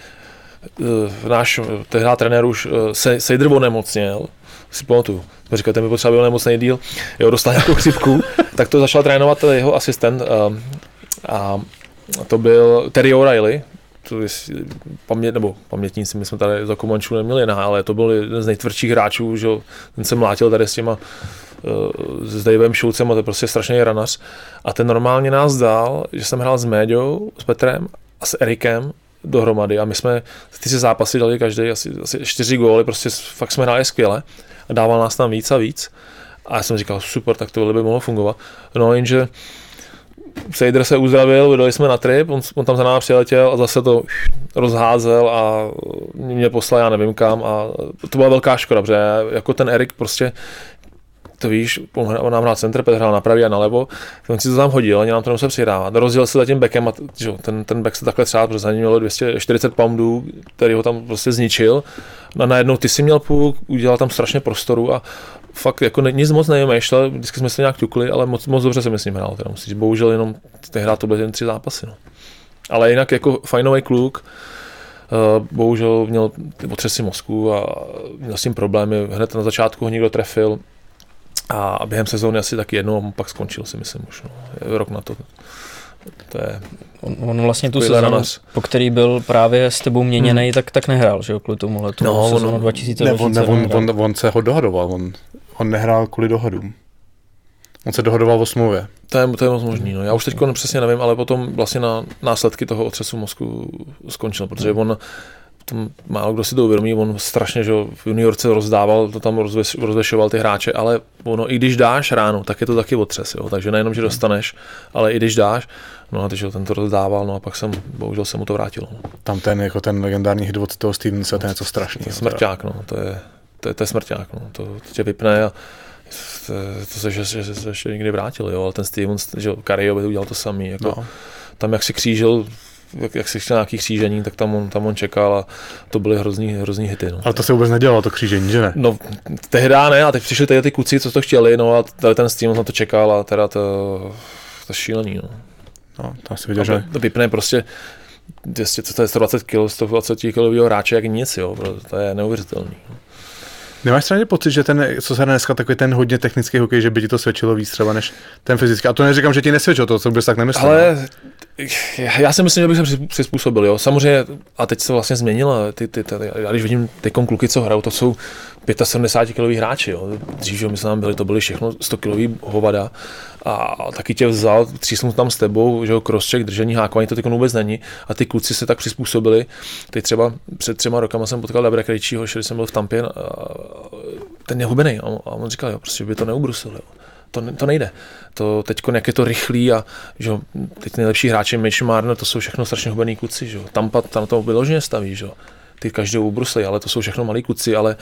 uh, náš tehdy trenér už uh, se, Sejdr onemocněl, si pamatuju. Jsme říkali, ten by potřeba byl nemocný díl, jo, dostal nějakou chřipku, tak to začal trénovat jeho asistent uh, a to byl Terry O'Reilly, to je paměť, nebo pamětníci, my jsme tady za Komančů neměli na, ale to byl jeden z nejtvrdších hráčů, že jo, ten se mlátil tady s těma uh, s Davem Šulcem a to je prostě strašný ranař. A ten normálně nás dal, že jsem hrál s Méďou, s Petrem a s Erikem dohromady. A my jsme ty si zápasy dali každý asi, asi čtyři góly, prostě fakt jsme hráli skvěle. a dával nás tam víc a víc. A já jsem říkal, super, tak tohle by mohlo fungovat. No jenže Sejdr se uzdravil, vydali jsme na trip, on, on tam za námi přiletěl a zase to rozházel a mě poslal já nevím kam a to byla velká škoda, protože jako ten Erik prostě to víš, on nám hrál center, Petr hrál na pravý a na levo, on si to tam hodil, ani nám to nemusel přihrávat. Rozdělil se za tím backem a že, ten, ten back se takhle třeba, protože za ním mělo 240 poundů, který ho tam prostě zničil. A najednou ty si měl půl, udělal tam strašně prostoru a fakt jako nic moc nevymýšlel, vždycky jsme se nějak ťukli, ale moc, moc dobře jsem s ním hrál, teda. Bohužel jenom tehdy to byly jen tři zápasy. No. Ale jinak jako fajnový kluk, bohužel měl otřesy mozku a měl s tím problémy. Hned na začátku ho někdo trefil a během sezóny asi taky jednou a pak skončil si myslím už. No. Rok na to. To je on, on vlastně tu sezónu, po který byl právě s tebou měněný, hmm. tak, tak nehrál, že jo, kvůli tomu letu. No, sezónu 2000, ne, on, ne, on, on, on, se ho dohadoval, on, on nehrál kvůli dohodům. On se dohodoval o smlouvě. To je, to je moc možný. No. Já už teď přesně nevím, ale potom vlastně na následky toho otřesu mozku skončil, protože on to málo kdo si to uvědomí, on strašně, že v juniorce rozdával, to tam rozveš, rozvešoval ty hráče, ale ono, i když dáš ráno, tak je to taky otřes, jo? takže nejenom, že dostaneš, ale i když dáš, no a takže ten to rozdával, no a pak jsem, bohužel se mu to vrátilo. No. Tam ten, jako ten legendární hit od toho Stevensa, ten je něco strašného. Smrťák, no, to je, to je, to je smrťák, no, to tě vypne a to, to se, že, že, že se ještě někdy vrátil, jo, ale ten Stevens, že Kario by udělal to samý, jako, no. tam jak si křížil jak, jak si chtěl nějaký křížení, tak tam on, tam on čekal a to byly hrozný, hrozný hity. No. Ale to se vůbec nedělalo, to křížení, že ne? No, tehdy ne, a teď přišli tady ty kluci, co to chtěli, no a tady ten Steam na to čekal a teda to, to šílený, no. No, to asi viděl, že... To vypne prostě 200, to je 120 kg, 120 kg hráče jak nic, jo, to je neuvěřitelný. No. Nemáš třeba pocit, že ten, co se dneska, takový ten hodně technický hokej, že by ti to svědčilo víc třeba než ten fyzický. A to neříkám, že ti nesvědčilo to, co bys tak nemyslel. Ale no. já si myslím, že bych se přizpůsobil, jo. Samozřejmě, a teď se vlastně změnilo, ty, ty, ty, já když vidím ty kluky, co hrajou, to jsou 75 kg hráči, jo. Dřív, že my jsme tam byli, to byly všechno 100 kg hovada a taky tě vzal, třísnul tam s tebou, že jo, crosscheck, držení hákování, to teď vůbec není a ty kluci se tak přizpůsobili. Teď třeba před třema rokama jsem potkal Dabra Krejčího, že jsem byl v Tampě, ten je hubený a on říkal, jo, prostě by to neubrusil, jo to, to nejde. To teď jak je to rychlý a že teď nejlepší hráči Mitch Marner, to jsou všechno strašně hubený kluci, že tam, tam to vyloženě staví, že ty každou ubruslej, ale to jsou všechno malí kluci, ale,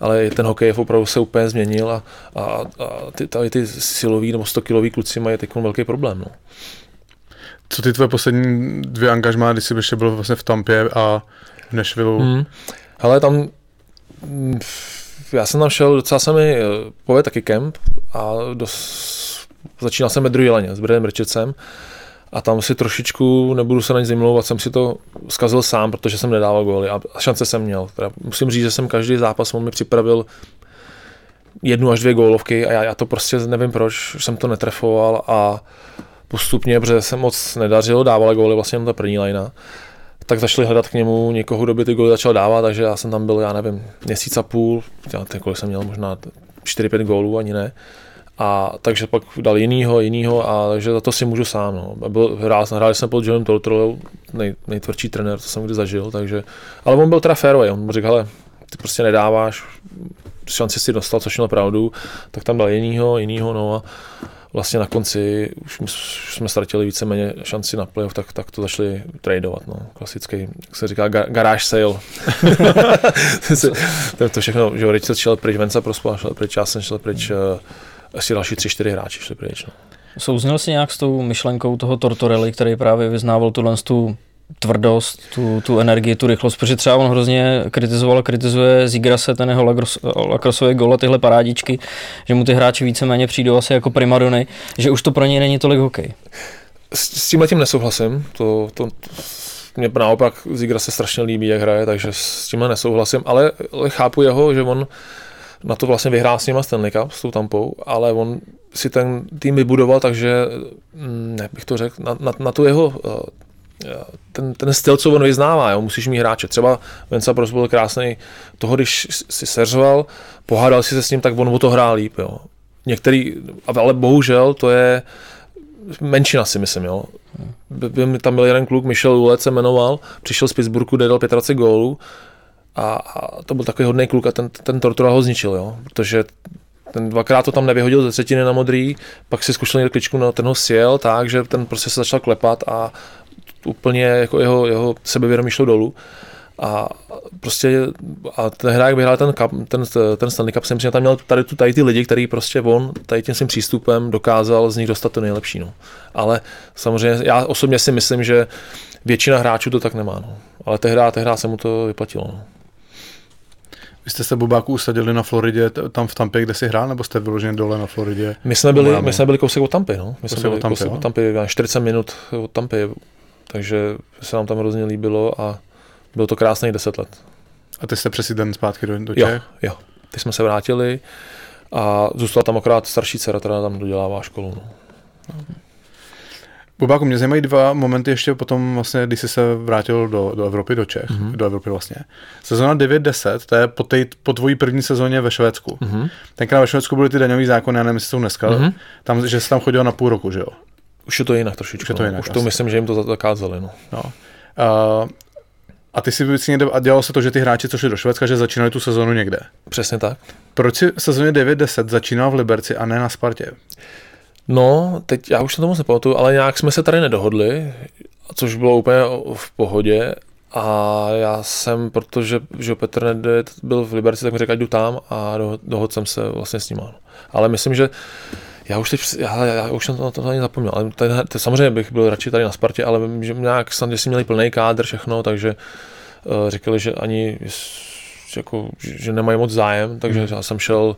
ale ten hokej opravdu se úplně změnil a, a, a ty, tady ty silový nebo 100 kilový kluci mají teď velký problém. No. Co ty tvoje poslední dvě angažmá, když jsi ještě byl vlastně v Tampě a v Nashville? Hmm. Hele, tam já jsem tam šel, docela se mi eh, povedl taky kemp a dos, začínal jsem ve druhé s Bradem Richardsem a tam si trošičku, nebudu se na nic zimlouvat, jsem si to zkazil sám, protože jsem nedával góly a šance jsem měl. Teda musím říct, že jsem každý zápas, on mi připravil jednu až dvě gólovky a já, já to prostě nevím proč, jsem to netrefoval a postupně, protože jsem moc nedařil, dával góly vlastně jen ta první lajna, tak začali hledat k němu někoho, kdo by ty góly začal dávat, takže já jsem tam byl, já nevím, měsíc a půl, já jsem měl možná 4-5 gólů, ani ne. A takže pak dal jinýho, jinýho a takže za to si můžu sám. No. Byl, hrál, hrál jsem pod Johnem Tortorou, nej, nejtvrdší trenér, co jsem kdy zažil, takže, ale on byl teda fairway, on mu řekl, hele, ty prostě nedáváš, šanci si dostal, což měl pravdu, tak tam dal jinýho, jinýho, no a vlastně na konci už, jsme ztratili víceméně šanci na playoff, tak, tak to začali tradovat, no. Klasický, jak se říká, ga, garáž sale. to, to všechno, že Richard šel pryč, Venca Prospa šel pryč, já jsem šel pryč, uh, asi další tři, čtyři hráči šli pryč. No. Souzněl jsi nějak s tou myšlenkou toho Tortorelli, který právě vyznával tuhle tu tvrdost, tu, tu energii, tu rychlost, protože třeba on hrozně kritizoval kritizuje Zigrase, ten jeho lakrosový gol a tyhle parádičky, že mu ty hráči víceméně přijdou asi jako primadony, že už to pro něj není tolik hokej. S, s tímhle tím nesouhlasím, to, to, to mě naopak Zigra se strašně líbí, jak hraje, takže s tímhle nesouhlasím, ale, ale chápu jeho, že on na to vlastně vyhrál s nima Stanley Cup, s tou tampou, ale on si ten tým vybudoval, takže, mm, ne bych to řekl, na, na, na tu jeho eh, ten, ten styl, co on vyznává, jo, musíš mít hráče. Třeba Venca Pros byl krásný toho, když si seřval, pohádal si se s ním, tak on o to hrál líp. Jo. Některý, ale bohužel to je menšina si myslím, jo. Tam byl jeden kluk, Michel Ulec se jmenoval, přišel z Pittsburghu, dal 25 gólů a, a, to byl takový hodný kluk a ten, ten Tortura ho zničil, jo, protože ten dvakrát to tam nevyhodil ze třetiny na modrý, pak si zkušel někde kličku, na ten ho sjel tak, že ten prostě se začal klepat a úplně jako jeho, jeho sebevědomí šlo dolů. A prostě a ten hráč vyhrál ten, ten, ten Stanley Cup, jsem si tam měl tady, tu, tady ty lidi, který prostě on tady tím svým přístupem dokázal z nich dostat to nejlepší. No. Ale samozřejmě já osobně si myslím, že většina hráčů to tak nemá. No. Ale tehdy, tehdy se mu to vyplatilo. No. Vy jste se Bobáku usadili na Floridě, tam v Tampě, kde si hrál, nebo jste vyloženě dole na Floridě? My jsme byli, my jsme byli kousek od Tampy, no. My jsme byli od Tampy, kousek od Tampy, 40 minut od Tampy, takže se nám tam hrozně líbilo a Bylo to krásných deset let. A ty jste přesídlen zpátky do, do Jo, Čech? jo. Teď jsme se vrátili a zůstala tam akorát starší dcera, která tam dodělává školu. No. Bubáku, mě zajímají dva momenty ještě potom, vlastně, když jsi se vrátil do, do Evropy, do Čech, mm-hmm. do Evropy vlastně. Sezóna 9-10, to je po, tej, po tvojí první sezóně ve Švédsku. Mm-hmm. Tenkrát ve Švédsku byly ty daňové zákony, já nevím, jestli jsou dneska, mm-hmm. tam, že jsi tam chodil na půl roku, že jo? Už je to jinak trošičku. Už, je to jinak, no. Už to myslím, že jim to zakázali. No. no. Uh, a ty si někde, a dělalo se to, že ty hráči, co šli do Švédska, že začínali tu sezonu někde. Přesně tak. Proč si sezóně 9-10 začínal v Liberci a ne na Spartě? No, teď já už se to moc nepamatuju, ale nějak jsme se tady nedohodli, což bylo úplně v pohodě. A já jsem, protože že Petr Nedet byl v Liberci, tak mi řekl, ať jdu tam a dohodl jsem se vlastně s ním. Ale myslím, že já už teď, já, já už jsem to, to ani zapomněl, ale tady, to, samozřejmě bych byl radši tady na Spartě, ale že nějak snad, že si měli plný kádr, všechno, takže uh, řekli, že ani jako, že nemají moc zájem, takže hmm. já jsem šel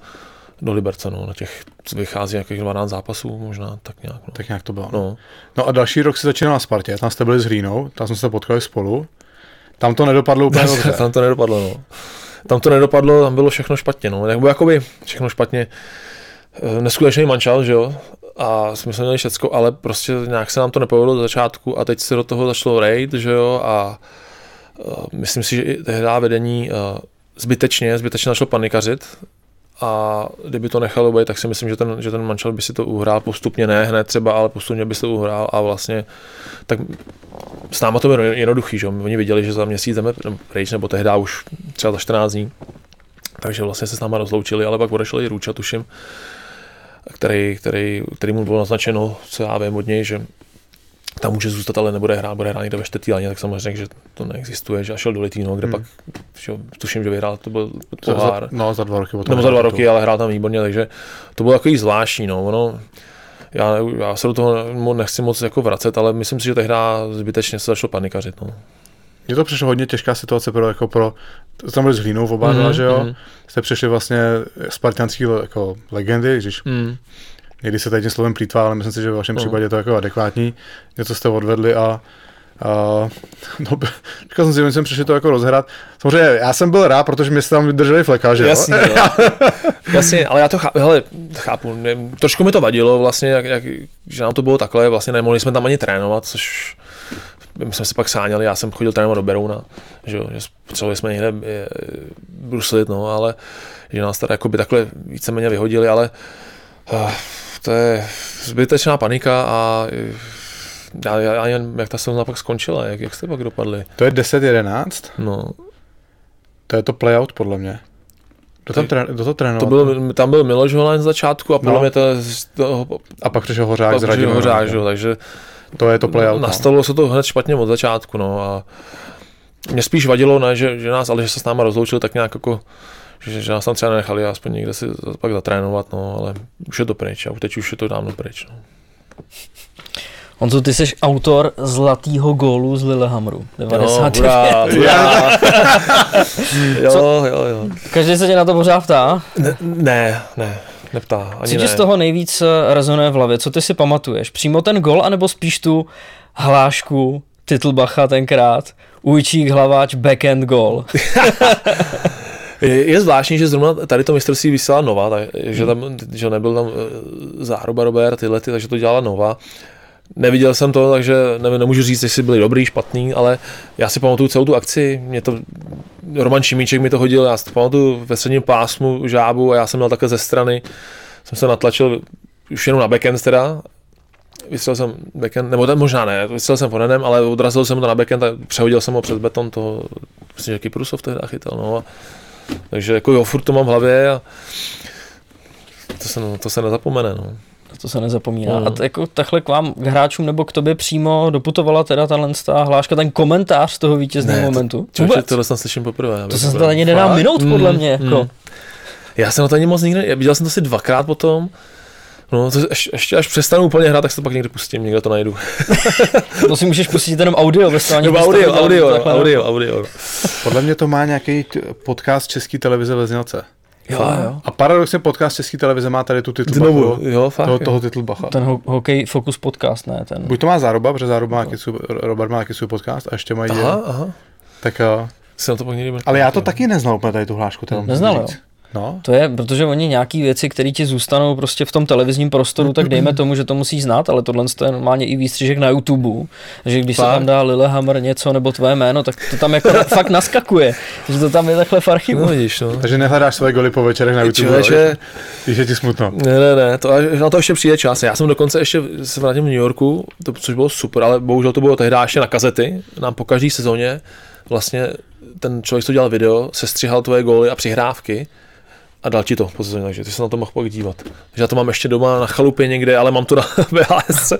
do Liberce, no, na těch vychází nějakých 12 zápasů možná, tak nějak. No. Tak nějak to bylo. No. no. no a další rok si začínal na Spartě, tam jste byli s Hřínou, tam jsme se potkali spolu. Tam to nedopadlo úplně dobře. tam to nedopadlo, no. Tam to nedopadlo, tam bylo všechno špatně, no. Nebo jakoby všechno špatně. Eh, neskutečný mančal, že jo, a jsme se měli všecko, ale prostě nějak se nám to nepovedlo do začátku a teď se do toho začalo raid, že jo, a uh, myslím si, že i tehdy vedení uh, zbytečně, zbytečně našlo panikařit a kdyby to nechalo být, tak si myslím, že ten, že ten mančel by si to uhrál postupně, ne hned třeba, ale postupně by si to uhrál a vlastně tak s náma to bylo jednoduchý, že oni viděli, že za měsíc jdeme pryč, nebo tehdy už třeba za 14 dní, takže vlastně se s náma rozloučili, ale pak odešel i Růča, tuším, který, který, který mu bylo naznačeno, co já vím od něj, že tam může zůstat, ale nebude hrát, bude hrát někde ve Štetýlaně, tak samozřejmě řekl, že to neexistuje, že šel do Litvíno, kde hmm. pak že, tuším, že vyhrál, to byl pohár. No, za dva roky. Nebo za dva roky, ale hrál tam výborně, takže to bylo takový zvláštní, no, ono, já, já se do toho nechci moc jako vracet, ale myslím si, že tehdy zbytečně se začalo panikařit. No. Mně to přišlo hodně těžká situace pro, jako pro tam byli s Hlínou oba mm, že jo? Mm. Jste přišli vlastně spartianský jako legendy, když mm. Někdy se tady tím slovem plítvá, ale myslím si, že v vašem mm. případě je to jako adekvátní. Něco jste odvedli a Uh, no, říkal jsem si, že jsem přišli to jako rozhrát. Samozřejmě, já jsem byl rád, protože mě tam vydrželi fleka, že Jasně, jo? Jasně, ale já to chápu, hele, chápu, ne, trošku mi to vadilo vlastně, jak, jak, že nám to bylo takhle, vlastně nemohli jsme tam ani trénovat, což my jsme se pak sáněli, já jsem chodil trénovat do Berouna, že, jo, že potřebovali jsme někde je, bruslit, no, ale že nás tady jakoby takhle víceméně vyhodili, ale uh, to je zbytečná panika a já, já jen, jak ta sezóna pak skončila, jak, jak jste pak dopadli? To je 10-11? No. To je to playout podle mě. Kdo tam, trén, kdo to trénoval? To byl, tam byl Miloš Holen z začátku a podle no. mě to, to, A pak přišel Hořák z Radimem. Hořák, že, takže to je to playout. No. Nastalo se to hned špatně od začátku, no a mě spíš vadilo, ne, že, že nás, ale že se s náma rozloučili tak nějak jako, že, že nás tam třeba nenechali aspoň někde si pak zatrénovat, no, ale už je to pryč a už teď už je to dávno pryč, no. Honzo, ty jsi autor zlatýho gólu z Lillehammeru. 90. Jo, hurá, jo, jo, jo. Každý se tě na to pořád ptá? Ne, ne, ne neptá. Ani Co ti z toho nejvíc eh, rezonuje v hlavě? Co ty si pamatuješ? Přímo ten gol, anebo spíš tu hlášku Titlbacha tenkrát? Ujčík, hlaváč, backend gol. Je zvláštní, že zrovna tady to mistrovství vysílala Nova, tak, že tam že nebyl tam eh, záhruba Robert, tyhle, ty, takže to dělala Nova. Neviděl jsem to, takže nevím, nemůžu říct, jestli byli dobrý, špatný, ale já si pamatuju celou tu akci. Mě to, Roman Šimíček mi to hodil, já si to pamatuju ve středním pásmu žábu a já jsem měl také ze strany, jsem se natlačil už jenom na backend teda, vystřelil jsem backend, nebo ten možná ne, vystřelil jsem forenem, ale odrazil jsem to na backend a přehodil jsem ho přes beton, to, myslím, že Kyprusov tehdy chytal, no. A, takže jako jo, furt to mám v hlavě a to se, to se nezapomene, no to se nezapomíná. Mm. A t- jako takhle k vám, k hráčům nebo k tobě přímo doputovala teda tahle hláška, ten komentář z toho vítězného momentu? To, Vůbec? Tohle jsem slyším poprvé. To jsem to ani nedá minut, podle mm, mě. Jako. Mm. Já jsem to ani moc nikdy, viděl jsem to asi dvakrát potom, No, to ještě, ještě až přestanu úplně hrát, tak se to pak někdy pustím, někde to najdu. to si můžeš pustit jenom audio, bez toho ani audio, audio, audio, audio, audio. Podle mě to má nějaký podcast České televize ve Znělce. Jo, jo. A paradoxně podcast České televize má tady tu titul Znovu, jo, fakt, toho, toho titul Bacha. Ten ho- hokej Focus podcast, ne? Ten... Buď to má záruba, protože záruba má no. Robert má jaký svůj podcast a ještě mají... Aha, aha. Tak jo. Si na to pak někdy Ale já to taky neznal úplně tady tu hlášku. Neznal, jo? No, To je, protože oni nějaký věci, které ti zůstanou prostě v tom televizním prostoru, tak dejme tomu, že to musí znát, ale tohle je normálně i výstřižek na YouTube, že když se Fakt? tam dá Lillehammer něco nebo tvoje jméno, tak to tam jako fakt naskakuje, že to tam je takhle v archivu. No vidíš, no. takže nehledáš svoje goly po večerech na YouTube, Člověče, když je ti smutno. Ne, ne, ne, to, na to ještě přijde čas. Já jsem dokonce ještě se vrátím v New Yorku, to, což bylo super, ale bohužel to bylo tehdy ještě na kazety. Nám po každé sezóně vlastně ten člověk, co dělal video, sestřihal tvoje góly a přihrávky a dal ti to po sezóně, takže ty se na to mohl pak dívat. Takže já to mám ještě doma na chalupě někde, ale mám to na VHS.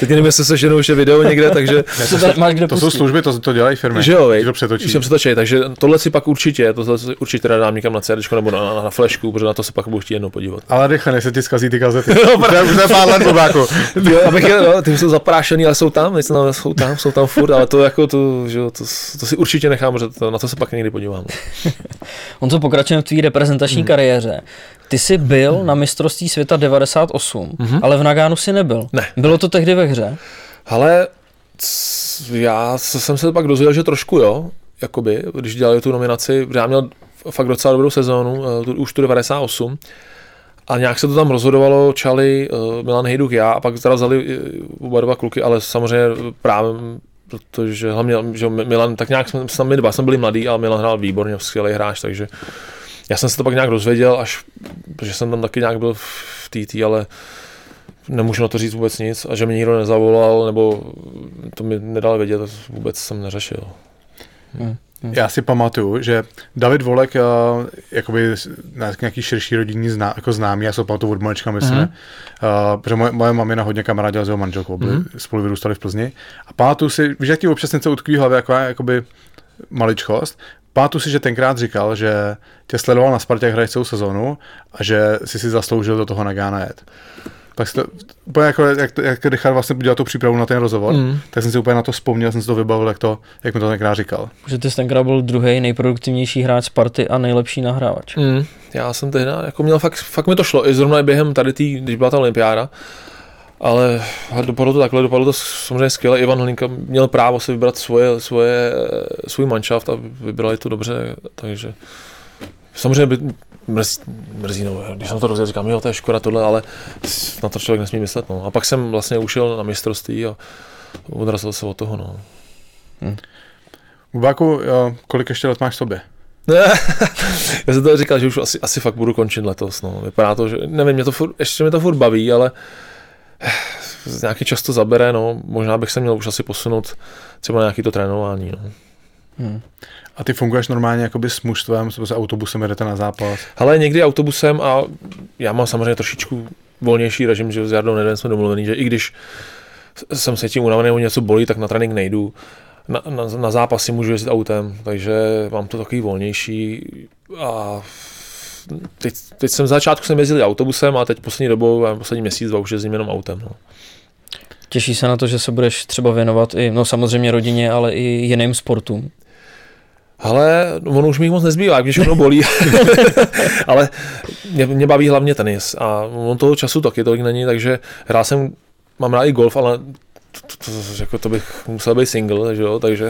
Teď nevím, jestli se ženou ještě video někde, takže To tady máš kde To jsou služby, to, to dělají firmy. že jo, vej, Když to přetočí. Jsem přetočil, takže tohle si pak určitě, tohle si určitě teda dám někam na CD nebo na, na, na flešku, protože na to se pak budu chtít jednou podívat. Ale rychle, než se ti zkazí ty kazety. to je- už to je pár let, Bobáku. Jo, abych je, no, ty jsou zaprášený, ale jsou tam, nejsou tam, jsou tam, jsou tam furt, ale to jako to, že jo, to, to, si určitě nechám, že to, na to se pak někdy podívám. On co pokračuje v tvý reprezentační Hmm. kariéře. Ty jsi byl na mistrovství světa 98, ale v Nagánu si nebyl. Ne. Bylo to tehdy ve hře? Ale já se- jsem se pak dozvěděl, že trošku jo, jakoby, když dělali tu nominaci, já měl fakt docela dobrou sezónu, eh, tu, už tu 98, a nějak se to tam rozhodovalo, Čali, eh, Milan Hejduk, já, a pak teda vzali eh, oba dva kluky, ale samozřejmě právě protože hlavně, že Milan, tak nějak jsme, jsme my dva jsme byli mladí, ale Milan hrál výborně, skvělý hráč, takže já jsem se to pak nějak dozvěděl, až, protože jsem tam taky nějak byl v TT, ale nemůžu na to říct vůbec nic a že mi nikdo nezavolal, nebo to mi nedal vědět, to vůbec jsem neřešil. Já si pamatuju, že David Volek, uh, jakoby nějaký širší rodinný zná, jako známý, já se pamatuju od malička, myslím, Mhm. uh, protože moje, moje mamina hodně kamarádila s jeho manželkou, byli, Mhm. spolu vyrůstali v Plzni. A pamatuju si, víš, jak ti občas něco utkví v hlavě, jako jakoby maličkost, Pamatuju si, že tenkrát říkal, že tě sledoval na Spartě, jak hraješ celou sezonu a že si si zasloužil do toho Nagána jet. Tak si to, úplně jako, jak, jak Richard vlastně dělal tu přípravu na ten rozhovor, Mm. tak jsem si úplně na to vzpomněl, jsem si to vybavil, jak, to, jak mi to tenkrát říkal. Že ty jsi tenkrát byl druhý nejproduktivnější hráč Sparty a nejlepší nahrávač. Mm, já jsem tehdy jako měl fakt, fakt mi to šlo, i zrovna i během tady tý, když byla ta olympiáda, ale dopadlo to takhle, dopadlo to samozřejmě skvěle. Ivan Hlinka měl právo si vybrat svoje, svoje, svůj manšaft a vybrali to dobře, takže samozřejmě by, mrzí, mrzí no, když jsem to rozjel, říkám, jo, to je škoda tohle, ale na to člověk nesmí myslet. No. A pak jsem vlastně ušel na mistrovství a odrazil se od toho. No. Bubáku, jo, kolik ještě let máš v sobě? Já jsem to říkal, že už asi, asi fakt budu končit letos. No. Vypadá to, že nevím, mě to furt, ještě mě to furt baví, ale eh, nějaký čas to zabere, no. možná bych se měl už asi posunout třeba na nějaký to trénování. No. Hmm. A ty funguješ normálně jakoby s mužstvem, s autobusem jedete na zápas? Ale někdy autobusem a já mám samozřejmě trošičku volnější režim, že s Jardou Nedem jsme domluvený, že i když jsem se tím unavený něco bolí, tak na trénink nejdu. Na, na, na zápasy můžu jezdit autem, takže mám to takový volnější a teď, teď jsem z začátku jsem jezdil autobusem a teď poslední dobou, poslední měsíc, dva už jezdím jenom autem. No. Těší se na to, že se budeš třeba věnovat i, no samozřejmě rodině, ale i jiným sportům. Ale ono už mi moc nezbývá, když všechno bolí. Ale mě, mě, baví hlavně tenis a on toho času taky tolik není, takže hrál jsem, mám rád i golf, ale to, to, jako to bych musel být single, že jo, takže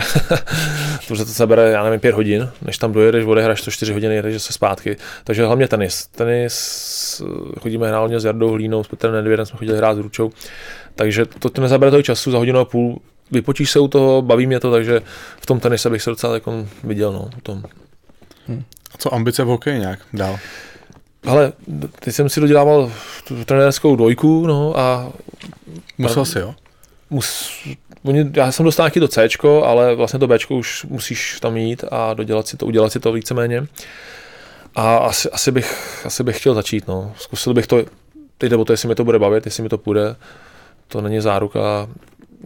protože to se bere, já nevím, pět hodin, než tam dojedeš, odehraješ to čtyři hodiny, jedeš se zpátky. Takže hlavně tenis. Tenis chodíme hrát hodně s Jardou Hlínou, s Petrem Nedvědem jsme chodili hrát s Ručou, takže to, to nezabere toho času za hodinu a půl, vypočíš se u toho, baví mě to, takže v tom tenise bych se docela jako viděl, no, v tom. A co ambice v hokeji nějak dál? Ale teď jsem si dodělával tu trenérskou dvojku, no a Musel si, jo? Mus, oni, já jsem dostal nějaký to C, ale vlastně to B už musíš tam jít a dodělat si to, udělat si to víceméně. A asi, asi, bych, asi bych chtěl začít, no. Zkusil bych to, teď jde o to, jestli mi to bude bavit, jestli mi to půjde. To není záruka.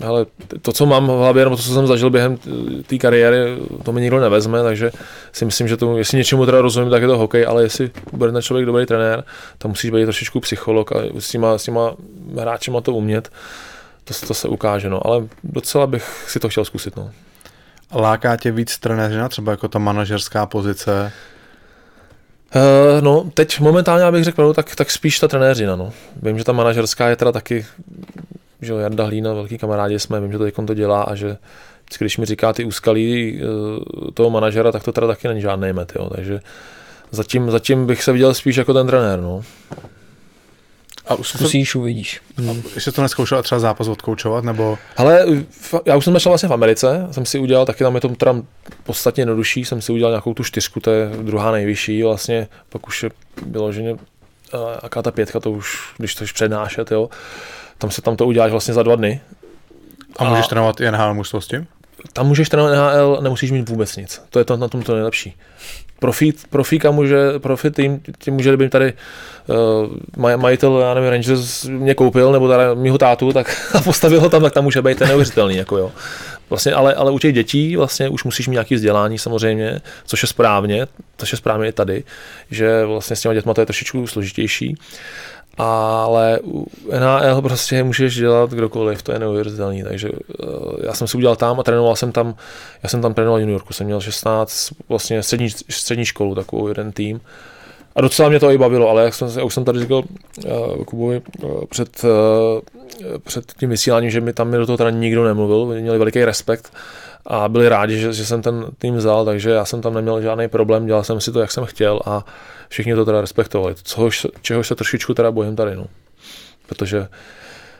Ale to, co mám v hlavě, nebo to, co jsem zažil během té kariéry, to mi nikdo nevezme, takže si myslím, že to, jestli něčemu teda rozumím, tak je to hokej, ale jestli bude ten člověk dobrý trenér, tam musíš být trošičku psycholog a s těma, s těma hráčima to umět to, to se ukáže, no, ale docela bych si to chtěl zkusit, no. Láká tě víc trenéřina, třeba jako ta manažerská pozice? Uh, no, teď momentálně, abych řekl, no, tak, tak spíš ta trenéřina, no. Vím, že ta manažerská je teda taky, že jo, Jarda Hlína, velký kamarádi jsme, vím, že to to dělá a že když mi říká ty úskalí uh, toho manažera, tak to teda taky není žádný met, jo. takže zatím, zatím bych se viděl spíš jako ten trenér, no. A Zkusíš, uvidíš. Hmm. Ještě to neskoušel třeba zápas odkoučovat, nebo? Ale já už jsem začal vlastně v Americe, jsem si udělal, taky tam je to teda podstatně jednodušší, jsem si udělal nějakou tu čtyřku, to je druhá nejvyšší vlastně, pak už je vyloženě, jaká ta pětka, to už, když to už přednášet, jo, tam se tam to uděláš vlastně za dva dny. A, a můžeš trénovat i NHL mužstvosti? Tam můžeš trénovat NHL, nemusíš mít vůbec nic. To je to na tom to nejlepší profit, profíka může, profit tým, tím může, být tady uh, majitel, já nevím, Rangers mě koupil, nebo tady mýho tátu, tak a postavil ho tam, tak tam může být ten neuvěřitelný, jako jo. Vlastně, ale, ale u těch dětí vlastně už musíš mít nějaký vzdělání samozřejmě, což je správně, což je správně i tady, že vlastně s těma dětma to je trošičku složitější ale u NHL prostě můžeš dělat kdokoliv, to je neuvěřitelný, takže uh, já jsem si udělal tam a trénoval jsem tam, já jsem tam trénoval juniorku, jsem měl 16, vlastně střední, střední školu, takovou jeden tým. A docela mě to i bavilo, ale jak jsem, jak už jsem tady říkal uh, Kubovi uh, před, uh, před tím vysíláním, že mi tam mi do toho teda nikdo nemluvil, měli veliký respekt a byli rádi, že, že jsem ten tým vzal, takže já jsem tam neměl žádný problém, dělal jsem si to, jak jsem chtěl a všichni to teda respektovali, což, čeho se trošičku teda bojím tady, no. Protože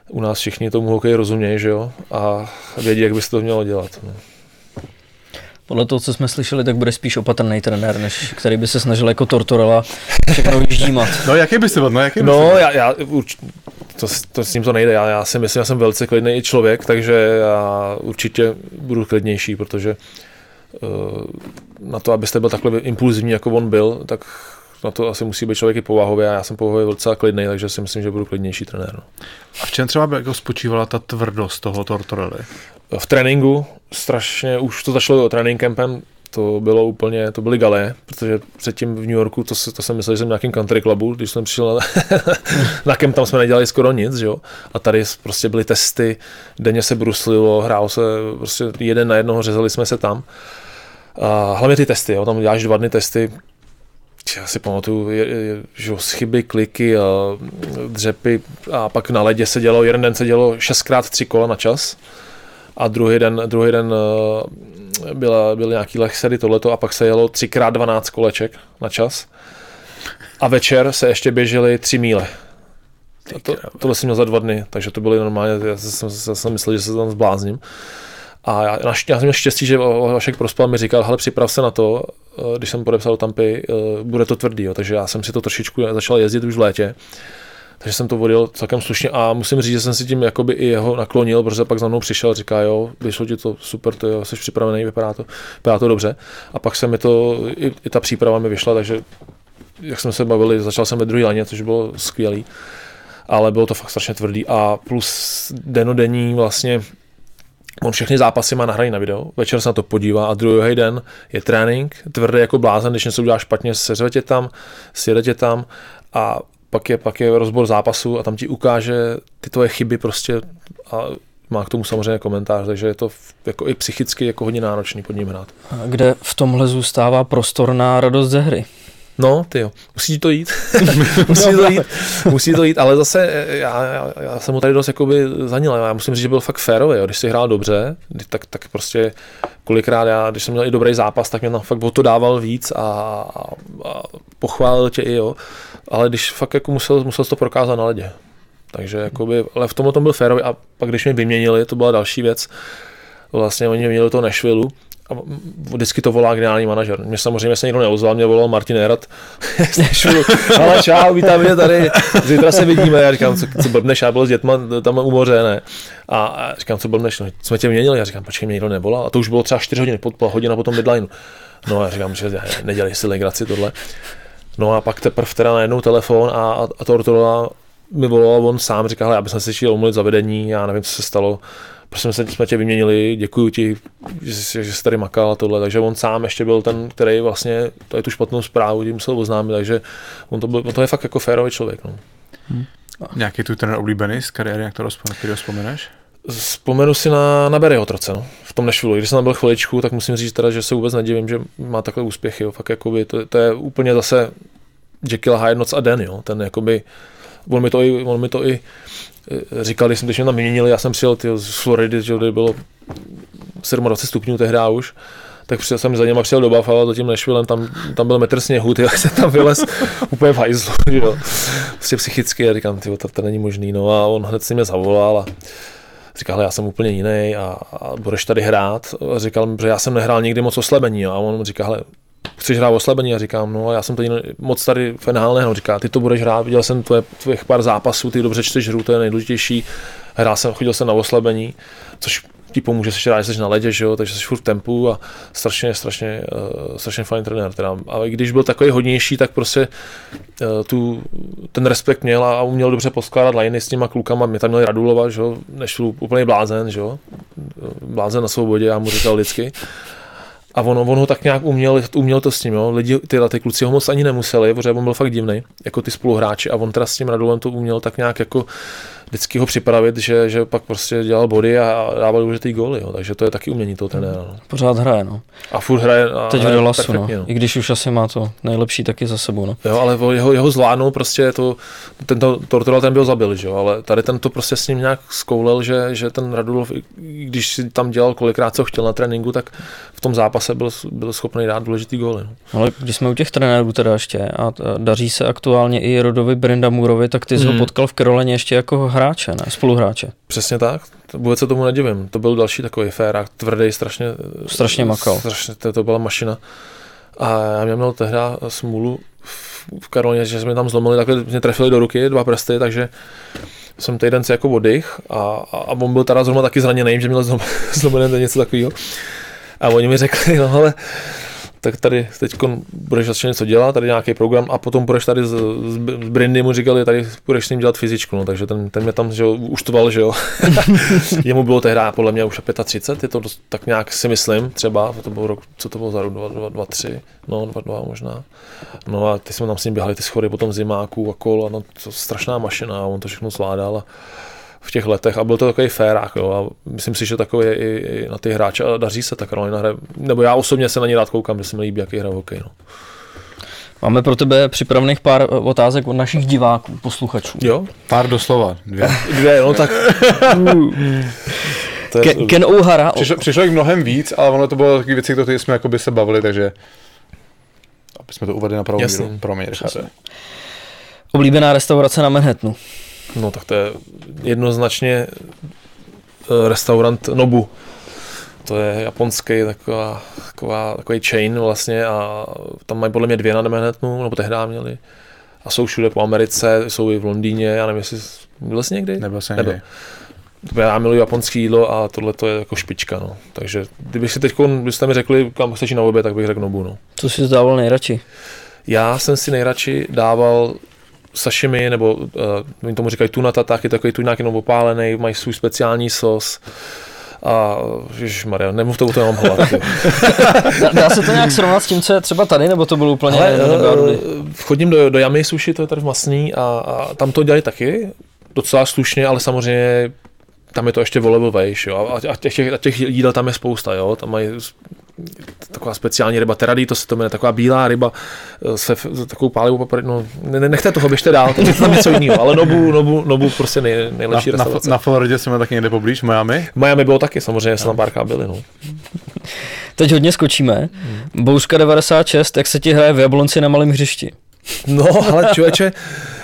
u nás všichni tomu hokej rozumějí, že jo, a vědí, jak by se to mělo dělat. No. Podle toho, co jsme slyšeli, tak bude spíš opatrný trenér, než který by se snažil jako Tortorella všechno vyždímat. No jaký by si byl? No, jaký by no já, já urč, to, to, s ním to nejde. Já, já si myslím, já jsem velice klidný člověk, takže já určitě budu klidnější, protože uh, na to, abyste byl takhle impulzivní, jako on byl, tak na to asi musí být člověk i povahově a já jsem povahově docela klidný, takže si myslím, že budu klidnější trenér. No. A v čem třeba by jako spočívala ta tvrdost toho Tortorelli? V tréninku strašně, už to začalo trénink campem, to bylo úplně, to byly galé, protože předtím v New Yorku, to, to jsem myslel, že jsem v nějakým country clubu, když jsem přišel na, na kemp, tam jsme nedělali skoro nic, jo? a tady prostě byly testy, denně se bruslilo, hrál se prostě jeden na jednoho, řezali jsme se tam. A hlavně ty testy, jo? tam děláš dva dny testy, já si pamatuju, je, je, že chyby, kliky, a dřepy a pak na ledě se dělo, jeden den se dělo 6x3 kola na čas a druhý den, druhý den eh, byla, byl nějaký lehsedy tohleto a pak se jelo 3x12 koleček na čas a večer se ještě běžely 3 míle. A to, tohle jsem měl za dva dny, takže to byly normálně, já jsem, já jsem myslel, že se tam zblázním. A já, já jsem měl štěstí, že Vašek Prospal mi říkal, hele, připrav se na to, eh, když jsem podepsal do Tampy, eh, bude to tvrdý, jo. takže já jsem si to trošičku začal jezdit už v létě. Takže jsem to vodil celkem slušně a musím říct, že jsem si tím jakoby i jeho naklonil, protože pak za mnou přišel a říká, jo, vyšlo ti to super, to jo, jsi připravený, vypadá to, vypadá to dobře. A pak se mi to, i, i ta příprava mi vyšla, takže jak jsme se bavili, začal jsem ve druhé laně, což bylo skvělý, ale bylo to fakt strašně tvrdý a plus denodenní vlastně On všechny zápasy má nahraný na video, večer se na to podívá a druhý den je trénink, tvrdý jako blázen, když něco uděláš špatně, seřve tě tam, sjede tě tam a pak je, pak je rozbor zápasu a tam ti ukáže ty tvoje chyby prostě a má k tomu samozřejmě komentář, takže je to jako i psychicky jako hodně náročný pod ním hrát. Kde v tomhle zůstává prostor na radost ze hry? No, ty jo, musí to jít. musí to jít, musí to jít, ale zase eh, já, já, já jsem mu tady dost jakoby zanil. Já musím říct, že byl fakt férový, když si hrál dobře, tak, tak prostě kolikrát já, když jsem měl i dobrý zápas, tak mě tam fakt o to dával víc a, a, pochválil tě i jo, ale když fakt jako musel, musel to prokázat na ledě. Takže jakoby, ale v tomhle tom byl férový a pak když mě vyměnili, to byla další věc, vlastně oni měli to Nešvilu, a vždycky to volá generální manažer. Mě samozřejmě se nikdo neozval, mě volal Martin Erat. ale čau, vítám mě tady, zítra se vidíme. Já říkám, co, co blbneš, já byl s dětma tam u moře, ne. A, a říkám, co blbneš, no, jsme tě měnili. Já říkám, počkej, mě nikdo nevolal. A to už bylo třeba 4 hodiny, pod, hodina po tom deadline. No a já říkám, že nedělej si legraci tohle. No a pak teprve teda najednou telefon a, a, a mi volal, on sám říkal, aby jsme se šli omluvit za vedení, já nevím, co se stalo prosím se, jsme tě vyměnili, děkuji ti, že jsi, že jsi tady makal a tohle, takže on sám ještě byl ten, který vlastně to je tu špatnou zprávu tím musel oznámit, takže on to, byl, on to je fakt jako férový člověk. No. Hmm. Nějaký tu ten oblíbený z kariéry, jak to který vzpomeneš? Vzpomenu si na, na Barryho troce, no, v tom Nashville. Když jsem tam byl chviličku, tak musím říct teda, že se vůbec nedivím, že má takové úspěchy. Jo. Fakt jakoby, to, to, je úplně zase Jekyll Hyde noc a den, jo. Ten jakoby, on mi to i, on mi to i říkali jsem, když mě tam vyměnili, já jsem přijel ty, z Floridy, že tady bylo 27 stupňů tehdy už, tak přišel jsem za něma přijel do Buffalo, za tím Nashvillem, tam, tam byl metr sněhu, ty, jak se tam vylez úplně v hajzlu, že jo. Prostě psychicky, a říkám, ty, to, to není možný, no a on hned si mě zavolal a říkal, já jsem úplně jiný a, a budeš tady hrát. A říkal, že já jsem nehrál nikdy moc oslabení a on říká, hele, chceš hrát oslabení? A říkám, no já jsem tady moc tady NHL nehrál. Říká, ty to budeš hrát, viděl jsem tvoje, tvojich pár zápasů, ty dobře čteš hru, to je nejdůležitější. Hrál jsem, chodil jsem na oslabení, což ti pomůže se rád, že jsi na ledě, že jo, takže jsi furt v tempu a strašně, strašně, uh, strašně fajn trenér. Teda. Ale když byl takový hodnější, tak prostě uh, tu, ten respekt měl a uměl dobře poskládat liney s těma klukama. Mě tam měli Radulova, že jo, než byl úplně blázen, že jo, blázen na svobodě, já mu říkal vždycky. A on, on ho tak nějak uměl, uměl to s tím, jo. Lidi, tyhle ty kluci ho moc ani nemuseli, protože on byl fakt divný, jako ty spoluhráči a on teda s tím Radulem to uměl tak nějak jako vždycky ho připravit, že, že pak prostě dělal body a dával důležitý góly, jo. takže to je taky umění toho trenéra. No. Pořád hraje, no. A furt hraje. A Teď hraje v lasu, no. no. I když už asi má to nejlepší taky za sebou, no. Jo, ale jeho, jeho zvládnou prostě to, tento Tortora ten byl zabil, že jo, ale tady ten to prostě s ním nějak zkoulel, že, že ten Radulov, když si tam dělal kolikrát, co chtěl na tréninku, tak v tom zápase byl, byl schopný dát důležitý góly. No. Ale když jsme u těch trenérů teda ještě a daří se aktuálně i Rodovi Brendamurovi, tak ty jsi hmm. ho potkal v Karolaně ještě jako hráče, ne? Spoluhráče. Přesně tak. Vůbec se tomu nedivím. To byl další takový férák, tvrdý, strašně... Strašně makal. Strašně, to, to byla mašina. A já měl tehdy smůlu v Karolně, že jsme tam zlomili, takhle mě trefili do ruky dva prsty, takže jsem týden si jako oddych a, a, on byl teda zrovna taky zraněný, že měl zlomený něco takového. A oni mi řekli, no ale tak tady teď budeš začít něco dělat, tady nějaký program a potom budeš tady z, z, z Brindy mu říkali, tady budeš s ním dělat fyzičku, no, takže ten, ten mě tam že jo, uštoval, že jo. Jemu bylo tehdy podle mě už 35, je to dost, tak nějak si myslím, třeba, to byl rok, co to bylo za rok, 2-3, no 2-2 možná. No a ty jsme tam s ním běhali ty schody potom zimáků a kol a no, to strašná mašina a on to všechno zvládal. A, v těch letech a byl to takový férák, jo, a myslím si, že takový je i, i na ty hráče a daří se ta Karolina hraje, nebo já osobně se na ní rád koukám, že se mi líbí, jaký hraje hokej, no. Máme pro tebe připravených pár eh, otázek od našich diváků, posluchačů. Jo? Pár doslova. Dvě. Dvě, no tak. Ken, Ken O'Hara. Přišlo, přišlo jich mnohem víc, ale ono to bylo takové věci, které jsme jako by se bavili, takže aby jsme to uvedli na pravou míru. Pro mě, Oblíbená restaurace na Manhattanu. No tak to je jednoznačně eh, restaurant Nobu. To je japonský taková, taková, takový chain vlastně a tam mají podle mě dvě na Manhattanu, nebo tehdy měli. A jsou všude po Americe, jsou i v Londýně, já nevím, jestli byl jsi někdy? Nebyl jsem někdy. Já miluji japonský jídlo a tohle to je jako špička, no. Takže kdybych si teď, kdybyste mi řekli, kam chceš na oběd, tak bych řekl Nobu, no. Co jsi dával nejradši? Já jsem si nejradši dával sashimi, nebo uh, oni tomu říkají tuna taky takový tuňák jenom opálený, mají svůj speciální sos. A Maria, nemluv to, to mám hlad. dá, dá, se to nějak srovnat s tím, co je třeba tady, nebo to bylo úplně Ale, uh, Chodím do, do Yami Sushi, to je tady v Masný, a, a tam to dělají taky, docela slušně, ale samozřejmě tam je to ještě volebovejš, jo, a, a těch, a těch jídel tam je spousta, jo, tam mají taková speciální ryba teradý, to se to jmenuje, taková bílá ryba eh, se takovou pálivou paprikou, no ne, nechte toho, běžte dál, to je tam něco jiného, ale Nobu, Nobu, Nobu prostě nej, nejlepší na, restaurace. Na, na Floridě jsme taky někde poblíž, Miami? Miami bylo taky, samozřejmě, jsme tam párkrát byli, no. Teď hodně skočíme. Hmm. Bouřka 96, jak se ti hraje v Jablonci na malém hřišti? No, ale člověče,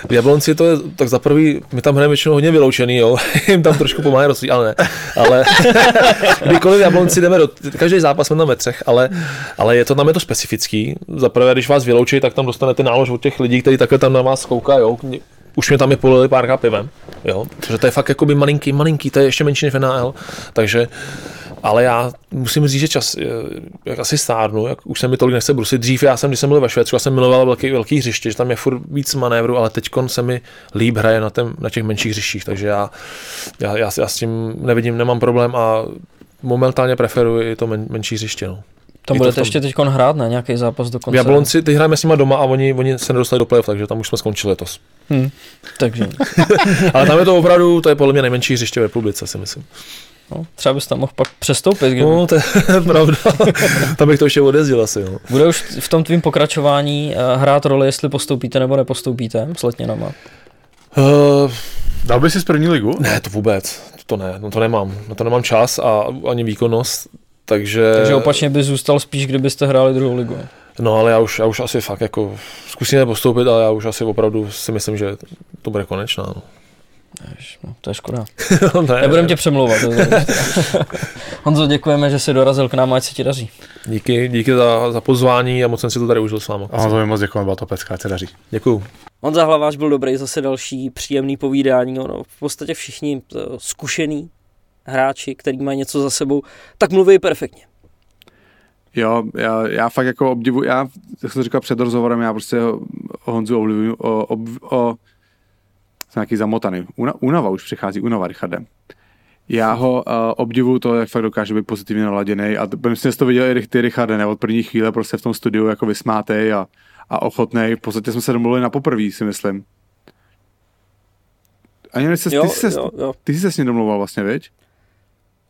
v Jablonci to je, tak za prvý, my tam hrajeme většinou hodně vyloučený, jo, jim tam trošku pomáhá rostří, ale ne, ale kdykoliv v Jablonci jdeme do, každý zápas jsme tam ve třech, ale, ale je to tam je to specifický, za prvé, když vás vyloučí, tak tam dostanete nálož od těch lidí, kteří takhle tam na vás koukají, jo, už mě tam je polili párkrát pivem, jo, protože to je fakt jakoby malinký, malinký, to je ještě menší než NHL, takže ale já musím říct, že čas, jak asi stárnu, jak už se mi tolik nechce brusit. Dřív já jsem, když jsem byl ve Švédsku, já jsem miloval velký, velký hřiště, že tam je furt víc manévru, ale teď se mi líp hraje na, tém, na těch menších hřištích, takže já, já, já, já, s tím nevidím, nemám problém a momentálně preferuji to men, menší hřiště. No. Tam budete ještě teď hrát na nějaký zápas do konce. V Jablonci, ty hrajeme s nimi doma a oni, oni se nedostali do playoff, takže tam už jsme skončili letos. Hmm. Takže. Ale tam je to opravdu, to je podle mě nejmenší hřiště v republice, si myslím. No, třeba bys tam mohl pak přestoupit. Kdyby... No, to je pravda. tam bych to ještě odjezdil asi. Jo. Bude už v tom tvým pokračování uh, hrát roli, jestli postoupíte nebo nepostoupíte s Letněnama? Uh, Dal bys si z první ligu? Ne, to vůbec. To ne, no to nemám. Na to nemám čas a ani výkonnost. takže... Takže opačně by zůstal spíš, kdybyste hráli druhou ligu. No ale já už, já už asi fakt jako zkusíme postoupit, ale já už asi opravdu si myslím, že to bude konečná. No. Jež, no, to je škoda. ne, Nebudem tě přemlouvat. Honzo, děkujeme, že jsi dorazil k nám, ať se ti daří. Díky, díky za, za pozvání a moc jsem si to tady užil s vámi. Mi moc děkujeme, byla to pecka, ať se daří. Děkuju. Honza Hlaváč byl dobrý, zase další příjemný povídání. No, v podstatě všichni eh, zkušený hráči, který mají něco za sebou, tak mluví perfektně. Jo, já, já fakt jako obdivu, já, jak jsem říkal před rozhovorem, já prostě Honzu ovlivňuji o, o, o, jsem nějaký zamotaný. Una, unava už přichází, unava, Richarde. Já ho uh, obdivuju to, jak fakt dokáže být pozitivně naladěný a myslím, že jsi to viděl i ty, Richarde, ne? Od první chvíle prostě v tom studiu jako vysmátej a, a ochotnej. V podstatě jsme se domluvili na poprvé, si myslím. Ani ty, Jo, ty, jsi se, jo, jo. ty jsi se s ním domluval vlastně, viď?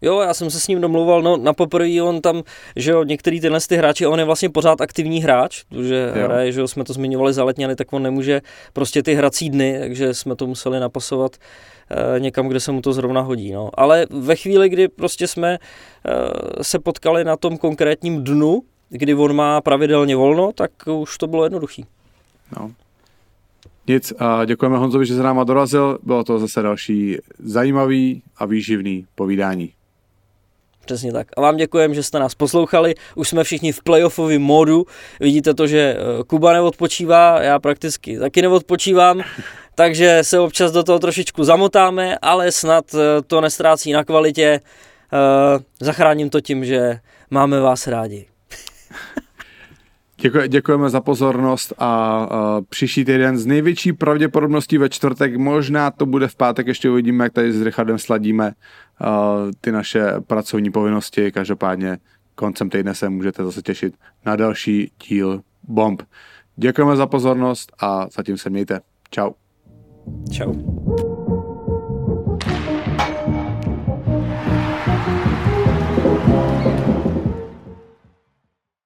Jo, já jsem se s ním domluval, no na poprvé on tam, že jo, některý tyhle ty hráči, on je vlastně pořád aktivní hráč, protože Jo. hraje, že jo, jsme to zmiňovali za letňany, tak on nemůže prostě ty hrací dny, takže jsme to museli napasovat eh, někam, kde se mu to zrovna hodí, no. Ale ve chvíli, kdy prostě jsme eh, se potkali na tom konkrétním dnu, kdy on má pravidelně volno, tak už to bylo jednoduchý. No. Nic, a děkujeme Honzovi, že se náma dorazil. Bylo to zase další zajímavý a výživný povídání. Přesně tak. A vám děkujeme, že jste nás poslouchali. Už jsme všichni v playoffovém módu. Vidíte to, že eh, Kuba neodpočívá, já prakticky taky neodpočívám, takže se občas do toho trošičku zamotáme, ale snad eh, to nestrácí na kvalitě. Eh, Zachráním to tím, že máme vás rádi. Děkuji, děkujeme za pozornost a, a příští týden z největší pravděpodobností ve čtvrtek, možná to bude v pátek, ještě uvidíme, jak tady s Richardem sladíme ty naše pracovní povinnosti, každopádně koncem týdne se můžete zase těšit na další díl Bomb. Děkujeme za pozornost a zatím se mějte. Čau. Čau.